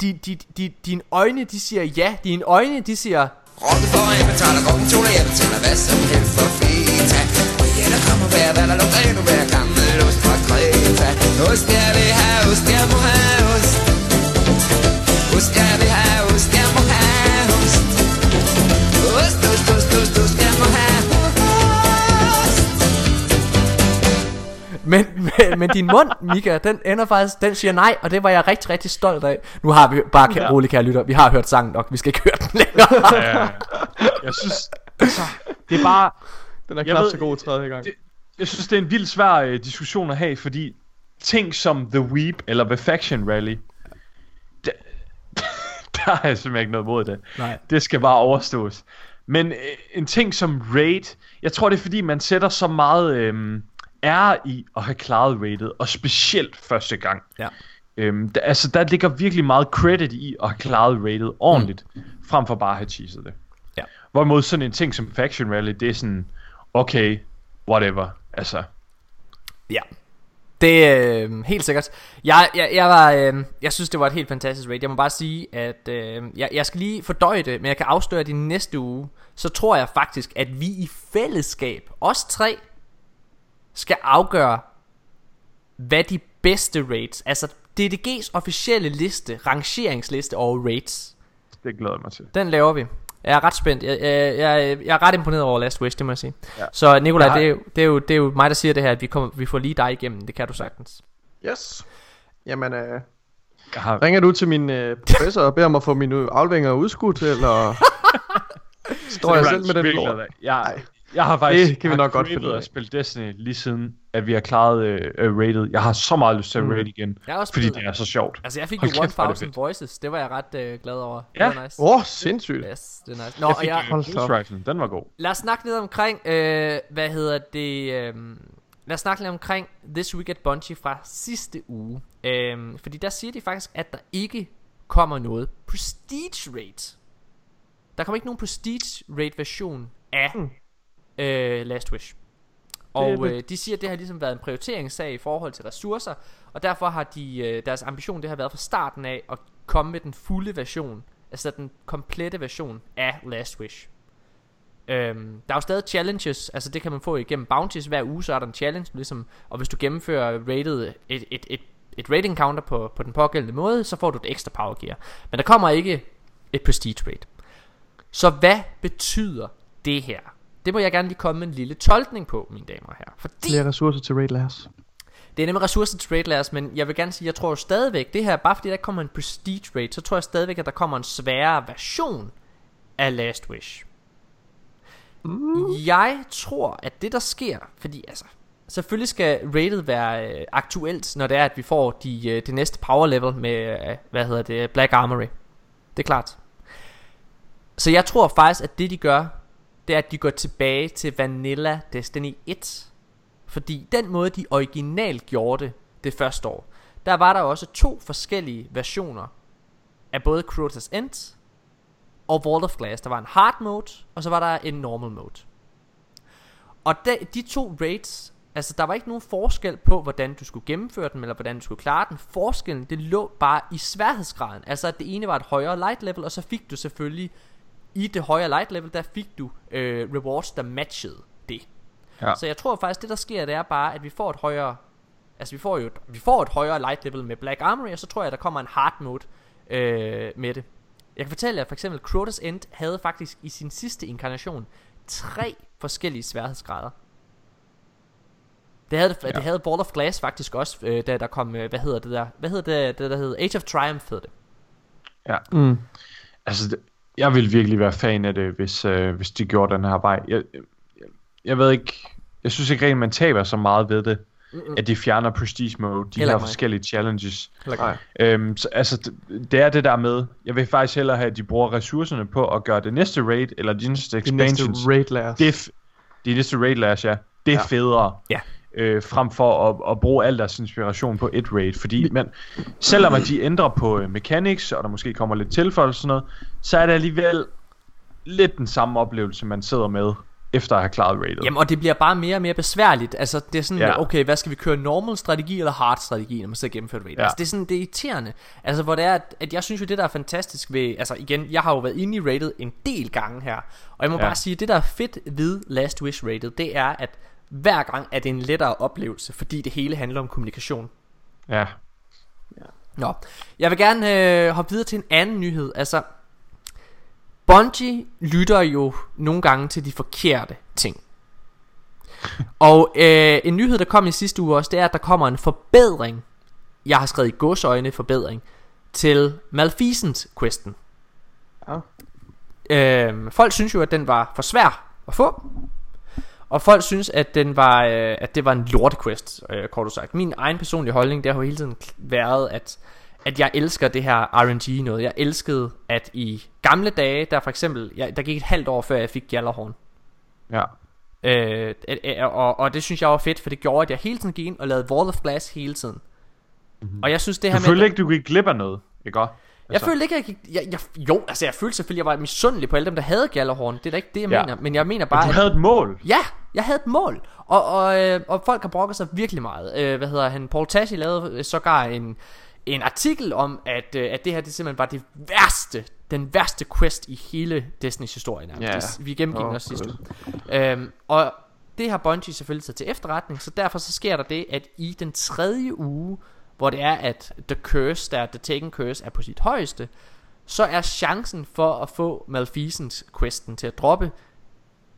di, di, di, dine øjne, de siger ja, dine øjne, de siger, Rocken for jeg betaler rocken toner, jeg betaler hvad som helst for feta Og ja, der kommer hver, hvad der lugter endnu hver gammel ost fra Kreta. Ost, jeg vil have ost, jeg må have ost. Ost, jeg vil have Men, din mund, Mika, den ender faktisk, den siger nej, og det var jeg rigtig, rigtig stolt af. Nu har vi bare, kan, Ja. rolig kære lytter, vi har hørt sangen nok, vi skal ikke høre den længere. Ja, jeg synes, altså, det er bare... Den er knap ved- så god tredje gang. Det, jeg synes, det er en vild svær øh, diskussion at have, fordi ting som The Weep eller The Faction Rally, det, der har jeg simpelthen ikke noget mod det. Nej. Det skal bare overstås. Men øh, en ting som raid, jeg tror det er fordi man sætter så meget øh, ære i at have klaret raidet, og specielt første gang. Ja. Øhm, der, altså der ligger virkelig meget credit i at have klaret raidet ordentligt, mm. frem for bare at have cheeset det. Ja. Hvorimod sådan en ting som Faction Rally, det er sådan, okay, whatever, altså. Ja. Det er øh, helt sikkert. Jeg, jeg, jeg, var, øh, jeg synes, det var et helt fantastisk raid. Jeg må bare sige, at øh, jeg, jeg skal lige fordøje det, men jeg kan afsløre, i næste uge, så tror jeg faktisk, at vi i fællesskab, os tre, skal afgøre, hvad de bedste raids, altså DDG's officielle liste, rangeringsliste over raids, Det glæder jeg mig til. den laver vi. Jeg er ret spændt. Jeg, jeg, jeg, jeg er ret imponeret over Last Wish, det må jeg sige. Ja. Så Nikolaj, har- det, er jo, det, er jo, det er jo mig, der siger det her, at vi, kommer, vi får lige dig igennem. Det kan du sagtens. Yes. Jamen, øh, Jeg har, ringer du til min øh, professor og beder om at få mine afleveringer udskudt, eller står jeg selv med den lort? Jeg, jeg har faktisk Det kan vi nok godt finde ud af. at spille Destiny lige siden, at vi har klaret uh, rated. Jeg har så meget lyst til at Mm. raid igen, Jeg også fordi det er så sjovt. Altså, jeg fik Hold jo kæft, hvor er det 1000 fedt. voices. Det var jeg ret øh, glad over. Ja. Det var nice. Åh, oh, sindssygt. Yes, det er nice. Nå, jeg og fik jeg, øh, Hold da op. Ghost Rifle, den var god. lad os snakke lidt omkring, øh, hvad hedder det, øh, lad os snakke lidt omkring This Week at Bungie fra sidste uge. Øh, fordi der siger de faktisk, at der ikke kommer noget Prestige Raid. Der kommer ikke nogen Prestige Raid version af Hmm. Øh, Last Wish. Og øh, de siger, at det har ligesom været en prioriteringssag i forhold til ressourcer, og derfor har de øh, deres ambition det har været fra starten af at komme med den fulde version, altså den komplette version af Last Wish. Øhm, der er jo stadig challenges, altså det kan man få igennem bounties hver uge, så er der en challenge, ligesom, og hvis du gennemfører rated, et, et, et, et rating counter på, på den pågældende måde, så får du et ekstra power gear. Men der kommer ikke et prestige rate. Så hvad betyder det her? Det må jeg gerne lige komme med en lille tolkning på, mine damer og herrer. Fordi Flere ressourcer til Raid Lars. det er nemlig ressourcer til trade layers, men jeg vil gerne sige, jeg tror jo stadigvæk, det her, bare fordi der kommer en prestige rate, så tror jeg stadigvæk, at der kommer en sværere version af Last Wish. Mm. Jeg tror, at det der sker, fordi altså, selvfølgelig skal rated være øh, aktuelt, når det er, at vi får de, øh, det næste power level med, øh, hvad hedder det, Black Armory. Det er klart. Så jeg tror faktisk, at det de gør, det er, at de går tilbage til Vanilla Destiny 1. Fordi den måde, de originalt gjorde det, det første år, der var der også to forskellige versioner af både Crota's End og World of Glass. Der var en hard mode, og så var der en normal mode. Og de, de to raids, altså der var ikke nogen forskel på, hvordan du skulle gennemføre dem, eller hvordan du skulle klare den. Forskellen, det lå bare i sværhedsgraden. Altså at det ene var et højere light level, og så fik du selvfølgelig, i det højere light level, der fik du øh, rewards, der matchede det. Ja. Så jeg tror faktisk, det der sker, det er bare, at vi får et højere... Altså vi får jo et, vi får et højere light level med Black Armory, og så tror jeg, der kommer en hard mode øh, med det. Jeg kan fortælle jer, at for eksempel Crota's End havde faktisk i sin sidste inkarnation tre forskellige sværhedsgrader. Det havde, ja. det havde Ball of Glass faktisk også, øh, da der kom, øh, hvad hedder det der, hvad hedder det, det der hed, Age of Triumph hed det. Ja. Mm. Altså, det, jeg vil virkelig være fan af det, hvis, øh, hvis de gjorde den her vej. Jeg, jeg, jeg ved ikke, jeg synes ikke rigtig, man taber så meget ved det, Mm-mm. at de fjerner Prestige Mode, de Heller her mig. forskellige challenges. Øhm, så, altså, det, det er det der med, jeg vil faktisk hellere have, at de bruger ressourcerne på at gøre det næste raid, eller de næste De næste expansions, Raid Lars. det, er f- de næste raid lash, ja, det er Ja. federe. Ja. Øh, frem for at, at bruge al deres inspiration på et raid, fordi man, selvom at de ændrer på øh, mechanics, og der måske kommer lidt tilføjelse og sådan noget, så er det alligevel lidt den samme oplevelse, man sidder med, efter at have klaret raidet. Jamen, og det bliver bare mere og mere besværligt. Altså, det er sådan, Ja. okay, hvad skal vi køre? Normal strategi eller hard strategi, når man sidder og gennemfører et raid? Ja. Altså, det er sådan, det er irriterende. Altså, hvor det er, at, at jeg synes jo, det der er fantastisk ved... Altså, igen, jeg har jo været inde i rated en del gange her. Og jeg må Ja. bare sige, det der er fedt ved Last Wish rated, det er, at hver gang er det en lettere oplevelse, fordi det hele handler om kommunikation. Ja. Nå, jeg vil gerne øh, hoppe videre til en anden nyhed. Altså, Bungie lytter jo nogle gange til de forkerte ting. Og øh, en nyhed, der kom i sidste uge også, det er, at der kommer en forbedring. Jeg har skrevet i godsøjne forbedring til Malfeasant-questen. Ja. Øh, folk synes jo, at den var for svær at få. Og folk synes, at, den var, øh, at det var en lortequest, øh, kort sagt. Min egen personlige holdning, det har jo hele tiden været, at, at jeg elsker det her RNG noget. Jeg elskede, at i gamle dage, der for eksempel, jeg, der gik et halvt år før jeg fik Gjallarhorn. Ja. Øh, og, og det synes jeg var fedt, for det gjorde, at jeg hele tiden gik ind og lavede Wall of Glass hele tiden. Mm-hmm. Og jeg synes det her Du med... følte ikke, du gik glip af noget, ikke også? Jeg følte ikke, at jeg, gik- jeg, jeg, Jo, altså jeg følte selvfølgelig, at jeg var misundelig på alle dem, der havde Gjallarhorn. Det er da ikke det, jeg Ja. mener. Men jeg mener bare... Men du at- havde et mål. Ja, jeg havde et mål. Og, og, øh, og folk har brokket sig virkelig meget. Øh, hvad hedder han? Paul Tassi lavede øh, sågar en, en artikel om, at, øh, at det her det simpelthen var det værste, den værste quest i hele Destiny's historie. nærmest. Vi gennemgik den Åh, også sidste uge. Øhm, og det har Bungie selvfølgelig taget til efterretning, så derfor så sker der det, at i den tredje uge, hvor det er, at The Curse, der The Taken Curse, er på sit højeste, så er chancen for at få Malfeasance questen til at droppe,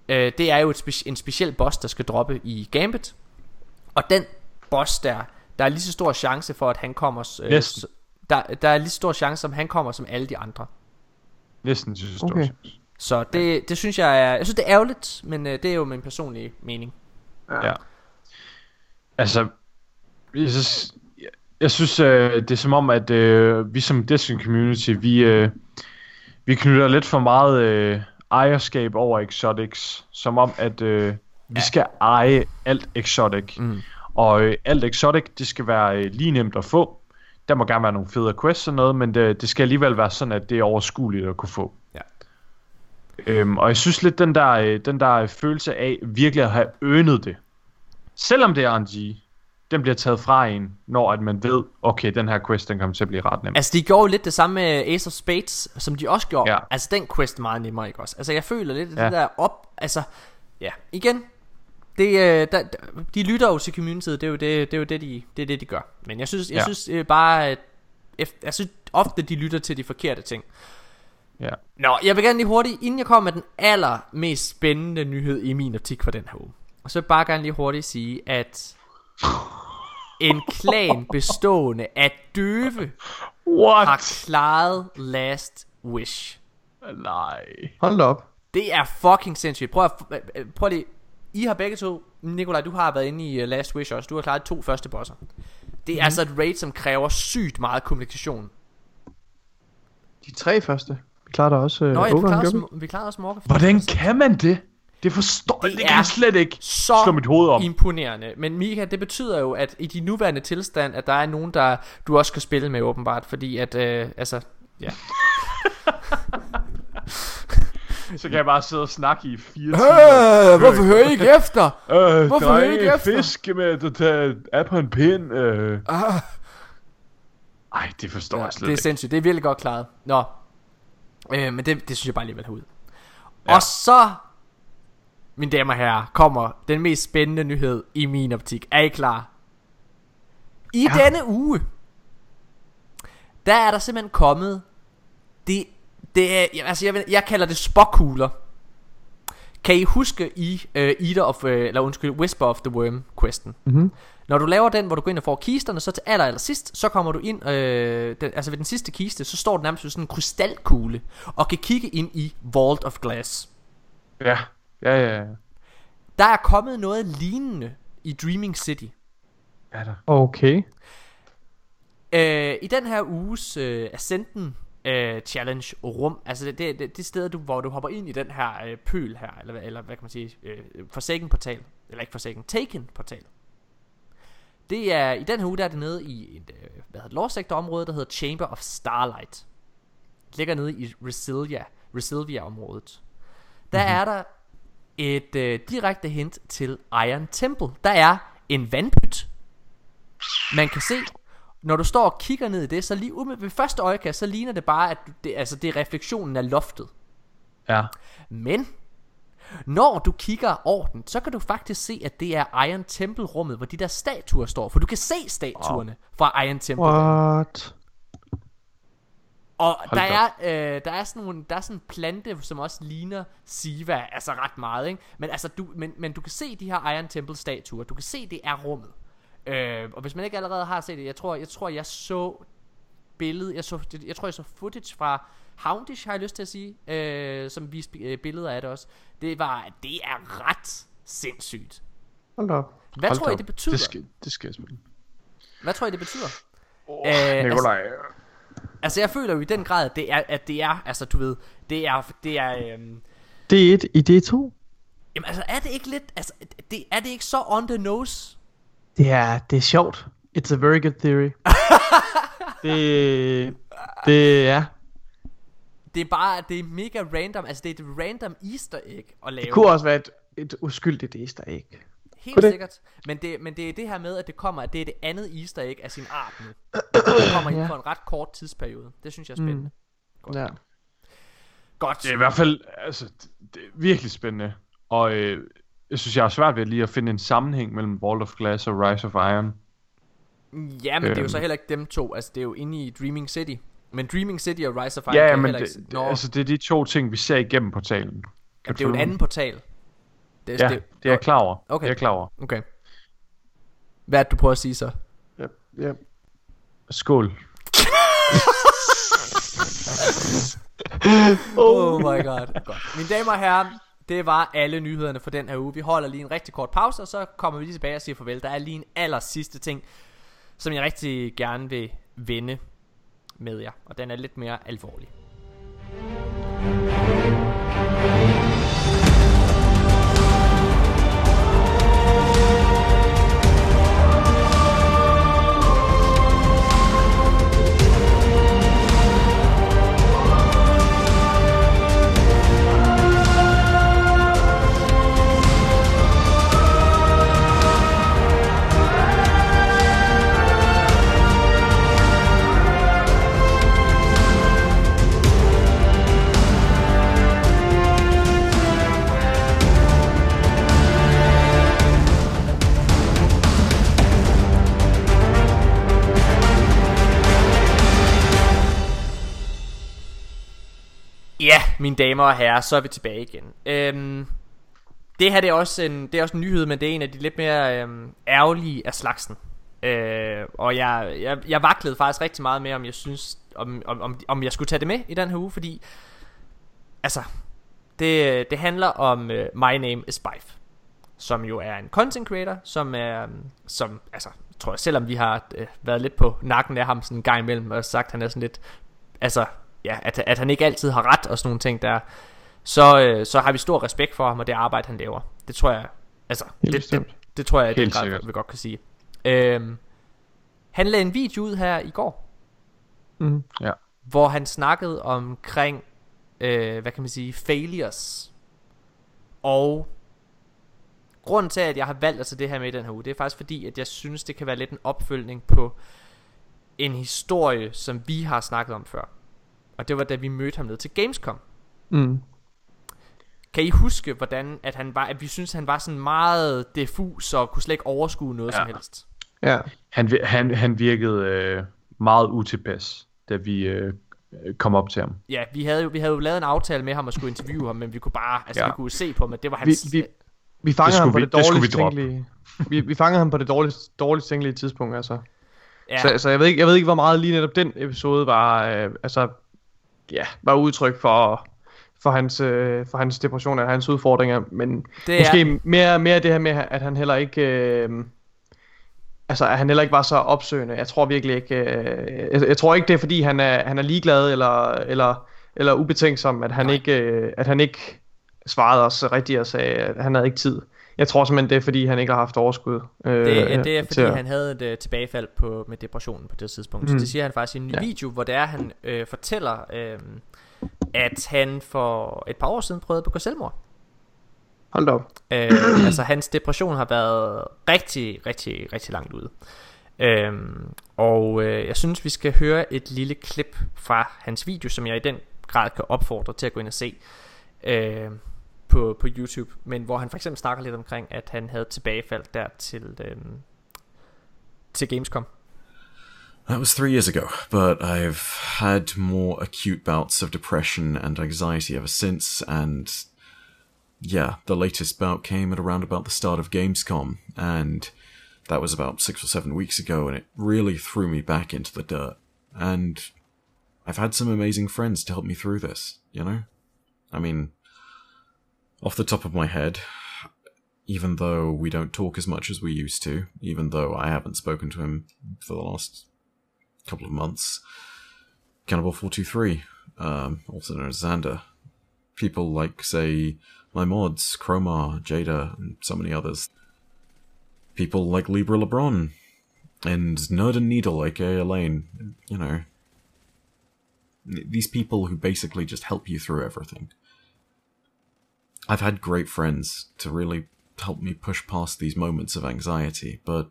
øh, det er jo et speci- en speciel boss, der skal droppe i Gambit. Og den boss der, der er lige så stor chance for, at han kommer... Øh, Næsten. der, der er lige så stor chance, som han kommer, som alle de andre. Næsten synes jeg Okay. okay. Så det, det synes jeg er... Jeg synes, det er ærgerligt, men øh, det er jo min personlige mening. Ja. Altså, jeg synes, jeg, jeg synes øh, det er som om, at øh, vi som Destiny Community, vi, øh, vi knytter lidt for meget øh, ejerskab over exotics. Som om, at øh, vi skal eje alt exotic. Mm. Og øh, alt exotic, det skal være øh, lige nemt at få. Der må gerne være nogle fede quests og noget, men det, det skal alligevel være sådan, at det er overskueligt at kunne få. Ja. Øhm, og jeg synes lidt, den der, øh, den der følelse af virkelig at have ønet det, selvom det er RNG, den bliver taget fra en, når at man ved, okay, den her quest, den kommer til at blive ret nem. Altså, de gjorde jo lidt det samme med Ace of Spades, som de også gjorde. Ja. Altså, den quest meget nemmere, ikke også? Altså, jeg føler lidt, at Ja. det der op... Altså, ja, igen... Det, øh, der, de lytter jo til communityet, det er jo det, det, er jo det, de, det, er det de gør. Men jeg synes, jeg Ja. synes øh, bare, at jeg synes ofte, de lytter til de forkerte ting. Ja. Nå, jeg vil gerne lige hurtigt, inden jeg kommer med den allermest spændende nyhed i min optik for den her uge. Og så vil jeg bare gerne lige hurtigt sige, at en klan bestående af døve What? har klaret Last Wish. Nej. Hold op. Det er fucking sindssygt. Prøv at, prøv lige. I har begge to, Nikolaj, du har været inde i uh, Last Wish også. Du har klaret to første bosser. Det er mm. altså et raid, som kræver sygt meget kommunikation. De tre første. Vi klarer da også øh, Nå ja, vi klarede også, vi klarede også Morgan. Hvordan kan man det? Det forstår det, det kan jeg slet ikke så slå mit hoved om. imponerende. Men Mika, det betyder jo, at i de nuværende tilstand, at der er nogen, der du også skal spille med åbenbart. Fordi at, øh, altså, ja. Så kan jeg bare sidde og snakke i fire timer. Øh, hvorfor hører I ikke efter? Øh, Hvorfor der hører er I ikke efter? fisk med, der tager af på en pind. Øh. Ah. Ej, det forstår Ja, jeg slet det er ikke. sindssygt. Det er virkelig godt klaret. Nå. Øh, men det, det synes jeg bare lige vil have ud. Ja. Og så, mine damer og herrer, kommer den mest spændende nyhed i min optik. Er I klar? I ja. denne uge, der er der simpelthen kommet det, det er, altså jeg, jeg kalder det spokkugler. Kan I huske i uh, Eater of, uh, eller undskyld, Whisper of the Worm questen? Mhm. Når du laver den, hvor du går ind og får kisterne, så til aller, aller sidst, så kommer du ind, øh, den, altså ved den sidste kiste, så står den nærmest ved sådan en krystalkugle, og kan kigge ind i Vault of Glass. Ja, ja, ja. ja. Der er kommet noget lignende i Dreaming City. Er der? Okay. Øh, I den her uges øh, Ascenten øh, Challenge rum, altså det, det, det, sted, du, hvor du hopper ind i den her øh, pøl her, eller, hvad- eller hvad kan man sige, øh, Forsaken portal, eller ikke Forsaken, Taken portal. Det er, i den her uge, der er det nede i et, øh, hvad hedder Sector område, der hedder Chamber of Starlight. Det ligger nede i Resilvia, Resilvia området. Der mm-hmm. er der et øh, direkte hint til Iron Temple. Der er en vandpyt, man kan se, når du står og kigger ned i det, så lige ude ved første øjekast, så ligner det bare, at det, altså det er refleksionen af loftet. Ja. Men, når du kigger over den, så kan du faktisk se, at det er Iron Temple rummet, hvor de der statuer står. For du kan se statuerne fra Iron Temple. What? Og Hold der er, øh, der er sådan nogle, der er sådan en plante, som også ligner Siva, altså ret meget, ikke? Men, altså, du, men, men du kan se de her Iron Temple statuer, du kan se, det er rummet. Øh, og hvis man ikke allerede har set det, jeg tror, jeg tror, jeg så billede, jeg, så, jeg tror, jeg så footage fra Houndish, har jeg lyst til at sige, øh, som viste øh, billeder af det også. Det var, det er ret sindssygt. Hold op. Hvad Hold tror I, det betyder? Det skal, det skal jeg spille. Hvad tror I, det betyder? Oh, Nikolaj. Altså jeg føler jo i den grad at det er At det er Altså du ved Det er Det er øhm, D1 i D2? Jamen altså er det ikke lidt Altså det, er det ikke så on the nose Det er, det er sjovt. It's a very good theory. det, det er. Det er bare Det er mega random Altså det er et random easter egg At lave Det kunne også være et, et uskyldigt easter egg. Helt Kunne det? sikkert men det, men det er det her med At det kommer At det er det andet easter egg Af sin art nu Det kommer inden Ja. for en ret kort tidsperiode Det synes jeg er spændende Mm. Ja. Godt Det er i hvert fald, altså, det, det er virkelig spændende. Og øh, jeg synes, jeg har svært ved lige at finde en sammenhæng mellem Vault of Glass og Rise of Iron. Ja, men det er jo Øhm. så heller ikke dem to. Altså, det er jo inde i Dreaming City. Men Dreaming City og Rise of Iron Ja, kan men heller det, ikke... det, altså, det er de to ting, vi ser igennem portalen. Kan Jamen, det er jo en anden portal. Det, Ja, det er jeg klar over. Okay. Det er jeg klar over. Okay. Hvad er det, du prøver at sige så? Ja, ja. Skål. oh my god. Godt. Mine damer og herrer, det var alle nyhederne for den her uge. Vi holder lige en rigtig kort pause, og så kommer vi lige tilbage og siger farvel. Der er lige en aller sidste ting, som jeg rigtig gerne vil vende med jer. Og den er lidt mere alvorlig. Mine damer og herrer, så er vi tilbage igen. Øhm, det her det er, også en, det er også en nyhed, men det er en af de lidt mere øhm, ærgerlige af slagsen. Øh, og jeg, jeg, jeg vaklede faktisk rigtig meget med, om jeg synes, om, om, om, om jeg skulle tage det med i den her uge, fordi altså, det, det handler om uh, My Name is Bife, som jo er en content creator, som er, øhm, som, altså, tror jeg, selvom vi har øh, været lidt på nakken af ham sådan en gang imellem, og sagt, at han er sådan lidt, altså, ja, at, at han ikke altid har ret og sådan nogle ting der, så, øh, så har vi stor respekt for ham og det arbejde, han laver. Det tror jeg, altså, Helt det, det, bestemt. det tror jeg, det sikkert. vi godt kan sige. Øhm, han lagde en video ud her i går, Mm. Ja. hvor han snakkede omkring, øh, hvad kan man sige, failures. Og grunden til, at jeg har valgt at tage det her med i den her uge, det er faktisk fordi, at jeg synes, det kan være lidt en opfølgning på en historie, som vi har snakket om før. Og det var da vi mødte ham ned til Gamescom. Mm. Kan I huske, hvordan at han var, at vi synes, han var sådan meget diffus og kunne slet ikke overskue noget ja. som helst? Ja. Han, vi- han, han virkede øh, meget utilpas, da vi øh, kom op til ham. Ja, vi havde, jo, vi havde jo lavet en aftale med ham og skulle interviewe ham, men vi kunne bare, altså ja. Vi kunne se på ham, at det var Vi, hans... vi, vi fangede skulle ham på vi- det det skulle vi tænkelige... Vi, vi fangede ham på det dårligst, dårligst tænkelige tidspunkt, altså. ja, Så, så jeg, ved ikke, jeg ved ikke, hvor meget lige netop den episode var, øh, altså, ja, var udtryk for, for, hans, øh, for hans depression og hans udfordringer, men det måske er, mere, mere det her med, at han heller ikke, øh, altså, at han heller ikke var så opsøgende. Jeg tror virkelig ikke, øh, jeg, jeg tror ikke, det er fordi, han er, han er ligeglad eller, eller, eller ubetænksom, at han, Nej. ikke, øh, at han ikke svarede os rigtigt og sagde, at han havde ikke tid. Jeg tror simpelthen, det er fordi, han ikke har haft overskud. Øh, det, ja, det er fordi, at- han havde et uh, tilbagefald på, med depressionen på det tidspunkt. Mm. Så det siger han faktisk i en ja. Video, hvor det er, han øh, fortæller, øh, at han for et par år siden prøvede at begå selvmord. Hold da op. Øh, altså hans depression har været rigtig, rigtig, rigtig langt ude. Øhm, og øh, jeg synes vi skal høre et lille klip fra hans video Som jeg i den grad kan opfordre til at gå ind og se øh, på, på YouTube Men hvor han for eksempel snakker lidt omkring At han havde tilbagefald der til, øh, til Gamescom That was three years ago, but I've had more acute bouts of depression and anxiety ever since, and yeah, the latest bout came at around about the start of Gamescom, and that was about six or seven weeks ago, and it really threw me back into the dirt. And I've had some amazing friends to help me through this, you know? I mean, off the top of my head, even though we don't talk as much as we used to, even though I haven't spoken to him for the last couple of months. Cannibal 423, um, also known as Xander. People like, say, my mods, Chromar, Jada, and so many others. People like Libra LeBron, and Nerd and Needle, aka Elaine, you know. These people who basically just help you through everything. I've had great friends to really help me push past these moments of anxiety, but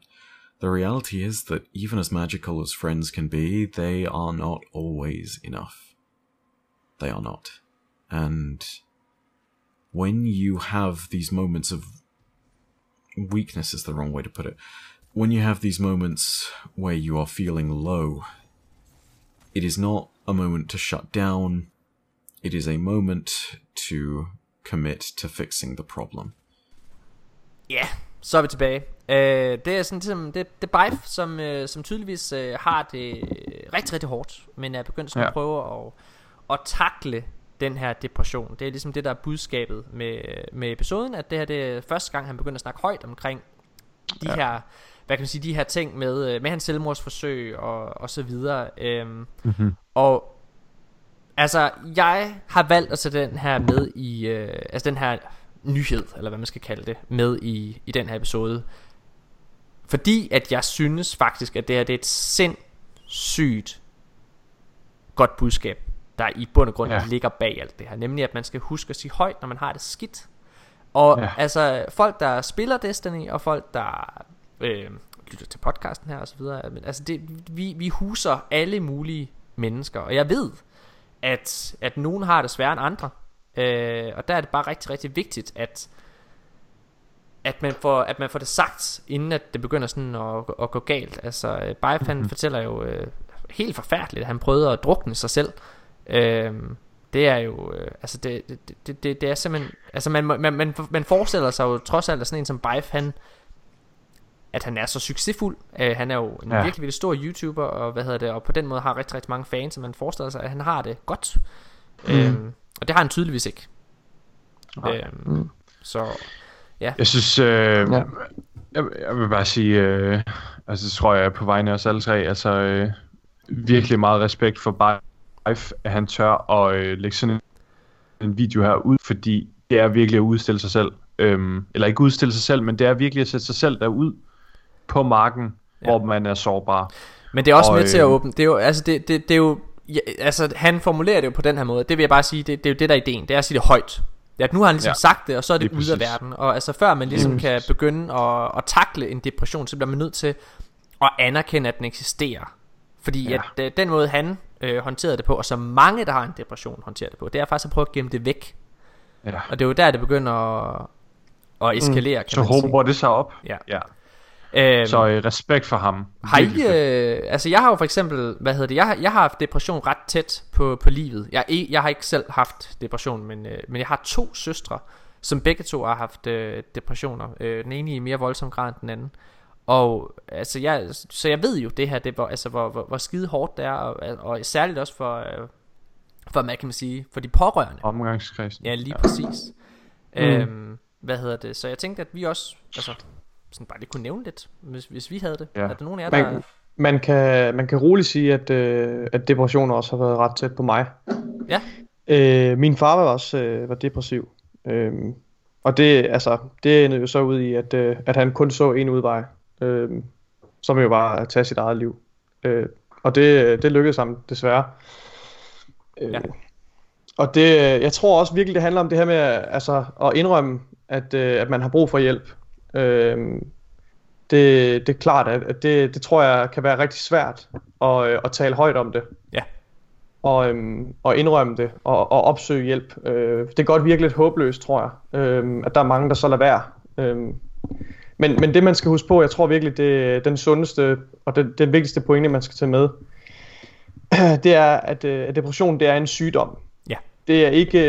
the reality is that even as magical as friends can be, they are not always enough. They are not. And when you have these moments of weakness is the wrong way to put it. When you have these moments where you are feeling low, it is not a moment to shut down. It is a moment to commit to fixing the problem. Ja, så er vi tilbage. Øh, det er sådan som det, det er Bife, som, øh, som tydeligvis øh, har det rigtig, rigtig hårdt, men er begyndt sådan ja. At prøve at, at takle den her depression. Det er ligesom det, der er budskabet med, med episoden, at det her det er første gang, han begynder at snakke højt omkring de ja. her, hvad kan man sige, de her ting med, øh, med hans selvmordsforsøg og, og så videre. Øhm, Mhm. Og altså, jeg har valgt at sætte den her med i, øh, altså den her nyhed, eller hvad man skal kalde det, med i, i den her episode. Fordi at jeg synes faktisk, at det her det er et sindssygt godt budskab, der i bund og grund ja. Ligger bag alt det her. Nemlig at man skal huske at sige højt, når man har det skidt. Og ja. Altså folk der spiller Destiny Og folk der øh, Lytter til podcasten her og så videre men, altså det, vi, vi huser alle mulige mennesker Og jeg ved At, at nogen har det sværere end andre. Øh, Og der er det bare rigtig rigtig vigtigt At at man, får, at man får det sagt Inden at det begynder sådan at, at gå galt. Altså øh, Bife han fortæller jo øh, Helt forfærdeligt at han prøvede at drukne sig selv. Øh, det er jo øh, altså det, det, det, det, det er simpelthen altså man, man, man, man forestiller sig jo trods alt at sådan en som Bife han at han er så succesfuld uh, han er jo en ja. Virkelig virkelig stor YouTuber og hvad hedder det og på den måde har rigtig rigtig mange fans så man forestiller sig at han har det godt mm. øhm, og det har han tydeligvis ikke øhm, så ja Jeg synes, øh, ja. jeg, jeg vil bare sige, øh, altså tror jeg er på vegne af os alle tre, altså øh, virkelig meget respekt for Bife, at han tør at øh, lægge sådan en, en video her ud, fordi det er virkelig at udstille sig selv. Øhm, eller ikke udstille sig selv, men det er virkelig at sætte sig selv derud på marken, ja. hvor man er sårbar. Men det er også Og, med til at øh, åbne Det er jo, altså det, det, det er jo ja, Altså han formulerer det jo på den her måde Det vil jeg bare sige Det, det er jo det der er ideen Det er at sige det højt Ja, nu har han ligesom ja, sagt det Og så er det lige ude af præcis. verden Og altså før man ligesom Lige kan begynde at, at takle en depression Så bliver man nødt til At anerkende at den eksisterer Fordi ja. at øh, den måde han øh, håndterede det på Og så mange der har en depression håndterer det på Det er faktisk at prøve at gemme det væk Ja. Og det er jo der det begynder at, at eskalere kan Så man sige. håber det sig op. Ja. ja. Øhm, Så øh, respekt for ham. Har I, øh, altså jeg har jo for eksempel, hvad hedder det, jeg har, jeg har haft depression ret tæt på, på livet. Jeg, jeg har ikke selv haft depression, men, øh, men jeg har to søstre, som begge to har haft øh, depressioner. Øh, den ene i mere voldsom grad end den anden. Og altså jeg, så jeg ved jo det her, det, hvor, altså, hvor, hvor, hvor skide hårdt det er, og, og særligt også for, øh, for, hvad kan man sige, for de pårørende. Omgangskredsen. Ja, lige ja. præcis. Mm. Øhm, hvad hedder det? Så jeg tænkte, at vi også, altså, sådan bare lige kunne nævne lidt, hvis, hvis vi havde det. Ja. Er der nogen af jer, der... Man, man, kan, man kan roligt sige, at, øh, at depressioner også har været ret tæt på mig. Ja. Øh, min far var også øh, var depressiv. Øh, og det, altså, det endte jo så ud i, at, øh, at han kun så en udvej, øh, som jo var at tage sit eget liv. Øh, og det, det lykkedes ham desværre. Øh, Ja. Og det, jeg tror også virkelig, det handler om det her med altså, at indrømme, at, øh, at man har brug for hjælp. Øh, det, det er klart, at det, det tror jeg kan være rigtig svært at, øh, at tale højt om det. Ja. Og, øhm, og indrømme det og, og opsøge hjælp. Øh, det kan godt virke lidt håbløst, tror jeg, øh, at der er mange, der så lader være. Øh, men, men det man skal huske på, jeg tror virkelig, det er den sundeste og den, den vigtigste pointe, man skal tage med, det er, at, øh, at depression det er en sygdom. Ja. Det er ikke,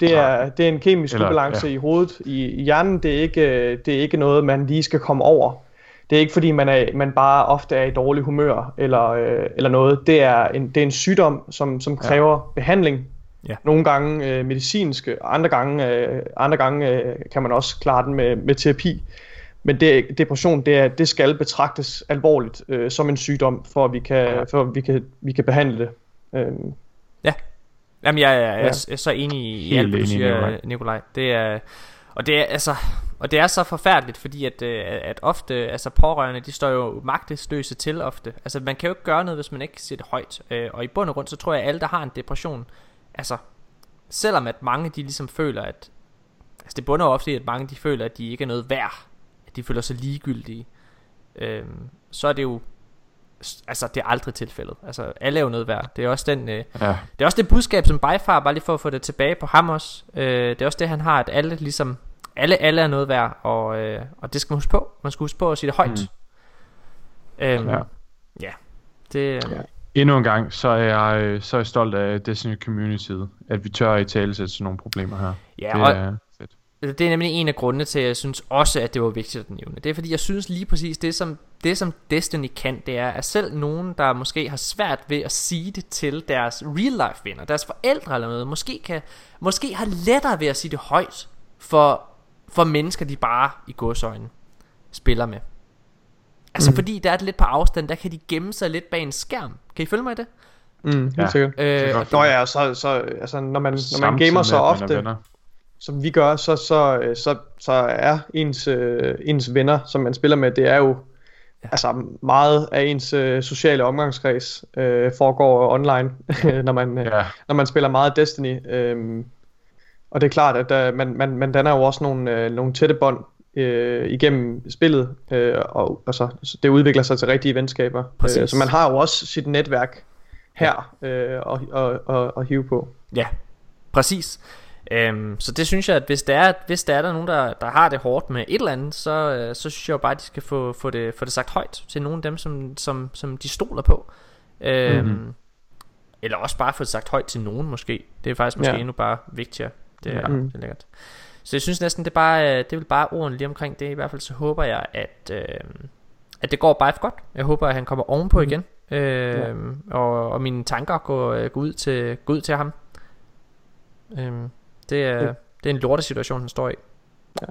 det er, det er en kemisk Eller- ubalance ja. i hovedet, i, i hjernen. Det er, ikke, det er ikke noget, man lige skal komme over. Det er ikke fordi, man, er, man bare ofte er i dårlig humør eller, øh, eller noget. Det er en, det er en sygdom, som, som kræver ja. behandling. Ja. Nogle gange øh, medicinske, og andre gange, øh, andre gange øh, kan man også klare den med, med terapi. Men det, depression, det, er, det skal betragtes alvorligt øh, som en sygdom, for at vi kan, for at vi kan, vi kan behandle det. Øhm, Jamen, jeg, jeg, Ja. jeg, jeg er så enig i Helt alt, hvad du siger, Nikolaj. Nikolaj. Nikolaj. Det er, og det er altså, og det er så forfærdeligt, fordi at, øh, at ofte, altså pårørende, de står jo magtesløse til ofte. Altså, man kan jo ikke gøre noget, hvis man ikke siger det højt. Øh, Og i bund og grund, så tror jeg, at alle, der har en depression, altså, selvom at mange, de ligesom føler, at, altså det bunder jo ofte i, at mange, de føler, at de ikke er noget værd. At de føler sig ligegyldige. Øhm, så er det jo Altså det er aldrig tilfældet Altså alle er jo noget værd Det er også den øh, Ja. Det er også det budskab som Bifar Bare lige for at få det tilbage på ham også øh, Det er også det han har At alle ligesom Alle, alle er noget værd og, øh, og det skal man huske på Man skal huske på at sige det højt mm. øhm, Ja. ja. Det øh, Ja. Endnu en gang, så er jeg, øh, så er jeg stolt af Destiny Community, at vi tør i tale sætte sådan nogle problemer her. Ja, det og- er. Det er nemlig en af grundene til, at jeg synes også, at det var vigtigt at nævne. Det er fordi, jeg synes lige præcis, det som, det som Destiny kan, det er, at selv nogen, der måske har svært ved at sige det til deres real life venner, deres forældre eller noget, måske, kan, måske har lettere ved at sige det højt for, for mennesker, de bare i godsøjne spiller med. Altså Mm. fordi der er det lidt på afstand, der kan de gemme sig lidt bag en skærm. Kan I følge mig i det? Mm, helt Ja. sikkert. Øh, Nå ja, og så, så altså, når man, når man gamer så ofte. Som vi gør, så, så, øh, så, så er ens, øh, ens venner, som man spiller med, det er jo ja. altså meget af ens øh, sociale omgangskreds øh, foregår online, når, man, øh, Ja. når man spiller meget Destiny. Øh, og det er klart, at der, man, man, man danner jo også nogle, øh, nogle tætte bånd øh, igennem spillet, øh, og altså, så det udvikler sig til rigtige venskaber. Præcis. Øh, så man har jo også sit netværk her øh, og, og, og, og hive på. Ja, præcis. Øhm, så det synes jeg, at hvis der er, hvis der er der nogen, der, der har det hårdt med et eller andet, så, øh, så synes jeg jo bare, at de skal få, få, det, få det sagt højt til nogle af dem, som, som, som de stoler på. Øhm, Mhm. Eller også bare få det sagt højt til nogen måske. Det er faktisk måske Ja. endnu bare vigtigere. Det er, Ja. det er lækkert. Så jeg synes næsten, det er bare, øh, det er vel bare ordene lige omkring det. I hvert fald så håber jeg, at, øh, at det går bare godt. Jeg håber, at han kommer ovenpå igen. Øh, og, og mine tanker går, øh, går, ud, til, går ud til ham. Øhm, det, er, Ja. det er en lortesituation, han står i.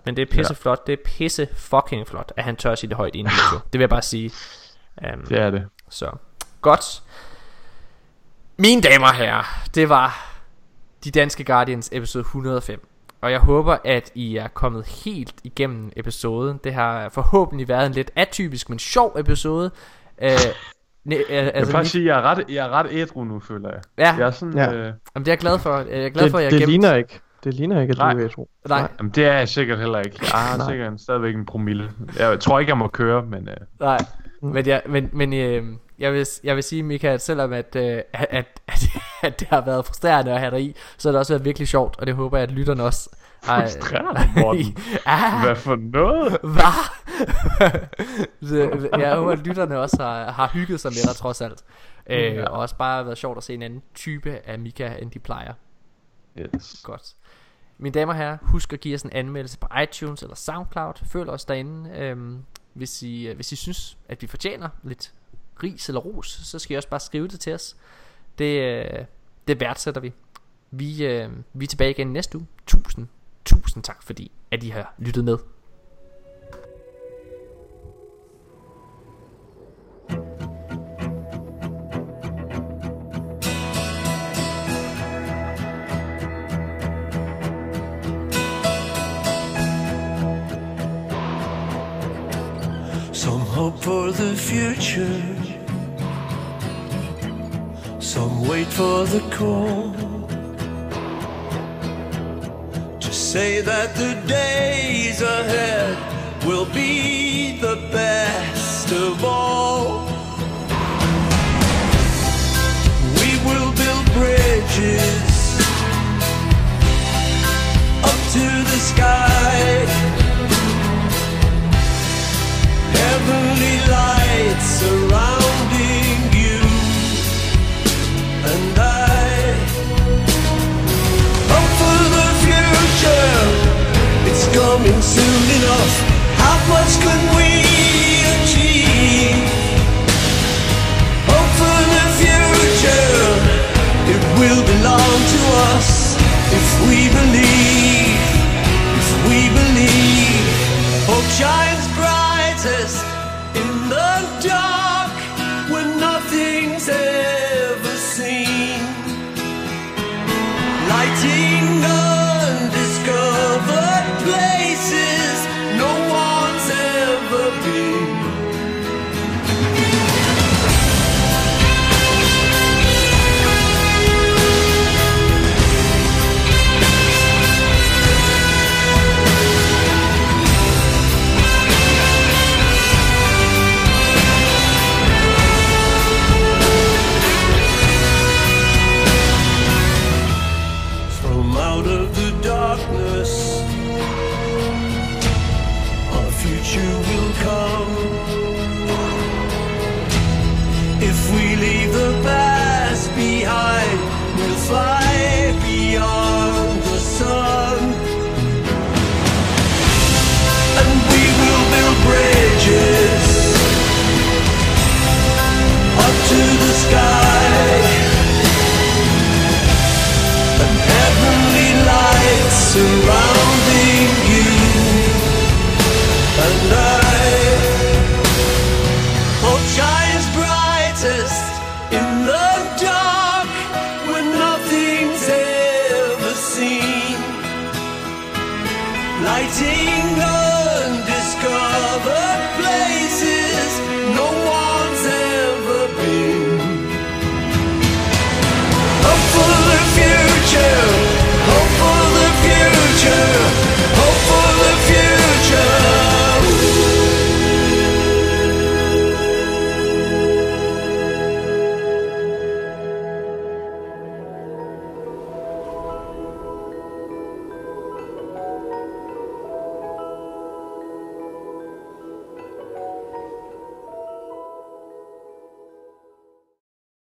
Men det er pisse flot. Det er pisse fucking flot, at han tør sige det højt i en video. det vil jeg bare sige. Um, Det er det. Så, godt. Mine damer og herrer, det var De Danske Guardians episode 105. Og jeg håber, at I er kommet helt igennem episoden. Det har forhåbentlig været en lidt atypisk, men sjov episode. Uh, ne, uh, Jeg vil altså, faktisk sige, at jeg er ret, jeg er ret ædru nu, føler jeg. Ja. Jeg er sådan, Ja. Øh, Jamen, det er jeg glad for. Jeg er glad Det, for, at jeg det gemt- ligner ikke. Det ligner ikke, at du Nej. er ædru. Nej, jamen, det er jeg sikkert heller ikke. Jeg har Nej. sikkert en, stadigvæk en promille. Jeg tror ikke, jeg må køre, men... Øh, Nej, men, jeg, men, men øh, jeg, vil, jeg vil sige, Mika, at selvom at, øh, at, at, at, det har været frustrerende at have dig i, så har det også været virkelig sjovt, og det håber jeg, at lytterne også. Frustrerende, Morten? ah, Hvad for noget? Hvad? Jeg håber, at lytterne også har, har hygget sig med dig trods alt. Øh, Ja. Og også bare været sjovt at se en anden type af Mika, end de plejer. Yes. Godt. Mine damer og herrer, husk at give os en anmeldelse på iTunes eller Soundcloud. Følg os derinde. Øhm, hvis, I, øh, hvis I synes, at vi fortjener lidt ris eller ros, så skal I også bare skrive det til os. Det, øh, det værdsætter vi. Vi, øh, vi er tilbage igen næste uge. Tusind, tusind tak, fordi at I har lyttet med. Hope for the future. Some wait for the call. To say that the days ahead will be the best of all. We will build bridges up to the sky. Heavenly surrounding you and I. Hope for the future, it's coming soon enough. How much can we achieve? Hope for the future, it will belong to us if we believe. If we believe, hope shines